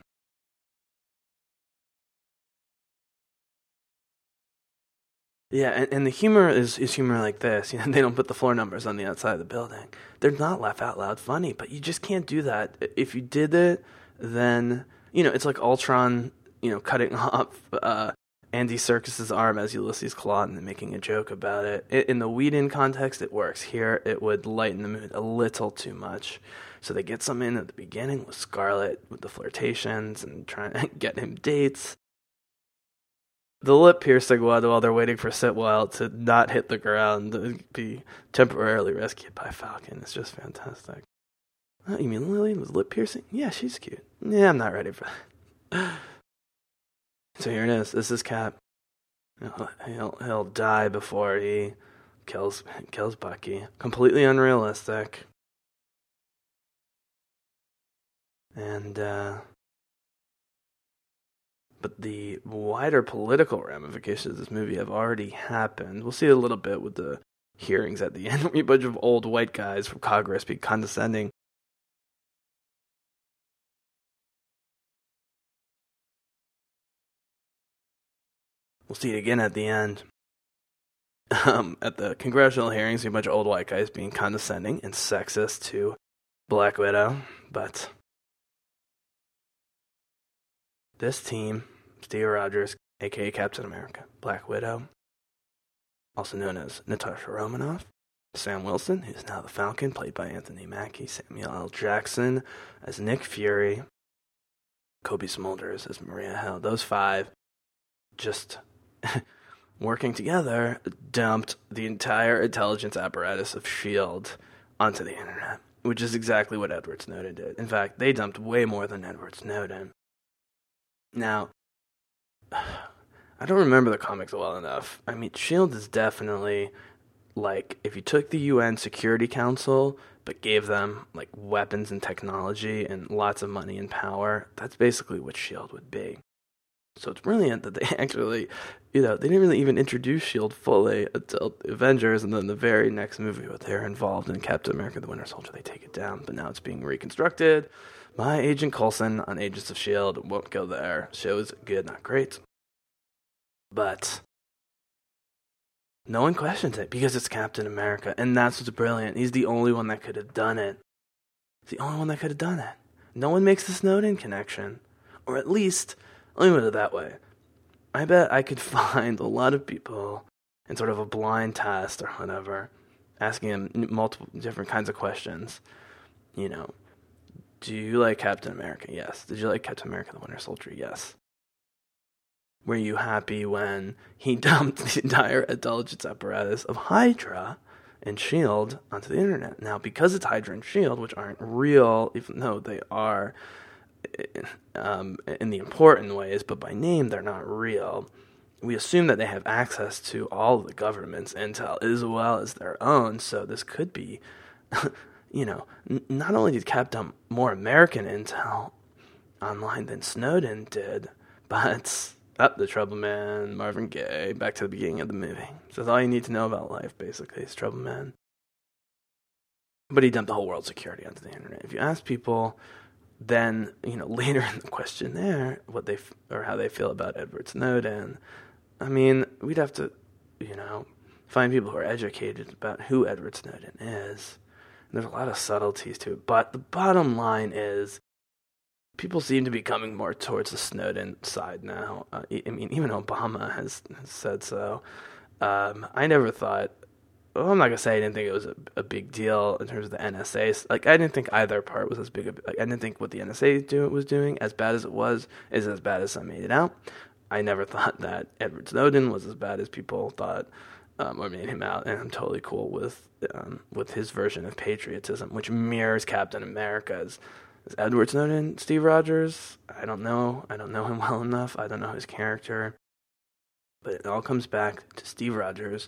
Yeah, and, and the humor is, is humor like this. You know, they don't put the floor numbers on the outside of the building. They're not laugh out loud funny, but you just can't do that. If you did it, then you know, it's like Ultron, you know, cutting off uh, Andy Serkis's arm as Ulysses Klaue and making a joke about it. In the Whedon context, it works. Here, it would lighten the mood a little too much. So they get some in at the beginning with Scarlett, with the flirtations and trying to get him dates. The lip piercing one while they're waiting for Sitwell to not hit the ground and be temporarily rescued by Falcon is just fantastic. Oh, you mean Lillian with lip piercing? Yeah, she's cute. Yeah, I'm not ready for that. so here it is. This is Cap. He'll he'll die before he kills kills Bucky. Completely unrealistic. And uh but the wider political ramifications of this movie have already happened. We'll see a little bit with the hearings at the end. a bunch of old white guys from Congress be condescending We'll see it again at the end. Um, at the congressional hearings, a bunch of old white guys being condescending and sexist to Black Widow, but this team, Steve Rogers, aka Captain America, Black Widow, also known as Natasha Romanoff, Sam Wilson, who's now the Falcon, played by Anthony Mackie, Samuel L. Jackson as Nick Fury, Cobie Smulders as Maria Hill. Those five just working together, dumped the entire intelligence apparatus of S.H.I.E.L.D. onto the internet, which is exactly what Edward Snowden did. In fact, they dumped way more than Edward Snowden. Now, I don't remember the comics well enough. I mean, S.H.I.E.L.D. is definitely like if you took the UN Security Council but gave them like weapons and technology and lots of money and power, that's basically what S.H.I.E.L.D. would be. So it's brilliant that they actually, you know, they didn't really even introduce Shield fully until Avengers, and then the very next movie where they're involved in Captain America: The Winter Soldier, they take it down. But now it's being reconstructed My Agent Coulson on Agents of Shield. Won't go there. Show's good, not great, but No one questions it because it's Captain America, and that's what's brilliant. He's the only one that could have done it. The only one that could have done it. No one makes the Snowden connection, or at least, let me put it that way. I bet I could find a lot of people in sort of a blind test or whatever, asking them multiple different kinds of questions. You know, do you like Captain America? Yes. Did you like Captain America: The Winter Soldier? Yes were you happy when he dumped the entire intelligence apparatus of Hydra and Shield onto the internet? Now, because it's Hydra and Shield, which aren't real, even though they are um, in the important ways, but by name they're not real. We assume that they have access to all the government's intel as well as their own. So this could be, you know, n- not only did Cap dump more American intel online than Snowden did, but up oh, the Trouble Man, Marvin Gaye, back to the beginning of the movie. So that's all you need to know about life, basically, is Trouble Man. But he dumped the whole world's security onto the internet. If you ask people, then you know later in the questionnaire what they f- or how they feel about Edward Snowden, I mean, we'd have to, you know, find people who are educated about who Edward Snowden is. And there's a lot of subtleties to it, but the bottom line is people seem to be coming more towards the Snowden side now. Uh, I mean, even Obama has, has said so. Um, I never thought. Well, I'm not gonna say I didn't think it was a, a, big deal in terms of the NSA. Like I didn't think either part was as big. A, like I didn't think what the NSA do, was doing, as bad as it was, is as bad as I made it out. I never thought that Edward Snowden was as bad as people thought. Um, or made him out, and I'm totally cool with um, with his version of patriotism, which mirrors Captain America's is Edward Snowden Steve Rogers? I don't know. I don't know him well enough. I don't know his character. But it all comes back to Steve Rogers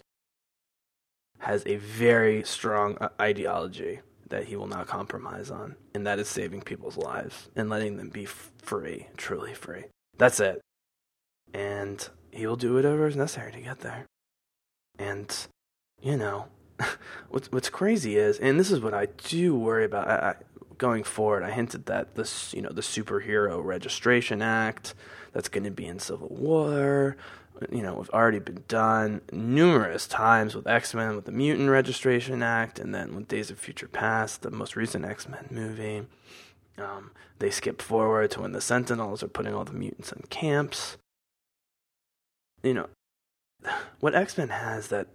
has a very strong uh, ideology that he will not compromise on, and that is saving people's lives and letting them be free, truly free. That's it. And he will do whatever is necessary to get there. And, you know, what's, what's crazy is, and this is what I do worry about. I, going forward, I hinted that this, you know, the Superhero Registration Act that's going to be in Civil War, you know, have already been done numerous times with X Men, with the Mutant Registration Act, and then with Days of Future Past, the most recent X Men movie. Um, they skip forward to when the Sentinels are putting all the mutants in camps. You know, what X Men has that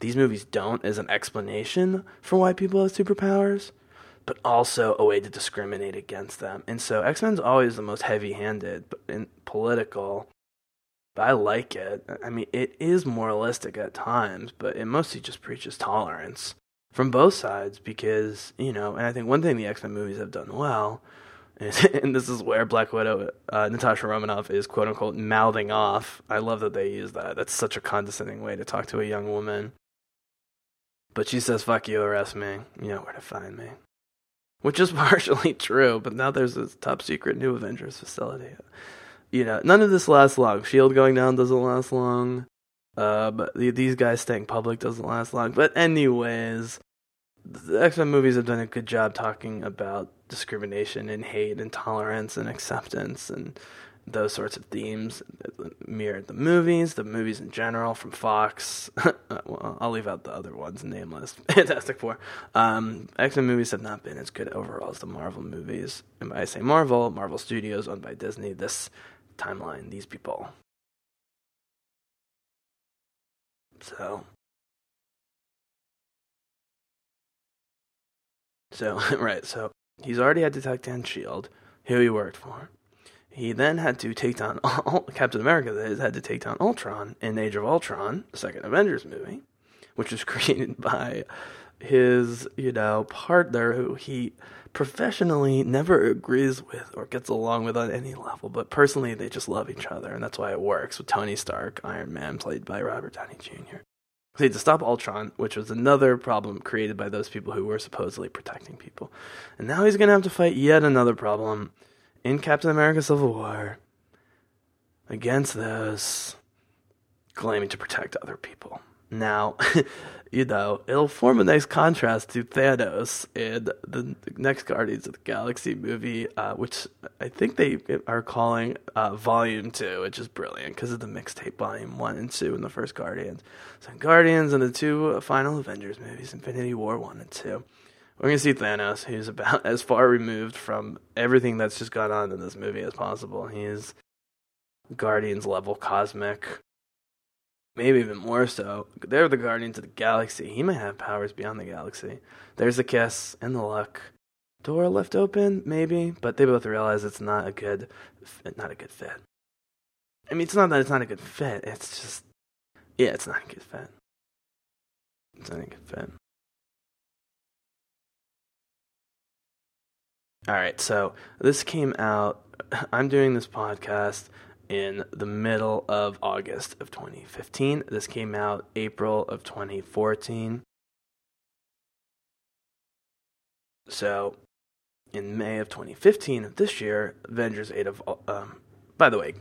these movies don't is an explanation for why people have superpowers but also a way to discriminate against them. And so X Men's always the most heavy handed and political. I like it. I mean, it is moralistic at times, but it mostly just preaches tolerance from both sides because, you know, and I think one thing the X Men movies have done well is, and this is where Black Widow, uh, Natasha Romanoff is quote unquote mouthing off. I love that they use that. That's such a condescending way to talk to a young woman. But she says, fuck you, arrest me. You know where to find me which is partially true. But now there's this top secret new Avengers facility. You know, none of this lasts long. Shield going down doesn't last long. Uh, but the, these guys staying public doesn't last long. But anyways, the X Men movies have done a good job talking about discrimination and hate and tolerance and acceptance and those sorts of themes mirrored the movies, the movies in general from Fox. well, I'll leave out the other ones, nameless. Fantastic Four. Um, X Men movies have not been as good overall as the Marvel movies. And by I say Marvel, Marvel Studios owned by Disney. This timeline, these people. So. So, right, so he's already had to take down S.H.I.E.L.D., who he worked for. He then had to take down Captain America. That is, had to take down Ultron in Age of Ultron, the second Avengers movie, which was created by his, you know, partner who he professionally never agrees with or gets along with on any level, but personally they just love each other, and that's why it works with Tony Stark, Iron Man, played by Robert Downey Jr. He had to stop Ultron, which was another problem created by those people who were supposedly protecting people. And now he's going to have to fight yet another problem in Captain America Civil War against those claiming to protect other people. Now, you know, it'll form a nice contrast to Thanos in the next Guardians of the Galaxy movie, uh, which I think they are calling uh, Volume 2, which is brilliant because of the mixtape Volume 1 and 2 in the first Guardians. So, Guardians and the two final Avengers movies, Infinity War 1 and 2. We're going to see Thanos, who's about as far removed from everything that's just gone on in this movie as possible. He's Guardians level cosmic maybe even more so. They're the guardians of the galaxy. He might have powers beyond the galaxy. There's the kiss and the luck. Door left open, maybe, but they both realize it's not a good, not a good fit. I mean, it's not that it's not a good fit. It's just, yeah, it's not a good fit. It's not a good fit. All right, so this came out. I'm doing this podcast in the middle of August of 2015. This came out April of 2014. So, in May of 2015 of this year, Avengers Age of. Um, by the way,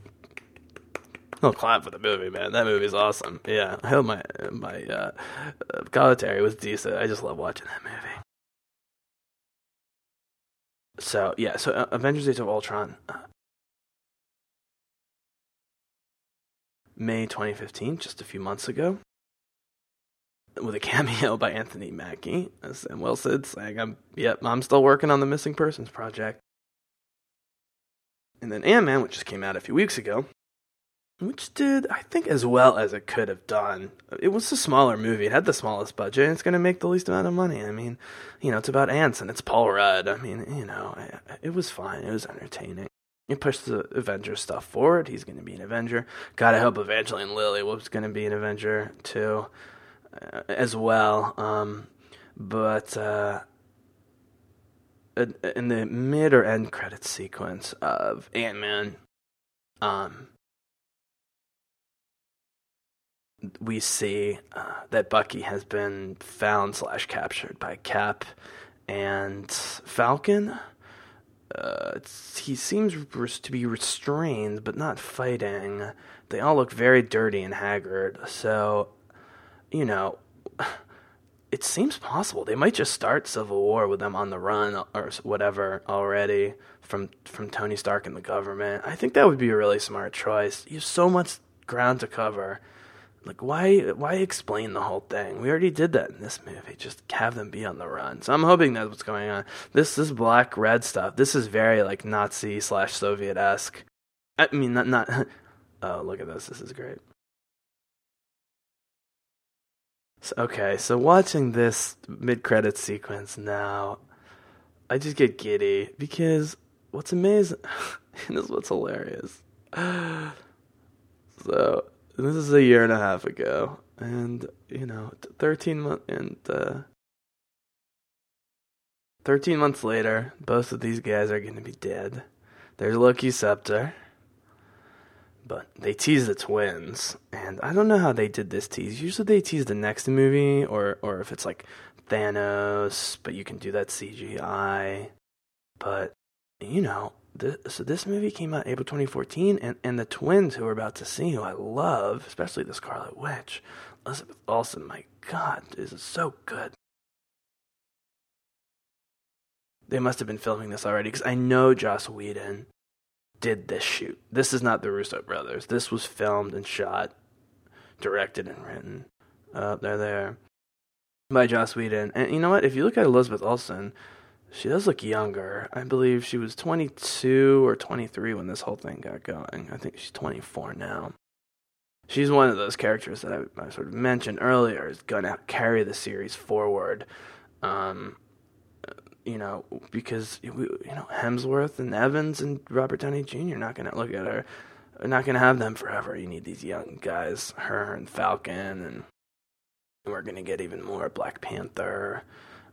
I'll clap for the movie, man. That movie's awesome. Yeah, I hope my my uh, commentary was decent. I just love watching that movie. So yeah, so uh, Avengers: Age of Ultron. Uh, May 2015, just a few months ago, with a cameo by Anthony Mackie as Sam Wilson saying, "I'm yep, I'm still working on the missing persons project." And then Ant Man, which just came out a few weeks ago, which did I think as well as it could have done. It was a smaller movie; it had the smallest budget, and it's going to make the least amount of money. I mean, you know, it's about ants and it's Paul Rudd. I mean, you know, it was fine. It was entertaining. He pushed the Avenger stuff forward. He's going to be an Avenger. Gotta hope Evangeline Lilly was going to be an Avenger too, uh, as well. Um, but uh, in the mid or end credit sequence of Ant Man, um, we see uh, that Bucky has been found slash captured by Cap and Falcon uh, he seems to be restrained, but not fighting. They all look very dirty and haggard. So, you know, it seems possible they might just start civil war with them on the run or whatever already from from Tony Stark and the government. I think that would be a really smart choice. You have so much ground to cover like why why explain the whole thing? We already did that in this movie. Just have them be on the run. So I'm hoping that's what's going on. This this black red stuff. This is very like Nazi slash Soviet esque. I mean not not. oh look at this. This is great. So, okay, so watching this mid credit sequence now, I just get giddy because what's amazing and this is what's hilarious. So this is a year and a half ago, and you know, thirteen months and uh, thirteen months later, both of these guys are going to be dead. There's Loki Scepter, but they tease the twins, and I don't know how they did this tease. Usually they tease the next movie, or or if it's like Thanos, but you can do that CGI. But you know, this, so this movie came out April 2014, and, and the twins who we're about to see, who I love, especially the Scarlet Witch, Elizabeth Olsen, my God, this is so good. They must have been filming this already, because I know Joss Whedon did this shoot. This is not the Russo brothers. This was filmed and shot, directed and written. Uh, they're there by Joss Whedon. And you know what? If you look at Elizabeth Olsen, she does look younger. I believe she was 22 or 23 when this whole thing got going. I think she's 24 now. She's one of those characters that I, I sort of mentioned earlier is going to carry the series forward. Um, you know, because you know Hemsworth and Evans and Robert Downey Jr. not going to look at her. Not going to have them forever. You need these young guys, her and Falcon, and we're going to get even more Black Panther.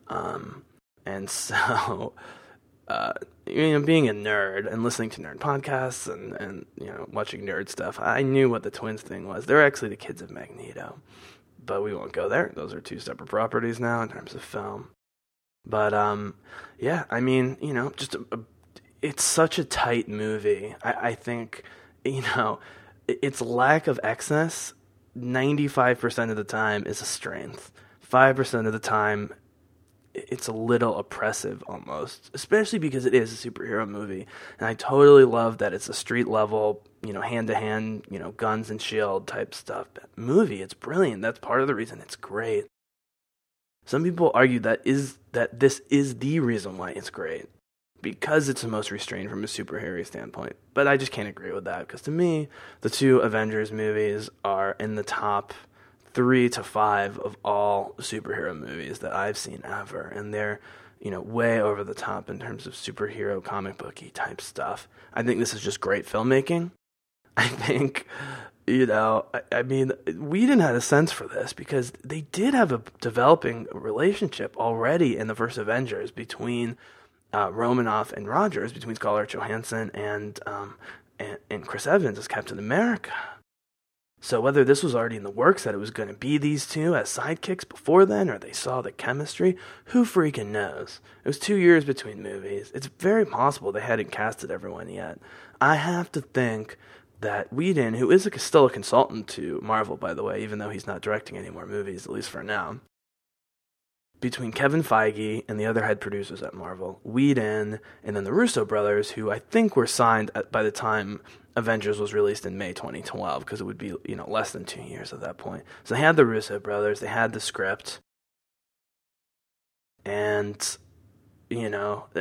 Um, and so, uh, you know, being a nerd and listening to nerd podcasts and, and, you know, watching nerd stuff, I knew what the twins thing was. They're actually the kids of Magneto. But we won't go there. Those are two separate properties now in terms of film. But, um, yeah, I mean, you know, just a, a, it's such a tight movie. I, I think, you know, its lack of excess 95% of the time is a strength. 5% of the time it's a little oppressive almost, especially because it is a superhero movie. And I totally love that it's a street level, you know, hand to hand, you know, guns and shield type stuff movie. It's brilliant. That's part of the reason it's great. Some people argue that is that this is the reason why it's great because it's the most restrained from a superhero standpoint. But I just can't agree with that because to me, the two Avengers movies are in the top three to five of all superhero movies that I've seen ever, and they're you know way over the top in terms of superhero comic booky type stuff. I think this is just great filmmaking. I think you know, I, I, mean, Whedon had a sense for this because they did have a developing relationship already in the first Avengers between uh, Romanoff and Rogers, between Scarlett Johansson and, um, and and Chris Evans as Captain America. So whether this was already in the works that it was going to be these two as sidekicks before then, or they saw the chemistry, who freaking knows? It was two years between movies. It's very possible they hadn't casted everyone yet. I have to think that Whedon, who is a, still a consultant to Marvel, by the way, even though he's not directing any more movies, at least for now, between Kevin Feige and the other head producers at Marvel, Whedon, and then the Russo brothers, who I think were signed at, by the time Avengers was released in May 2012, because it would be you know less than two years at that point. So they had the Russo brothers, they had the script, and you know,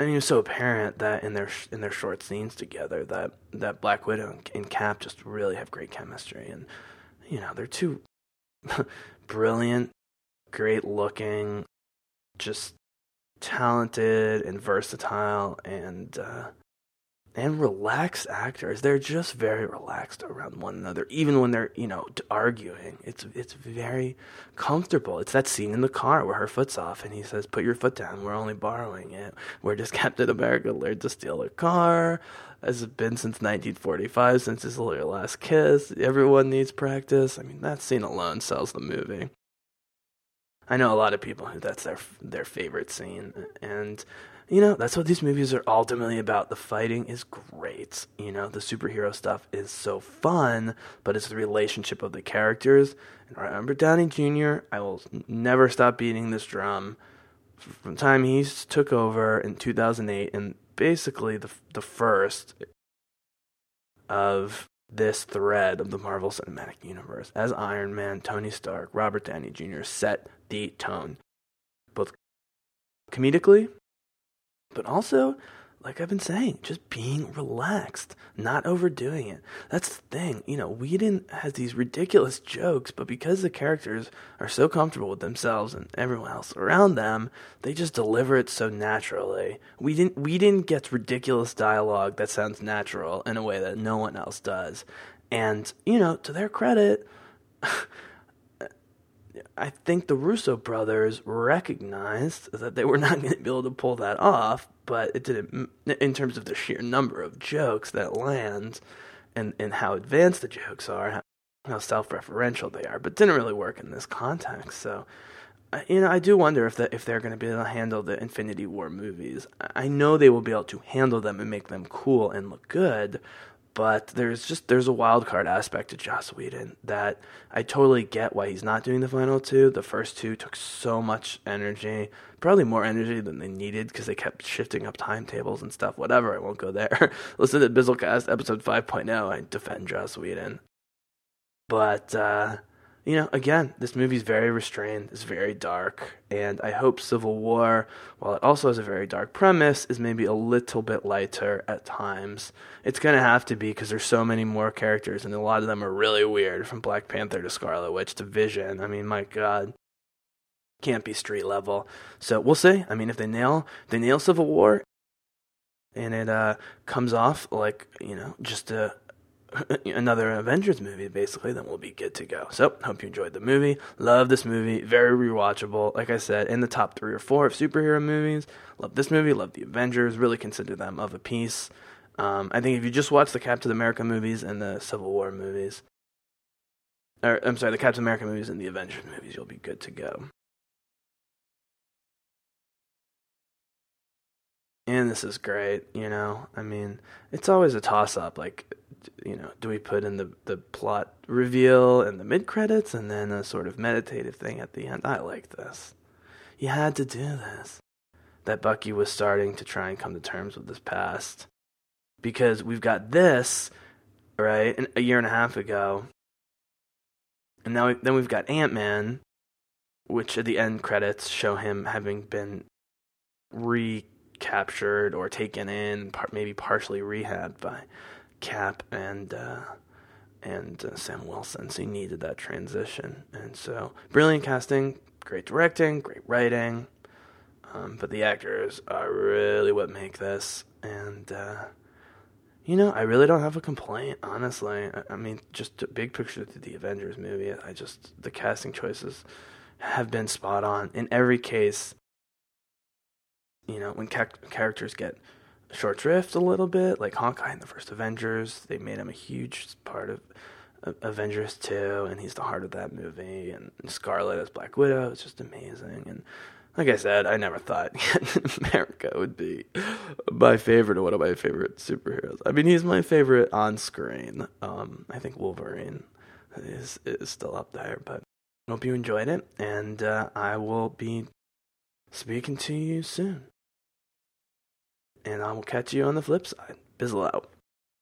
I mean, it was so apparent that in their in their short scenes together, that that Black Widow and Cap just really have great chemistry, and you know, they're two brilliant great looking, just talented and versatile and uh, and relaxed actors. They're just very relaxed around one another, even when they're you know arguing. It's it's very comfortable. It's that scene in the car where her foot's off, and he says, "Put your foot down. We're only borrowing it. we're just Captain America learned to steal a car?" Has it been since 1945, since his last kiss? Everyone needs practice. I mean, that scene alone sells the movie. I know a lot of people who that's their their favorite scene, and you know that's what these movies are ultimately about. The fighting is great, you know, the superhero stuff is so fun, but it's the relationship of the characters. And remember Downey Jr. I will never stop beating this drum. From the time he took over in 2008, and basically the the first of this thread of the Marvel Cinematic Universe. As Iron Man, Tony Stark, Robert Downey Jr. set the tone, both comedically, but also like I've been saying, just being relaxed, not overdoing it. That's the thing. You know, Whedon has these ridiculous jokes, but because the characters are so comfortable with themselves and everyone else around them, they just deliver it so naturally. Whedon, Whedon gets ridiculous dialogue that sounds natural in a way that no one else does. And, you know, to their credit, I think the Russo brothers recognized that they were not going to be able to pull that off, but it didn't, in terms of the sheer number of jokes that land and, and how advanced the jokes are, how, self referential they are, but didn't really work in this context. So, uh, you know, I do wonder if the, if they're going to be able to handle the Infinity War movies. I know they will be able to handle them and make them cool and look good, but there's just there's a wild card aspect to Joss Whedon that I totally get why he's not doing the final two. The first two took so much energy, probably more energy than they needed because they kept shifting up timetables and stuff. Whatever, I won't go there. Listen to Bizzlecast episode 5.0. I defend Joss Whedon, but uh, you know, again, this movie's very restrained, it's very dark, and I hope Civil War, while it also has a very dark premise, is maybe a little bit lighter at times. It's gonna have to be because there's so many more characters, and a lot of them are really weird, from Black Panther to Scarlet Witch to Vision. I mean, my God, can't be street level. So we'll see. I mean, if they nail, they nail Civil War, and it uh, comes off like you know just a another Avengers movie, basically, then we'll be good to go. So, hope you enjoyed the movie. Love this movie. Very rewatchable. Like I said, in the top three or four of superhero movies. Love this movie. Love the Avengers. Really consider them of a piece. Um, I think if you just watch the Captain America movies and the Civil War movies, or I'm sorry, the Captain America movies and the Avengers movies, you'll be good to go. And this is great. You know, I mean, it's always a toss up. Like, you know, do we put in the the plot reveal in the mid credits and then a sort of meditative thing at the end? I like this. You had to do this. That Bucky was starting to try and come to terms with his past because we've got this right a year and a half ago, and now then we've got Ant Man, which at the end credits show him having been recaptured or taken in, maybe partially rehabbed by Cap and uh, and uh, Sam Wilson. So he needed that transition, and so brilliant casting, great directing, great writing. Um, but the actors are really what make this, and uh, you know, I really don't have a complaint, honestly. I, I mean, just big picture to the Avengers movie. I just the casting choices have been spot on in every case. You know, when ca- characters get short shrift a little bit, like Hawkeye in the first Avengers, they made him a huge part of Avengers 2, and he's the heart of that movie. And Scarlett as Black Widow, it's just amazing. And like I said, I never thought America would be my favorite or one of my favorite superheroes. I mean, he's my favorite on screen. Um, I think Wolverine is is still up there, but hope you enjoyed it, and uh, I will be speaking to you soon. And I will catch you on the flip side. Bizzle out.